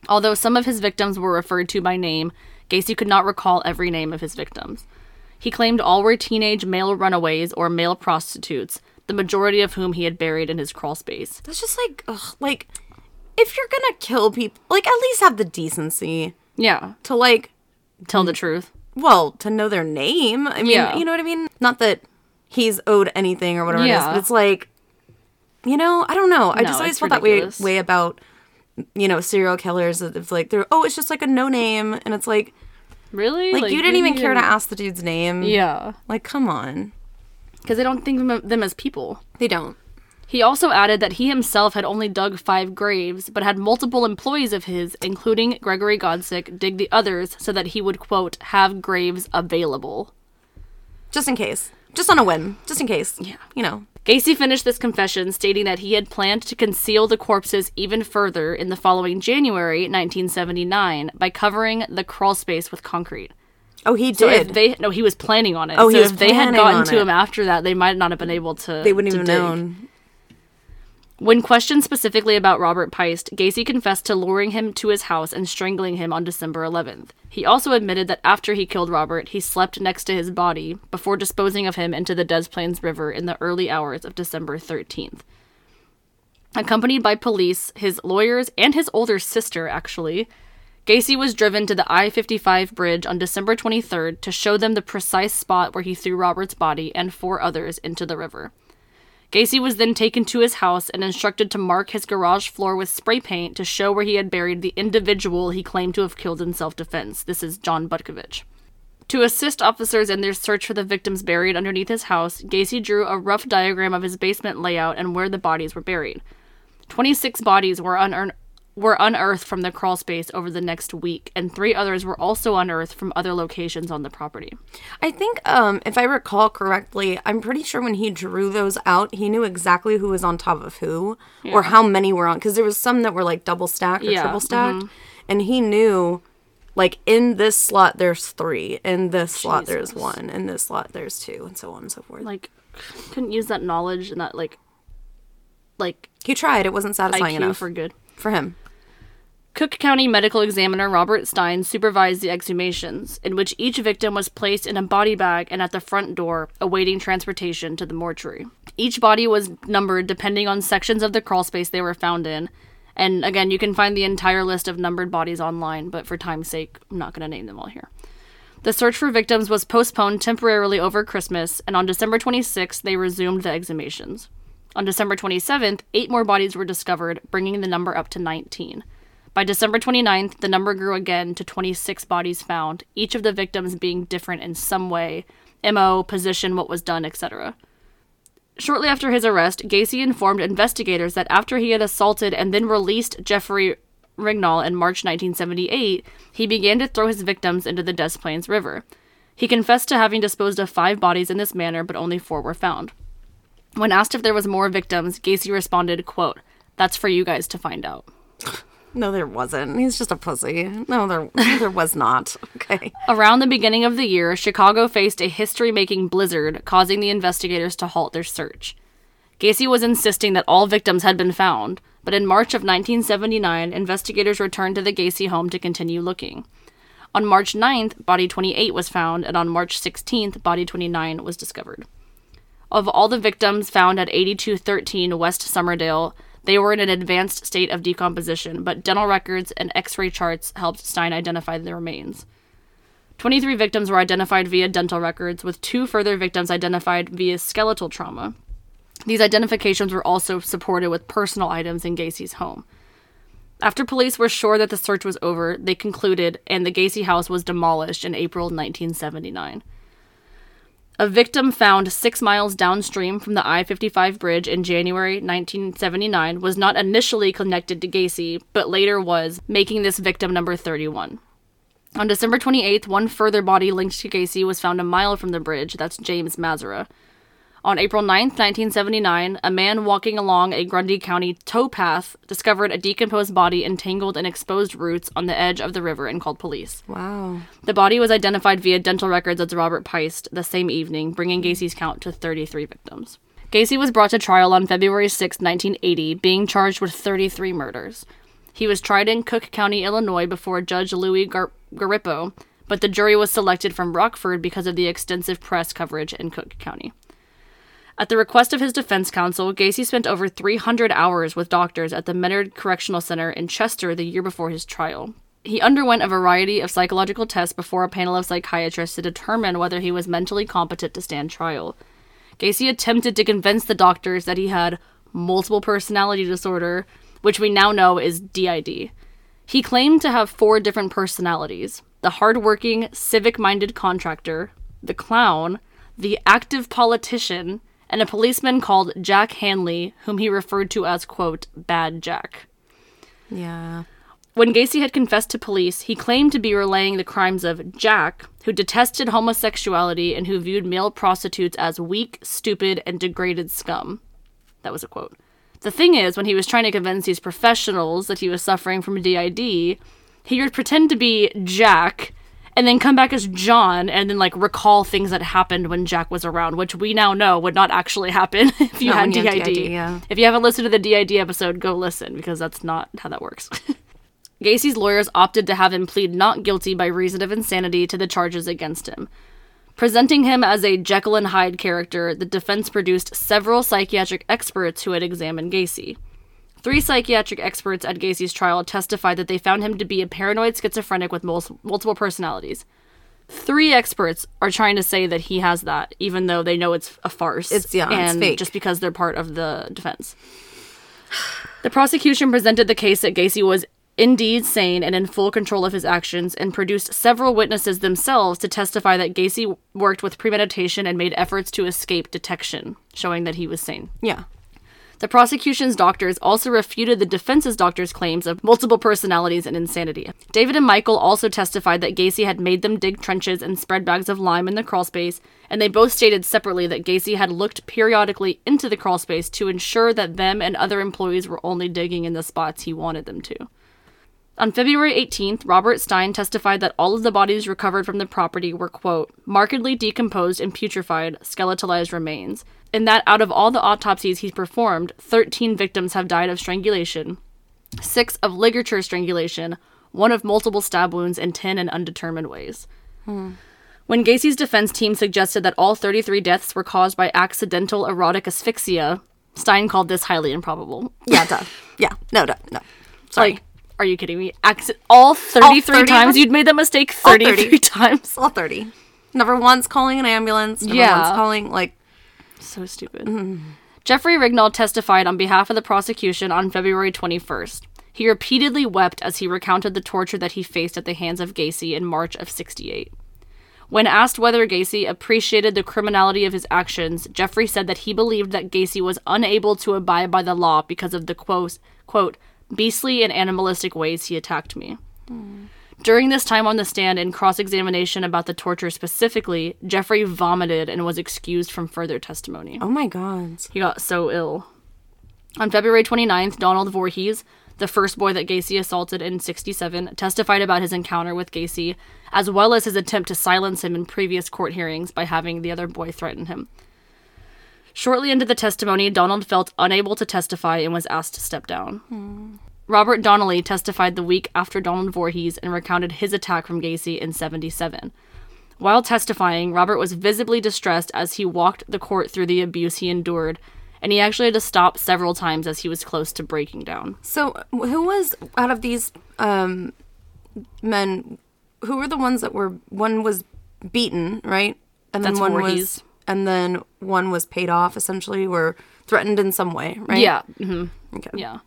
Although some of his victims were referred to by name, Gacy could not recall every name of his victims. He claimed all were teenage male runaways or male prostitutes, the majority of whom he had buried in his crawl space. That's just like, ugh, like, if you're gonna kill people, like, at least have the decency Yeah, to, like, tell the truth. well, to know their name. I mean, Yeah. you know what I mean? Not that he's owed anything or whatever it is, Yeah. but it's like, you know, I don't know. I just always felt that way, way about, you know, serial killers. That it's like, they're, oh, it's just like a no name. And it's like, Really? like, you didn't even care to ask the dude's name. Yeah. Like, come on. because they don't think of them- them as people. They don't. He also added that he himself had only dug five graves, but had multiple employees of his, including Gregory Godzik, dig the others so that he would, quote, have graves available. Just in case. Just on a whim. Just in case. Yeah. You know. Gacy finished this confession stating that he had planned to conceal the corpses even further in the following January 1979 by covering the crawl space with concrete. Oh, he So did. if they no, he was planning on it. Oh, so he was if they had gotten to it. him after that, they might not have been able to. they wouldn't to even dig. known. When questioned specifically about Robert Piest, Gacy confessed to luring him to his house and strangling him on December 11th. He also admitted that after he killed Robert, he slept next to his body before disposing of him into the Des Plaines River in the early hours of December 13th. Accompanied by police, his lawyers, and his older sister, actually, Gacy was driven to the I 55 bridge on December 23rd to show them the precise spot where he threw Robert's body and four others into the river. Gacy was then taken to his house and instructed to mark his garage floor with spray paint to show where he had buried the individual he claimed to have killed in self defense. This is John Butkovich. To assist officers in their search for the victims buried underneath his house, Gacy drew a rough diagram of his basement layout and where the bodies were buried. 26 bodies were, unearn- were unearthed from the crawl space over the next week, and three others were also unearthed from other locations on the property. I think, um, if I recall correctly, I'm pretty sure when he drew those out, he knew exactly who was on top of who or how many were on. Because there was some that were like double stacked or Yeah, mm-hmm. triple stacked, and he knew, like in this slot there's three, in this slot there's one, in this slot there's two, and so on and so forth. Like, couldn't use that knowledge and that, like, like he tried; it wasn't satisfying IQ enough for good. for him. Cook County Medical Examiner Robert Stein supervised the exhumations, in which each victim was placed in a body bag and at the front door, awaiting transportation to the mortuary. Each body was numbered depending on sections of the crawl space they were found in. And again, you can find the entire list of numbered bodies online, but for time's sake, I'm not going to name them all here. The search for victims was postponed temporarily over Christmas, and on December 26th, they resumed the exhumations. On December 27th, eight more bodies were discovered, bringing the number up to 19. By December 29th, the number grew again to 26 bodies found, each of the victims being different in some way MO, position, what was done, etc. Shortly after his arrest, Gacy informed investigators that after he had assaulted and then released Jeffrey Rignall in March 1978, he began to throw his victims into the Des Plaines River. He confessed to having disposed of five bodies in this manner, but only four were found. When asked if there was more victims, Gacy responded, quote, That's for you guys to find out. No, there wasn't. He's just a pussy. No, there, there was not. Okay. Around the beginning of the year, Chicago faced a history making blizzard, causing the investigators to halt their search. Gacy was insisting that all victims had been found, but in March of 1979, investigators returned to the Gacy home to continue looking. On March 9th, body 28 was found, and on March 16th, body 29 was discovered. Of all the victims found at 8213 West Summerdale, they were in an advanced state of decomposition, but dental records and x ray charts helped Stein identify the remains. 23 victims were identified via dental records, with two further victims identified via skeletal trauma. These identifications were also supported with personal items in Gacy's home. After police were sure that the search was over, they concluded, and the Gacy house was demolished in April 1979. A victim found six miles downstream from the I 55 bridge in January 1979 was not initially connected to Gacy, but later was, making this victim number 31. On December 28th, one further body linked to Gacy was found a mile from the bridge. That's James Mazzara. On April 9th, 1979, a man walking along a Grundy County towpath discovered a decomposed body entangled in exposed roots on the edge of the river and called police. Wow. The body was identified via dental records as Robert Piest the same evening, bringing Gacy's count to 33 victims. Gacy was brought to trial on February 6, 1980, being charged with 33 murders. He was tried in Cook County, Illinois, before Judge Louis Gar- Garippo, but the jury was selected from Rockford because of the extensive press coverage in Cook County. At the request of his defense counsel, Gacy spent over 300 hours with doctors at the Menard Correctional Center in Chester the year before his trial. He underwent a variety of psychological tests before a panel of psychiatrists to determine whether he was mentally competent to stand trial. Gacy attempted to convince the doctors that he had multiple personality disorder, which we now know is DID. He claimed to have four different personalities the hardworking, civic minded contractor, the clown, the active politician, and a policeman called Jack Hanley, whom he referred to as, quote, Bad Jack. Yeah. When Gacy had confessed to police, he claimed to be relaying the crimes of Jack, who detested homosexuality and who viewed male prostitutes as weak, stupid, and degraded scum. That was a quote. The thing is, when he was trying to convince these professionals that he was suffering from DID, he would pretend to be Jack and then come back as John and then like recall things that happened when Jack was around, which we now know would not actually happen if you Not had you DID. have DID, yeah. If you haven't listened to the DID episode, go listen because that's not how that works. Gacy's lawyers opted to have him plead not guilty by reason of insanity to the charges against him. Presenting him as a Jekyll and Hyde character, the defense produced several psychiatric experts who had examined Gacy. Three psychiatric experts at Gacy's trial testified that they found him to be a paranoid schizophrenic with mul- multiple personalities. Three experts are trying to say that he has that, even though they know it's a farce. It's- yeah, it's and fake. just because they're part of the defense. The prosecution presented the case that Gacy was indeed sane and in full control of his actions and produced several witnesses themselves to testify that Gacy worked with premeditation and made efforts to escape detection, showing that he was sane. Yeah. The prosecution's doctors also refuted the defense's doctors' claims of multiple personalities and insanity. David and Michael also testified that Gacy had made them dig trenches and spread bags of lime in the crawlspace, and they both stated separately that Gacy had looked periodically into the crawlspace to ensure that them and other employees were only digging in the spots he wanted them to. On February 18th, Robert Stein testified that all of the bodies recovered from the property were, quote, markedly decomposed and putrefied, skeletalized remains, and that out of all the autopsies he's performed, 13 victims have died of strangulation, six of ligature strangulation, one of multiple stab wounds, and 10 in undetermined ways. When Gacy's defense team suggested that all 33 deaths were caused by accidental erotic asphyxia, Stein called this highly improbable. Yeah, duh. Yeah. No, duh. No. Sorry. Like, are you kidding me? All 33 30 times? You'd made that mistake All 33 30. times. all 30. Never once calling an ambulance. Never Yeah. once calling, like, So stupid. Mm-hmm. Jeffrey Rignall testified on behalf of the prosecution on February 21st. He repeatedly wept as he recounted the torture that he faced at the hands of Gacy in March of 68. When asked whether Gacy appreciated the criminality of his actions, Jeffrey said that he believed that Gacy was unable to abide by the law because of the quote, quote beastly and animalistic ways he attacked me. During this time on the stand in cross examination about the torture specifically, Jeffrey vomited and was excused from further testimony. oh my god. He got so ill. On February 29th, Donald Voorhees, the first boy that Gacy assaulted in 67, testified about his encounter with Gacy, as well as his attempt to silence him in previous court hearings by having the other boy threaten him. Shortly into the testimony, Donald felt unable to testify and was asked to step down. Robert Donnelly testified the week after Donald Voorhees and recounted his attack from Gacy in 77. While testifying, Robert was visibly distressed as he walked the court through the abuse he endured, and he actually had to stop several times as he was close to breaking down. So, who was out of these um, men? Who were the ones that were? One was beaten, right? And That's then one Voorhees. was, and then one was paid off, essentially, or threatened in some way, right? Yeah. hmm Okay. Yeah.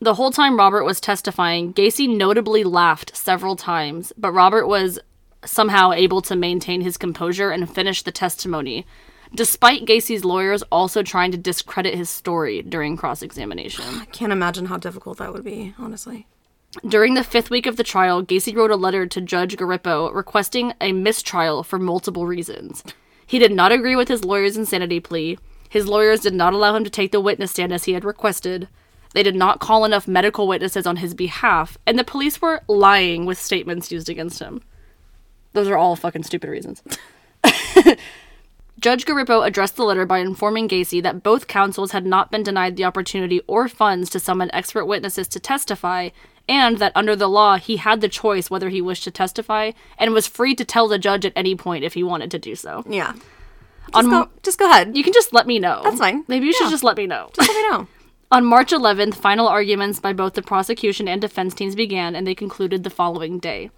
The whole time Robert was testifying, Gacy notably laughed several times, but Robert was somehow able to maintain his composure and finish the testimony, despite Gacy's lawyers also trying to discredit his story during cross examination. I can't imagine how difficult that would be, honestly. During the fifth week of the trial, Gacy wrote a letter to Judge Garippo requesting a mistrial for multiple reasons. He did not agree with his lawyer's insanity plea. His lawyers did not allow him to take the witness stand as he had requested. They did not call enough medical witnesses on his behalf, and the police were lying with statements used against him. Those are all fucking stupid reasons. Judge Garippo addressed the letter by informing Gacy that both counsels had not been denied the opportunity or funds to summon expert witnesses to testify, and that under the law he had the choice whether he wished to testify and was free to tell the judge at any point if he wanted to do so. Yeah. Just, On- go, just go ahead. You can just let me know. That's fine. Maybe you should just let me know. Just let me know. On March 11th, final arguments by both the prosecution and defense teams began, and they concluded the following day.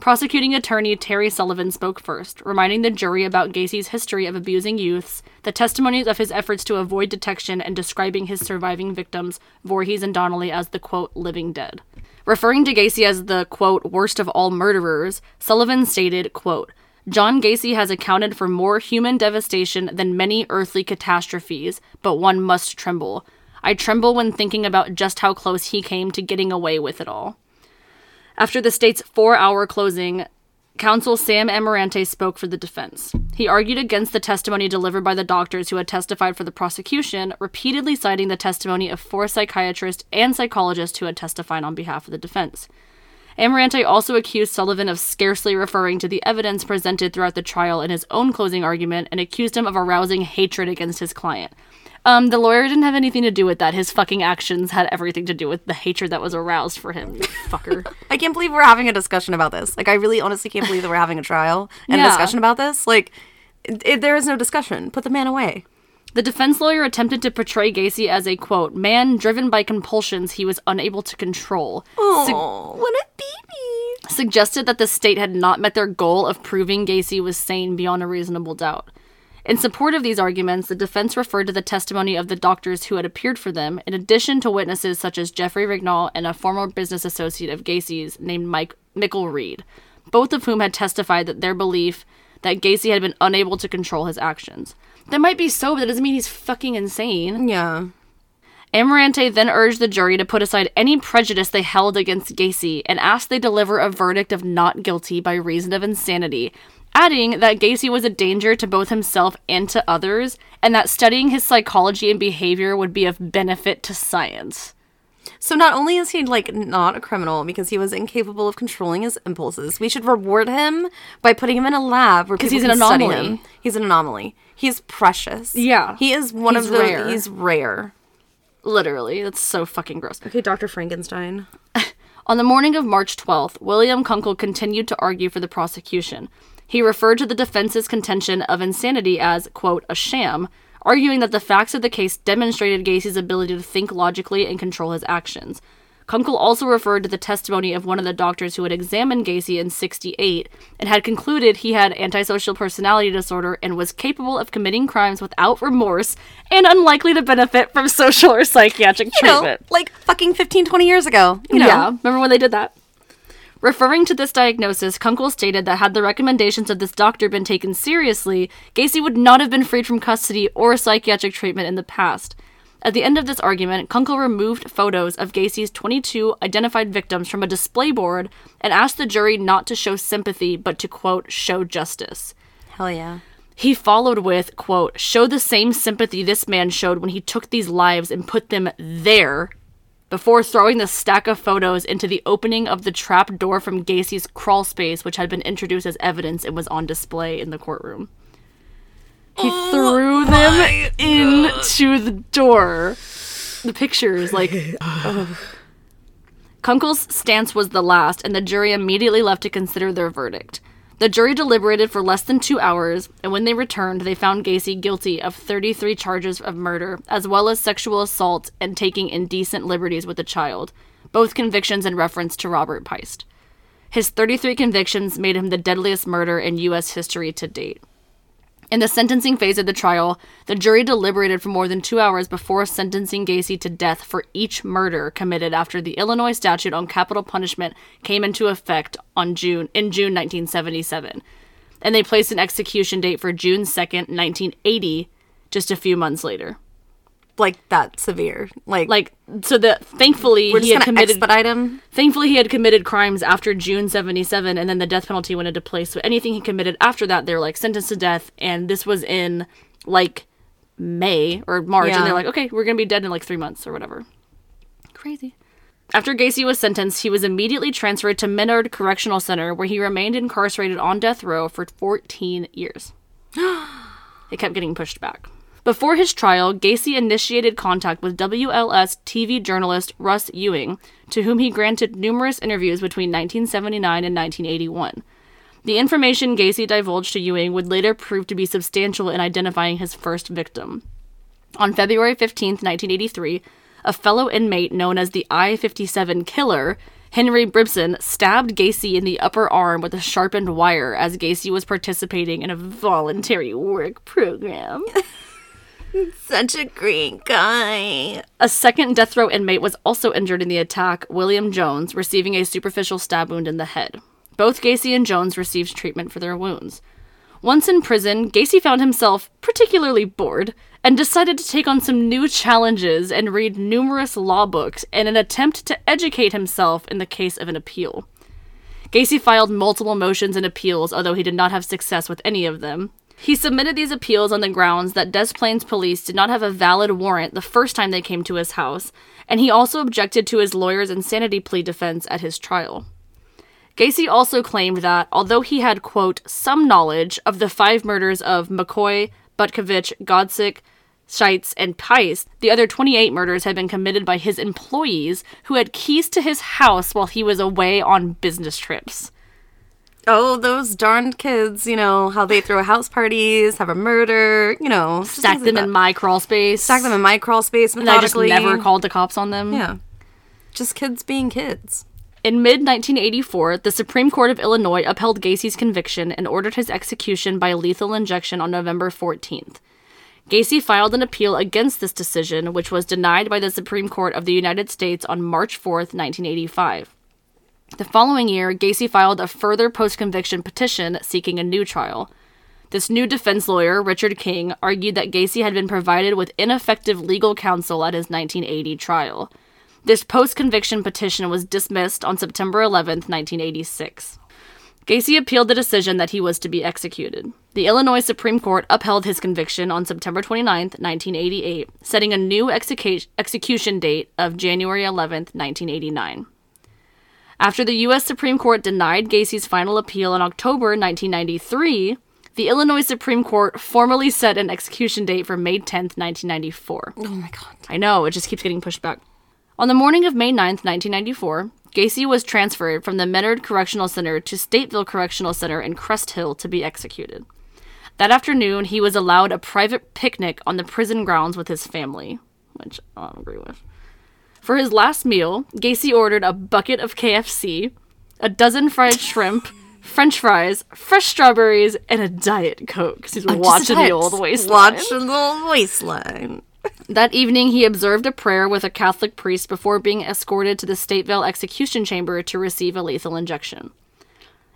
Prosecuting attorney Terry Sullivan spoke first, reminding the jury about Gacy's history of abusing youths, the testimonies of his efforts to avoid detection, and describing his surviving victims, Voorhees and Donnelly, as the quote, living dead. Referring to Gacy as the quote, worst of all murderers, Sullivan stated, quote, John Gacy has accounted for more human devastation than many earthly catastrophes, but one must tremble. I tremble when thinking about just how close he came to getting away with it all. After the state's four hour closing, counsel Sam Amarante spoke for the defense. He argued against the testimony delivered by the doctors who had testified for the prosecution, repeatedly citing the testimony of four psychiatrists and psychologists who had testified on behalf of the defense. Amarante also accused Sullivan of scarcely referring to the evidence presented throughout the trial in his own closing argument and accused him of arousing hatred against his client. Um, the lawyer didn't have anything to do with that. His fucking actions had everything to do with the hatred that was aroused for him, you fucker. I can't believe we're having a discussion about this. Like, I really honestly can't believe that we're having a trial and a discussion about this. Like, it, it- there is no discussion. Put the man away. The defense lawyer attempted to portray Gacy as a quote, man driven by compulsions he was unable to control. Oh, what a baby. suggested that the state had not met their goal of proving Gacy was sane beyond a reasonable doubt. In support of these arguments, the defense referred to the testimony of the doctors who had appeared for them, in addition to witnesses such as Jeffrey Rignall and a former business associate of Gacy's named Mike Mickel Ried, both of whom had testified that their belief that Gacy had been unable to control his actions. That might be so, but that doesn't mean he's fucking insane. Yeah. Amarante then urged the jury to put aside any prejudice they held against Gacy and asked they deliver a verdict of not guilty by reason of insanity, adding that Gacy was a danger to both himself and to others, and that studying his psychology and behavior would be of benefit to science. So not only is he like not a criminal because he was incapable of controlling his impulses, we should reward him by putting him in a lab because he's an anomaly. him. He's an anomaly. He's precious. Yeah. he is one He's of the. rare. He's rare. Literally, that's so fucking gross. Okay, Doctor Frankenstein. On the morning of March 12th, William Kunkel continued to argue for the prosecution. He referred to the defense's contention of insanity as, quote, a sham, arguing that the facts of the case demonstrated Gacy's ability to think logically and control his actions. Kunkel also referred to the testimony of one of the doctors who had examined Gacy in 68 and had concluded he had antisocial personality disorder and was capable of committing crimes without remorse and unlikely to benefit from social or psychiatric You know, treatment. like fucking 15, 20 years ago. You know. Yeah, remember when they did that? Referring to this diagnosis, Kunkel stated that had the recommendations of this doctor been taken seriously, Gacy would not have been freed from custody or psychiatric treatment in the past. At the end of this argument, Kunkel removed photos of Gacy's 22 identified victims from a display board and asked the jury not to show sympathy but to, quote, show justice. Hell yeah. He followed with, quote, show the same sympathy this man showed when he took these lives and put them there before throwing the stack of photos into the opening of the trap door from Gacy's crawl space, which had been introduced as evidence and was on display in the courtroom. He oh threw them into the door. The pictures, like. Kunkel's stance was the last, and the jury immediately left to consider their verdict. The jury deliberated for less than two hours, and when they returned, they found Gacy guilty of 33 charges of murder, as well as sexual assault and taking indecent liberties with a child, both convictions in reference to Robert Piest. His 33 convictions made him the deadliest murder in U.S. history to date. In the sentencing phase of the trial, the jury deliberated for more than two hours before sentencing Gacy to death for each murder committed after the Illinois statute on capital punishment came into effect on June in June 1977, and they placed an execution date for June 2nd, 1980, just a few months later. Like that severe. Like, Like so, the thankfully we're he had committed expedite him. Thankfully, he had committed crimes after June 77, and then the death penalty went into place. So anything he committed after that, they're like sentenced to death. And this was in like May or March, Yeah. and they're like, okay, we're gonna be dead in like three months or whatever. Crazy. After Gacy was sentenced, he was immediately transferred to Menard Correctional Center, where he remained incarcerated on death row for 14 years. it kept getting pushed back. Before his trial, Gacy initiated contact with WLS TV journalist Russ Ewing, to whom he granted numerous interviews between 1979 and 1981. The information Gacy divulged to Ewing would later prove to be substantial in identifying his first victim. On February 15, 1983, a fellow inmate known as the I 57 killer, Henry Brisbon, stabbed Gacy in the upper arm with a sharpened wire as Gacy was participating in a voluntary work program. Such a great guy. A second death row inmate was also injured in the attack, William Jones, receiving a superficial stab wound in the head. Both Gacy and Jones received treatment for their wounds. Once in prison, Gacy found himself particularly bored and decided to take on some new challenges and read numerous law books in an attempt to educate himself in the case of an appeal. Gacy filed multiple motions and appeals, although he did not have success with any of them. He submitted these appeals on the grounds that Des Plaines police did not have a valid warrant the first time they came to his house, and he also objected to his lawyer's insanity plea defense at his trial. Gacy also claimed that, although he had, quote, some knowledge of the five murders of McCoy, Butkovich, Godzik, Szyc, and Piest, the other 28 murders had been committed by his employees who had keys to his house while he was away on business trips. Oh, those darned kids, you know, how they throw house parties, have a murder, you know. Stack like them in my crawl space. Stack them in my crawl space And I just never called the cops on them. Yeah. Just kids being kids. In mid 1984, the Supreme Court of Illinois upheld Gacy's conviction and ordered his execution by lethal injection on November 14th. Gacy filed an appeal against this decision, which was denied by the Supreme Court of the United States on March 4th, 1985. The following year, Gacy filed a further post conviction petition seeking a new trial. This new defense lawyer, Richard Kling, argued that Gacy had been provided with ineffective legal counsel at his 1980 trial. This post conviction petition was dismissed on September 11, 1986. Gacy appealed the decision that he was to be executed. The Illinois Supreme Court upheld his conviction on September 29, 1988, setting a new execu- execution date of January 11, 1989. After the U.S. Supreme Court denied Gacy's final appeal in October 1993, the Illinois Supreme Court formally set an execution date for May 10, 1994. Oh my god. I know, it just keeps getting pushed back. On the morning of May 9th, 1994, Gacy was transferred from the Menard Correctional Center to Stateville Correctional Center in Crest Hill to be executed. That afternoon, he was allowed a private picnic on the prison grounds with his family, which I don't agree with. For his last meal, Gacy ordered a bucket of KFC, a dozen fried shrimp, french fries, fresh strawberries, and a Diet coke. he's watching the old waistline. Watching the old waistline. That evening, he observed a prayer with a Catholic priest before being escorted to the Stateville execution chamber to receive a lethal injection.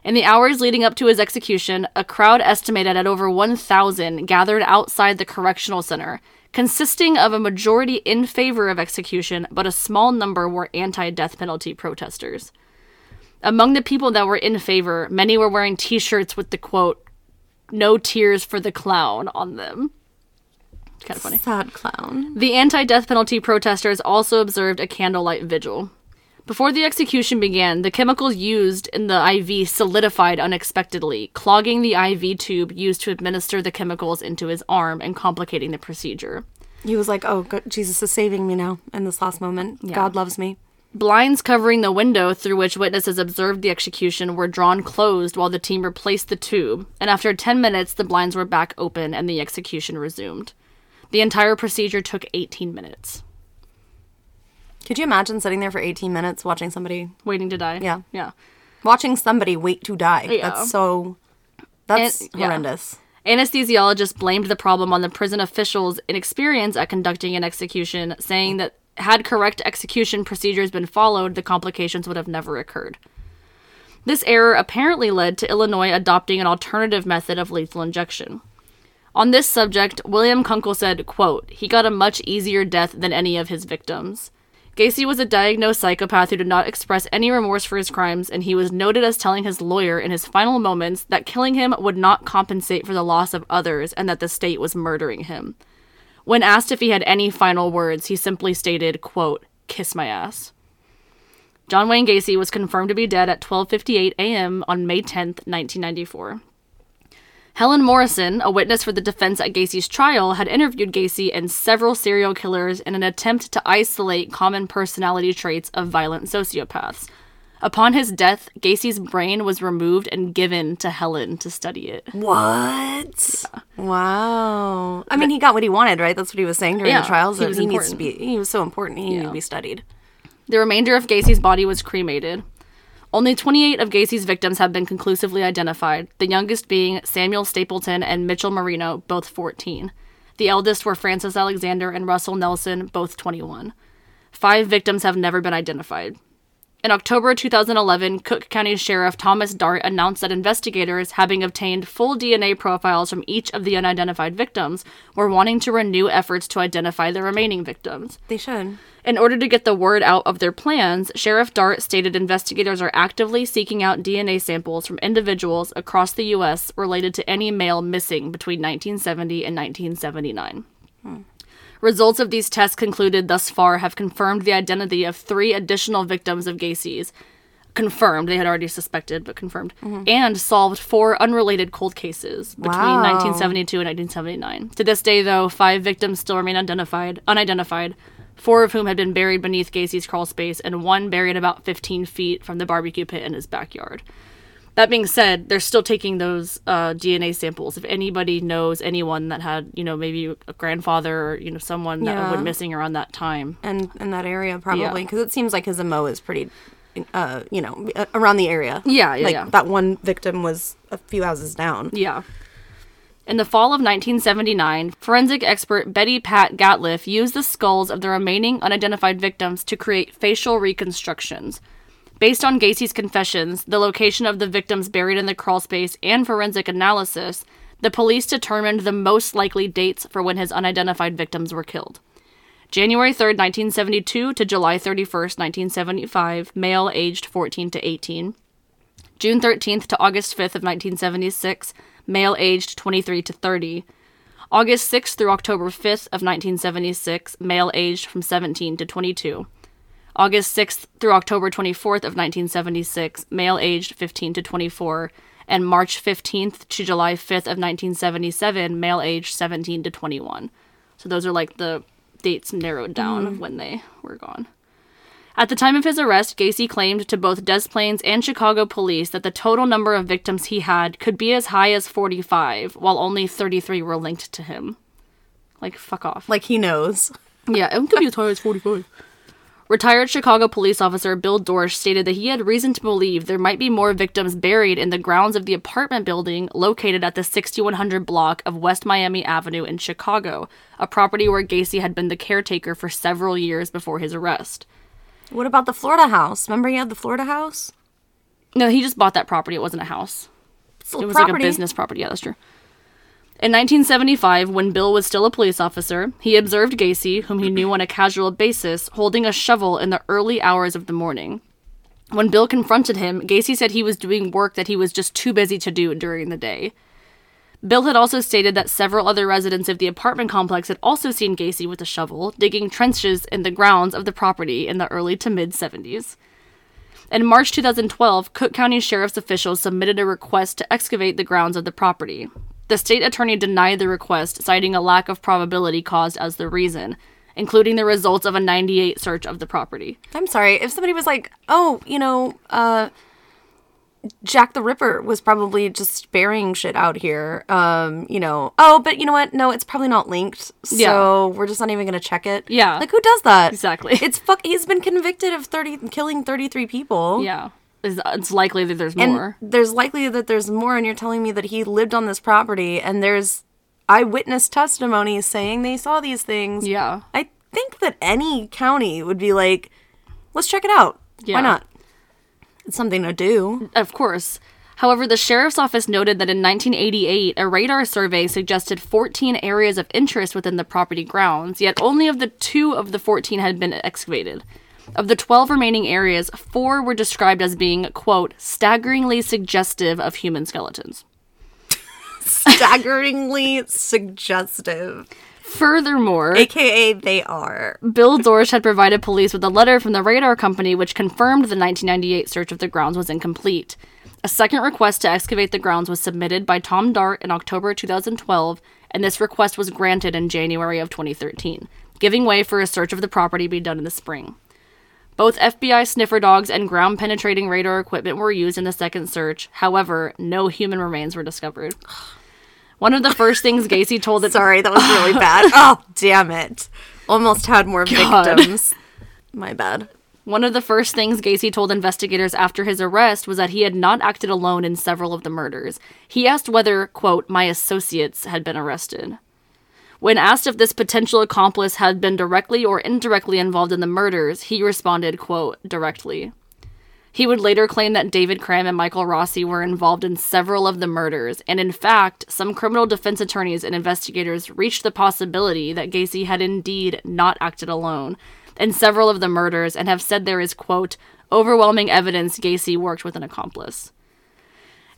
In the hours leading up to his execution, a crowd estimated at over 1,000 gathered outside the correctional center, consisting of a majority in favor of execution, but a small number were anti death penalty protesters. Among the people that were in favor, many were wearing t shirts with the quote, No tears for the clown on them. It's kind of funny. Sad clown. The anti death penalty protesters also observed a candlelight vigil. Before the execution began, the chemicals used in the IV solidified unexpectedly, clogging the IV tube used to administer the chemicals into his arm and complicating the procedure. He was like, "Oh, God, Jesus is saving me now in this last moment. God loves me." Blinds covering the window through which witnesses observed the execution were drawn closed while the team replaced the tube, and after 10 minutes, the blinds were back open and the execution resumed. The entire procedure took 18 minutes. Could you imagine sitting there for 18 minutes watching somebody Waiting to die? Yeah. Yeah. watching somebody wait to die? Yeah. That's so that's And- yeah. horrendous. Anesthesiologists blamed the problem on the prison officials' inexperience at conducting an execution, saying that had correct execution procedures been followed, the complications would have never occurred. This error apparently led to Illinois adopting an alternative method of lethal injection. On this subject, William Kunkel said, quote, He got a much easier death than any of his victims. Gacy was a diagnosed psychopath who did not express any remorse for his crimes, and he was noted as telling his lawyer in his final moments that killing him would not compensate for the loss of others and that the state was murdering him. When asked if he had any final words, he simply stated, quote, kiss my ass. John Wayne Gacy was confirmed to be dead at 12:58 a.m. on May 10, 1994. Helen Morrison, a witness for the defense at Gacy's trial, had interviewed Gacy and several serial killers in an attempt to isolate common personality traits of violent sociopaths. Upon his death, Gacy's brain was removed and given to Helen to study it. What? Wow. I mean, he got what he wanted, right? That's what he was saying during Yeah, the trials. he was he needs to be. He was so important. He needed to be studied. The remainder of Gacy's body was cremated. Only 28 of Gacy's victims have been conclusively identified, the youngest being Samuel Stapleton and Mitchell Marino, both 14. The eldest were Francis Alexander and Russell Nelson, both 21. Five victims have never been identified. In October 2011, Cook County Sheriff Thomas Dart announced that investigators, having obtained full DNA profiles from each of the unidentified victims, were wanting to renew efforts to identify the remaining victims. They should. In order to get the word out of their plans, Sheriff Dart stated investigators are actively seeking out DNA samples from individuals across the U.S. related to any male missing between 1970 and 1979. Hmm. Results of these tests concluded thus far have confirmed the identity of three additional victims of Gacy's. Confirmed, they had already suspected, but confirmed, mm-hmm. and solved four unrelated cold cases between Wow. 1972 and 1979. To this day, though, five victims still remain identified, unidentified, four of whom had been buried beneath Gacy's crawl space, and one buried about 15 feet from the barbecue pit in his backyard. That being said, they're still taking those uh, DNA samples. If anybody knows anyone that had, you know, maybe a grandfather or you know someone that Yeah. went missing around that time, And in that area, probably. Yeah. Because it seems like his MO is pretty, uh, you know, around the area. Yeah, yeah, Like yeah. that one victim was a few houses down. Yeah. In the fall of 1979, forensic expert Betty Pat Gatliff used the skulls of the remaining unidentified victims to create facial reconstructions. Based on Gacy's confessions, the location of the victims buried in the crawl space, and forensic analysis, the police determined the most likely dates for when his unidentified victims were killed. January 3rd, 1972 to July 31st, 1975, male aged 14 to 18. June 13th to August 5th of 1976, male aged 23 to 30. August 6th through October 5th of 1976, male aged from 17 to 22. August 6th through October 24th of 1976, male aged 15 to 24, and March 15th to July 5th of 1977, male aged 17 to 21. So those are like the dates narrowed down of mm. when they were gone. At the time of his arrest, Gacy claimed to both Des Plaines and Chicago police that the total number of victims he had could be as high as 45, while only 33 were linked to him. Like, fuck off. Like he knows. Yeah, it could be as high as 45. Retired Chicago police officer Bill Dorsch stated that he had reason to believe there might be more victims buried in the grounds of the apartment building located at the 6100 block of West Miami Avenue in Chicago, a property where Gacy had been the caretaker for several years before his arrest. What about the Florida house? Remember he had the Florida house? No, he just bought that property. It wasn't a house. It was property. like a business property. Yeah, that's true. In 1975, when Bill was still a police officer, he observed Gacy, whom he knew on a casual basis, holding a shovel in the early hours of the morning. When Bill confronted him, Gacy said he was doing work that he was just too busy to do during the day. Bill had also stated that several other residents of the apartment complex had also seen Gacy with a shovel, digging trenches in the grounds of the property in the early to mid 70s. In March 2012, Cook County Sheriff's officials submitted a request to excavate the grounds of the property. The state attorney denied the request, citing a lack of probability caused as the reason, including the results of a 98 search of the property. I'm sorry. If somebody was like, oh, you know, uh, Jack the Ripper was probably just burying shit out here. Um, you know, oh, but you know what? No, it's probably not linked. So Yeah. we're just not even gonna check it. Yeah. Like who does that? Exactly. It's fuck. He's been convicted of thirty killing thirty three people. Yeah. Is it's likely that there's and more. there's likely that there's more and you're telling me that he lived on this property and there's eyewitness testimony saying they saw these things Yeah. i think that any county would be like let's check it out Yeah. why not it's something to do Of course. However, the sheriff's office noted that in 1988, a radar survey suggested 14 areas of interest within the property grounds, yet only of the two of the 14 had been excavated. Of the 12 remaining areas, four were described as being, quote, staggeringly suggestive of human skeletons. staggeringly suggestive Furthermore, aka they are Bill Dorsch had provided police with a letter from the radar company which confirmed the 1998 search of the grounds was incomplete. A second request to excavate the grounds was submitted by Tom Dart in October 2012, and this request was granted in January of 2013, giving way for a search of the property to be done in the spring. Both FBI sniffer dogs and ground penetrating radar equipment were used in the second search. However, no human remains were discovered. One of the first things Gacy told the sorry that was really bad oh damn it almost had more God. victims my bad One of the first things Gacy told investigators after his arrest was that he had not acted alone in several of the murders. He asked whether, quote, my associates had been arrested. When asked if this potential accomplice had been directly or indirectly involved in the murders, he responded, quote, directly. He would later claim that David Cram and Michael Rossi were involved in several of the murders, and in fact, some criminal defense attorneys and investigators reached the possibility that Gacy had indeed not acted alone in several of the murders and have said there is, quote, overwhelming evidence Gacy worked with an accomplice.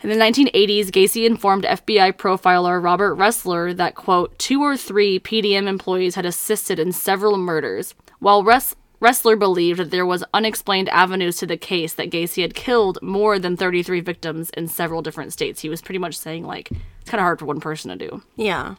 In the 1980s, Gacy informed FBI profiler Robert Ressler that, quote, two or three PDM employees had assisted in several murders, while Ress- Ressler believed that there was unexplained avenues to the case that Gacy had killed more than 33 victims in several different states. He was pretty much saying, like, it's kind of hard for one person to do. yeah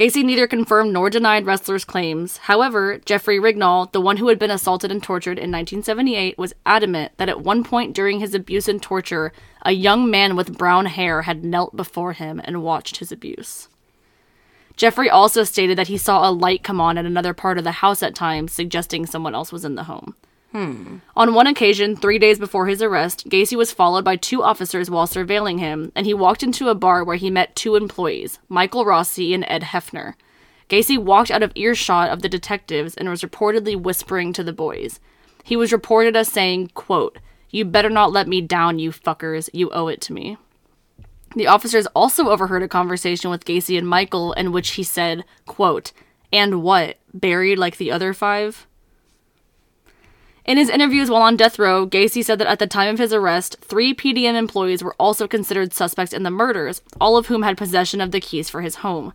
Gacy neither confirmed nor denied Ressler's claims. However, Jeffrey Rignall, the one who had been assaulted and tortured in 1978, was adamant that at one point during his abuse and torture, a young man with brown hair had knelt before him and watched his abuse. Jeffrey also stated that he saw a light come on in another part of the house at times, suggesting someone else was in the home. Hmm. On one occasion, three days before his arrest, Gacy was followed by two officers while surveilling him, and he walked into a bar where he met two employees, Michael Rossi and Ed Hefner. Gacy walked out of earshot of the detectives and was reportedly whispering to the boys. He was reported as saying, quote, You better not let me down, you fuckers. You owe it to me. The officers also overheard a conversation with Gacy and Michael in which he said, quote, And what? Buried like the other five? In his interviews while on death row, Gacy said that at the time of his arrest, three PDM employees were also considered suspects in the murders, all of whom had possession of the keys for his home.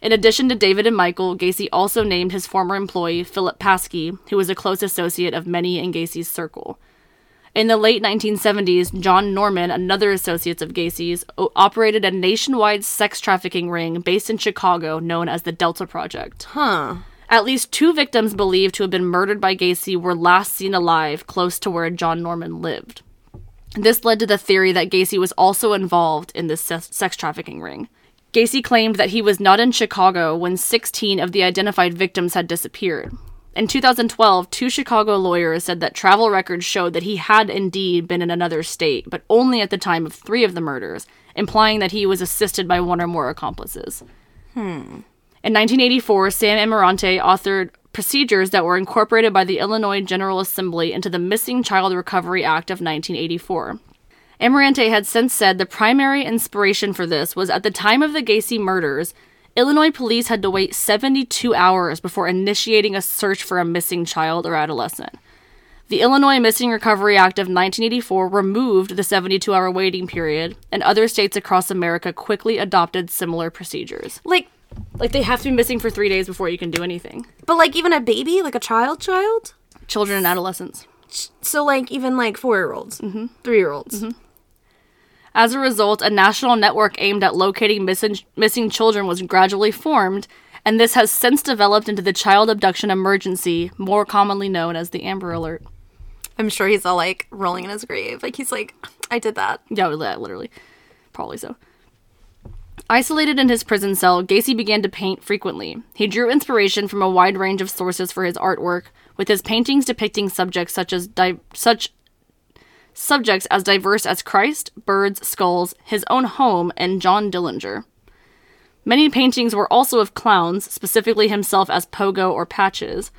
In addition to David and Michael, Gacy also named his former employee, Philip Paskey, who was a close associate of many in Gacy's circle. In the late 1970s, John Norman, another associate of Gacy's, operated a nationwide sex trafficking ring based in Chicago known as the Delta Project. huh At least two victims believed to have been murdered by Gacy were last seen alive close to where John Norman lived. This led to the theory that Gacy was also involved in this sex trafficking ring. Gacy claimed that he was not in Chicago when 16 of the identified victims had disappeared. In 2012, two Chicago lawyers said that travel records showed that he had indeed been in another state, but only at the time of three of the murders, implying that he was assisted by one or more accomplices. Hmm. In 1984, Sam Amirante authored procedures that were incorporated by the Illinois General Assembly into the Missing Child Recovery Act of 1984. Amarante had since said the primary inspiration for this was at the time of the Gacy murders, Illinois police had to wait 72 hours before initiating a search for a missing child or adolescent. The Illinois Missing Recovery Act of 1984 removed the 72 hour waiting period, and other states across America quickly adopted similar procedures. like Like they have to be missing for three days before you can do anything. but like even a baby like a child child Children and adolescents. so like even like four year olds mm-hmm. three year olds As a result, a national network aimed at locating missing, missing children was gradually formed, and this has since developed into the Child Abduction Emergency, more commonly known as the Amber Alert. i'm sure he's all like rolling in his grave like he's like i did that Yeah, li- literally. Probably so. Isolated in his prison cell, Gacy began to paint frequently. He drew inspiration from a wide range of sources for his artwork, with his paintings depicting subjects such as di- such subjects as diverse as Christ, birds, skulls, his own home, and John Dillinger. Many paintings were also of clowns, specifically himself as Pogo or Patches.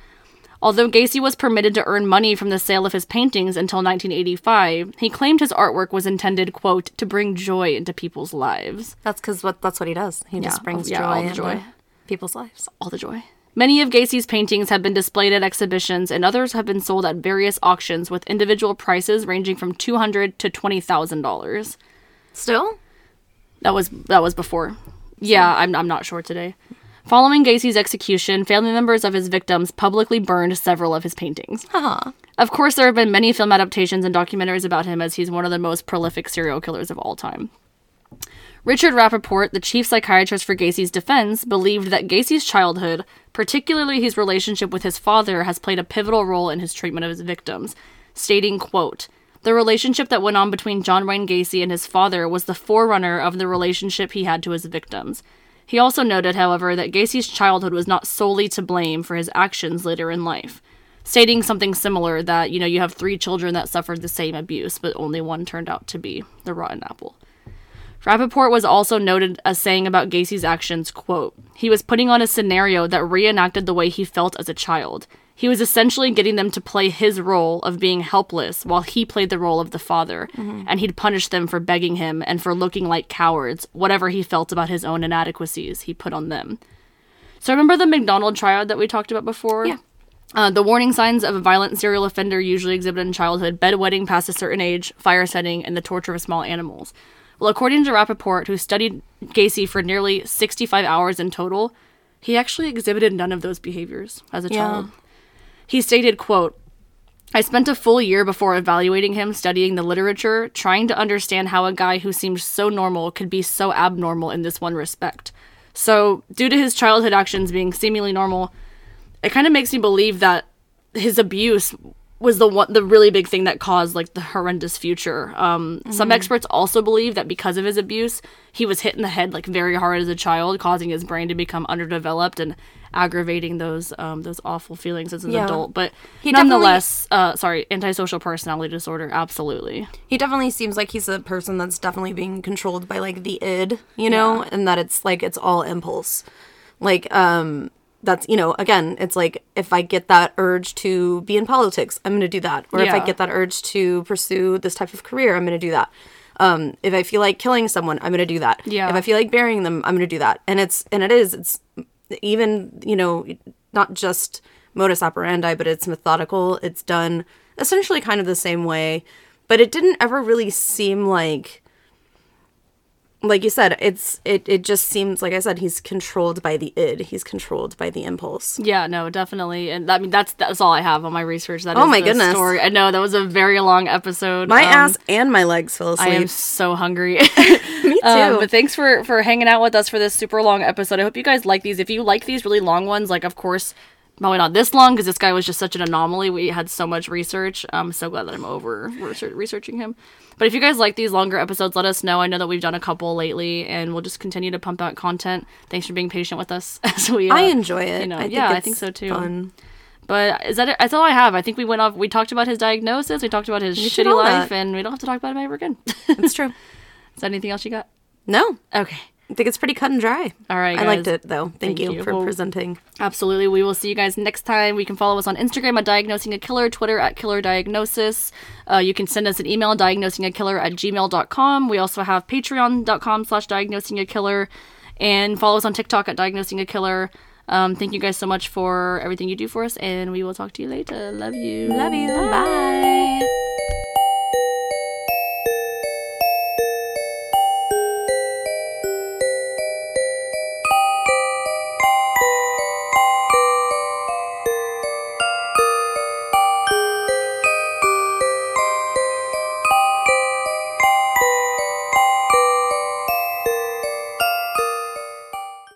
Although Gacy was permitted to earn money from the sale of his paintings until 1985, he claimed his artwork was intended, quote, to bring joy into people's lives. That's because what that's what he does. He just brings yeah, joy, all the into joy. people's lives. All the joy. Many of Gacy's paintings have been displayed at exhibitions, and others have been sold at various auctions with individual prices ranging from two hundred to twenty thousand dollars. Still, That was that was before. Yeah, I'm I'm not sure today. Following Gacy's execution, family members of his victims publicly burned several of his paintings. Haha. Of course, there have been many film adaptations and documentaries about him as he's one of the most prolific serial killers of all time. Richard Rappaport, the chief psychiatrist for Gacy's defense, believed that Gacy's childhood, particularly his relationship with his father, has played a pivotal role in his treatment of his victims, stating, quote, the relationship that went on between John Wayne Gacy and his father was the forerunner of the relationship he had to his victims. He also noted, however, that Gacy's childhood was not solely to blame for his actions later in life, stating something similar that, you know, you have three children that suffered the same abuse, but only one turned out to be the rotten apple. Rappaport was also noted as saying about Gacy's actions, quote, he was putting on a scenario that reenacted the way he felt as a child. He was essentially getting them to play his role of being helpless while he played the role of the father, and he'd punish them for begging him and for looking like cowards, whatever he felt about his own inadequacies he put on them. So remember the McDonald triad that we talked about before? Yeah. Uh, the warning signs of a violent serial offender usually exhibited in childhood bedwetting past a certain age, fire setting, and the torture of small animals. Well, according to Rappaport, who studied Gacy for nearly 65 hours in total, he actually exhibited none of those behaviors as a Yeah. child. He stated, quote, I spent a full year before evaluating him studying the literature, trying to understand how a guy who seemed so normal could be so abnormal in this one respect. So, due to his childhood actions being seemingly normal, it kind of makes me believe that his abuse was the one the really big thing that caused like the horrendous future. Um, Some experts also believe that because of his abuse, he was hit in the head like very hard as a child, causing his brain to become underdeveloped and aggravating those um, those awful feelings as an Yeah. adult. But He nonetheless, uh, sorry, antisocial personality disorder, absolutely. he definitely seems like he's a person that's definitely being controlled by like the id, you know, and that it's like it's all impulse. Like, um, that's you know, again, it's like if I get that urge to be in politics, I'm gonna do that. Or if I get that urge to pursue this type of career, I'm gonna do that. Um, if I feel like killing someone, I'm gonna do that. Yeah. If I feel like burying them, I'm gonna do that. And it's and it is, it's even, you know, not just modus operandi, but it's methodical. It's done essentially kind of the same way. But it didn't ever really seem like like you said, it's it it just seems like I said, he's controlled by the id. He's controlled by the impulse. Yeah, no, definitely, and I mean that's that's all I have on my research. That Oh is my goodness. story. I know that was a very long episode. My Um, ass and my legs fell asleep. I am so hungry. Me too. Um, but thanks for for hanging out with us for this super long episode. I hope you guys like these. If you like these really long ones, like of course, probably not this long because this guy was just such an anomaly. We had so much research. I'm so glad that I'm over research- researching him. But if you guys like these longer episodes, let us know. I know that we've done a couple lately, and we'll just continue to pump out content. Thanks for being patient with us as we. Uh, I enjoy it. you know, I think yeah, I think so too. Fun. But is that it? That's all I have. I think we went off. We talked about his diagnosis. We talked about his shitty life, that. and we don't have to talk about him ever again. It's true. is that anything else you got? No, Okay. I think it's pretty cut and dry. All right, I liked it though. Thank, Thank you, you. for Well- presenting. Absolutely. We will see you guys next time. We can follow us on Instagram at Diagnosing a Killer, Twitter at Killer Diagnosis. Uh, you can send us an email, diagnosingakiller at gmail.com. We also have patreon.com slash diagnosing a killer. And follow us on TikTok at Diagnosing a Killer. Um, thank you guys so much for everything you do for us, and we will talk to you later. Love you. Love you. Bye.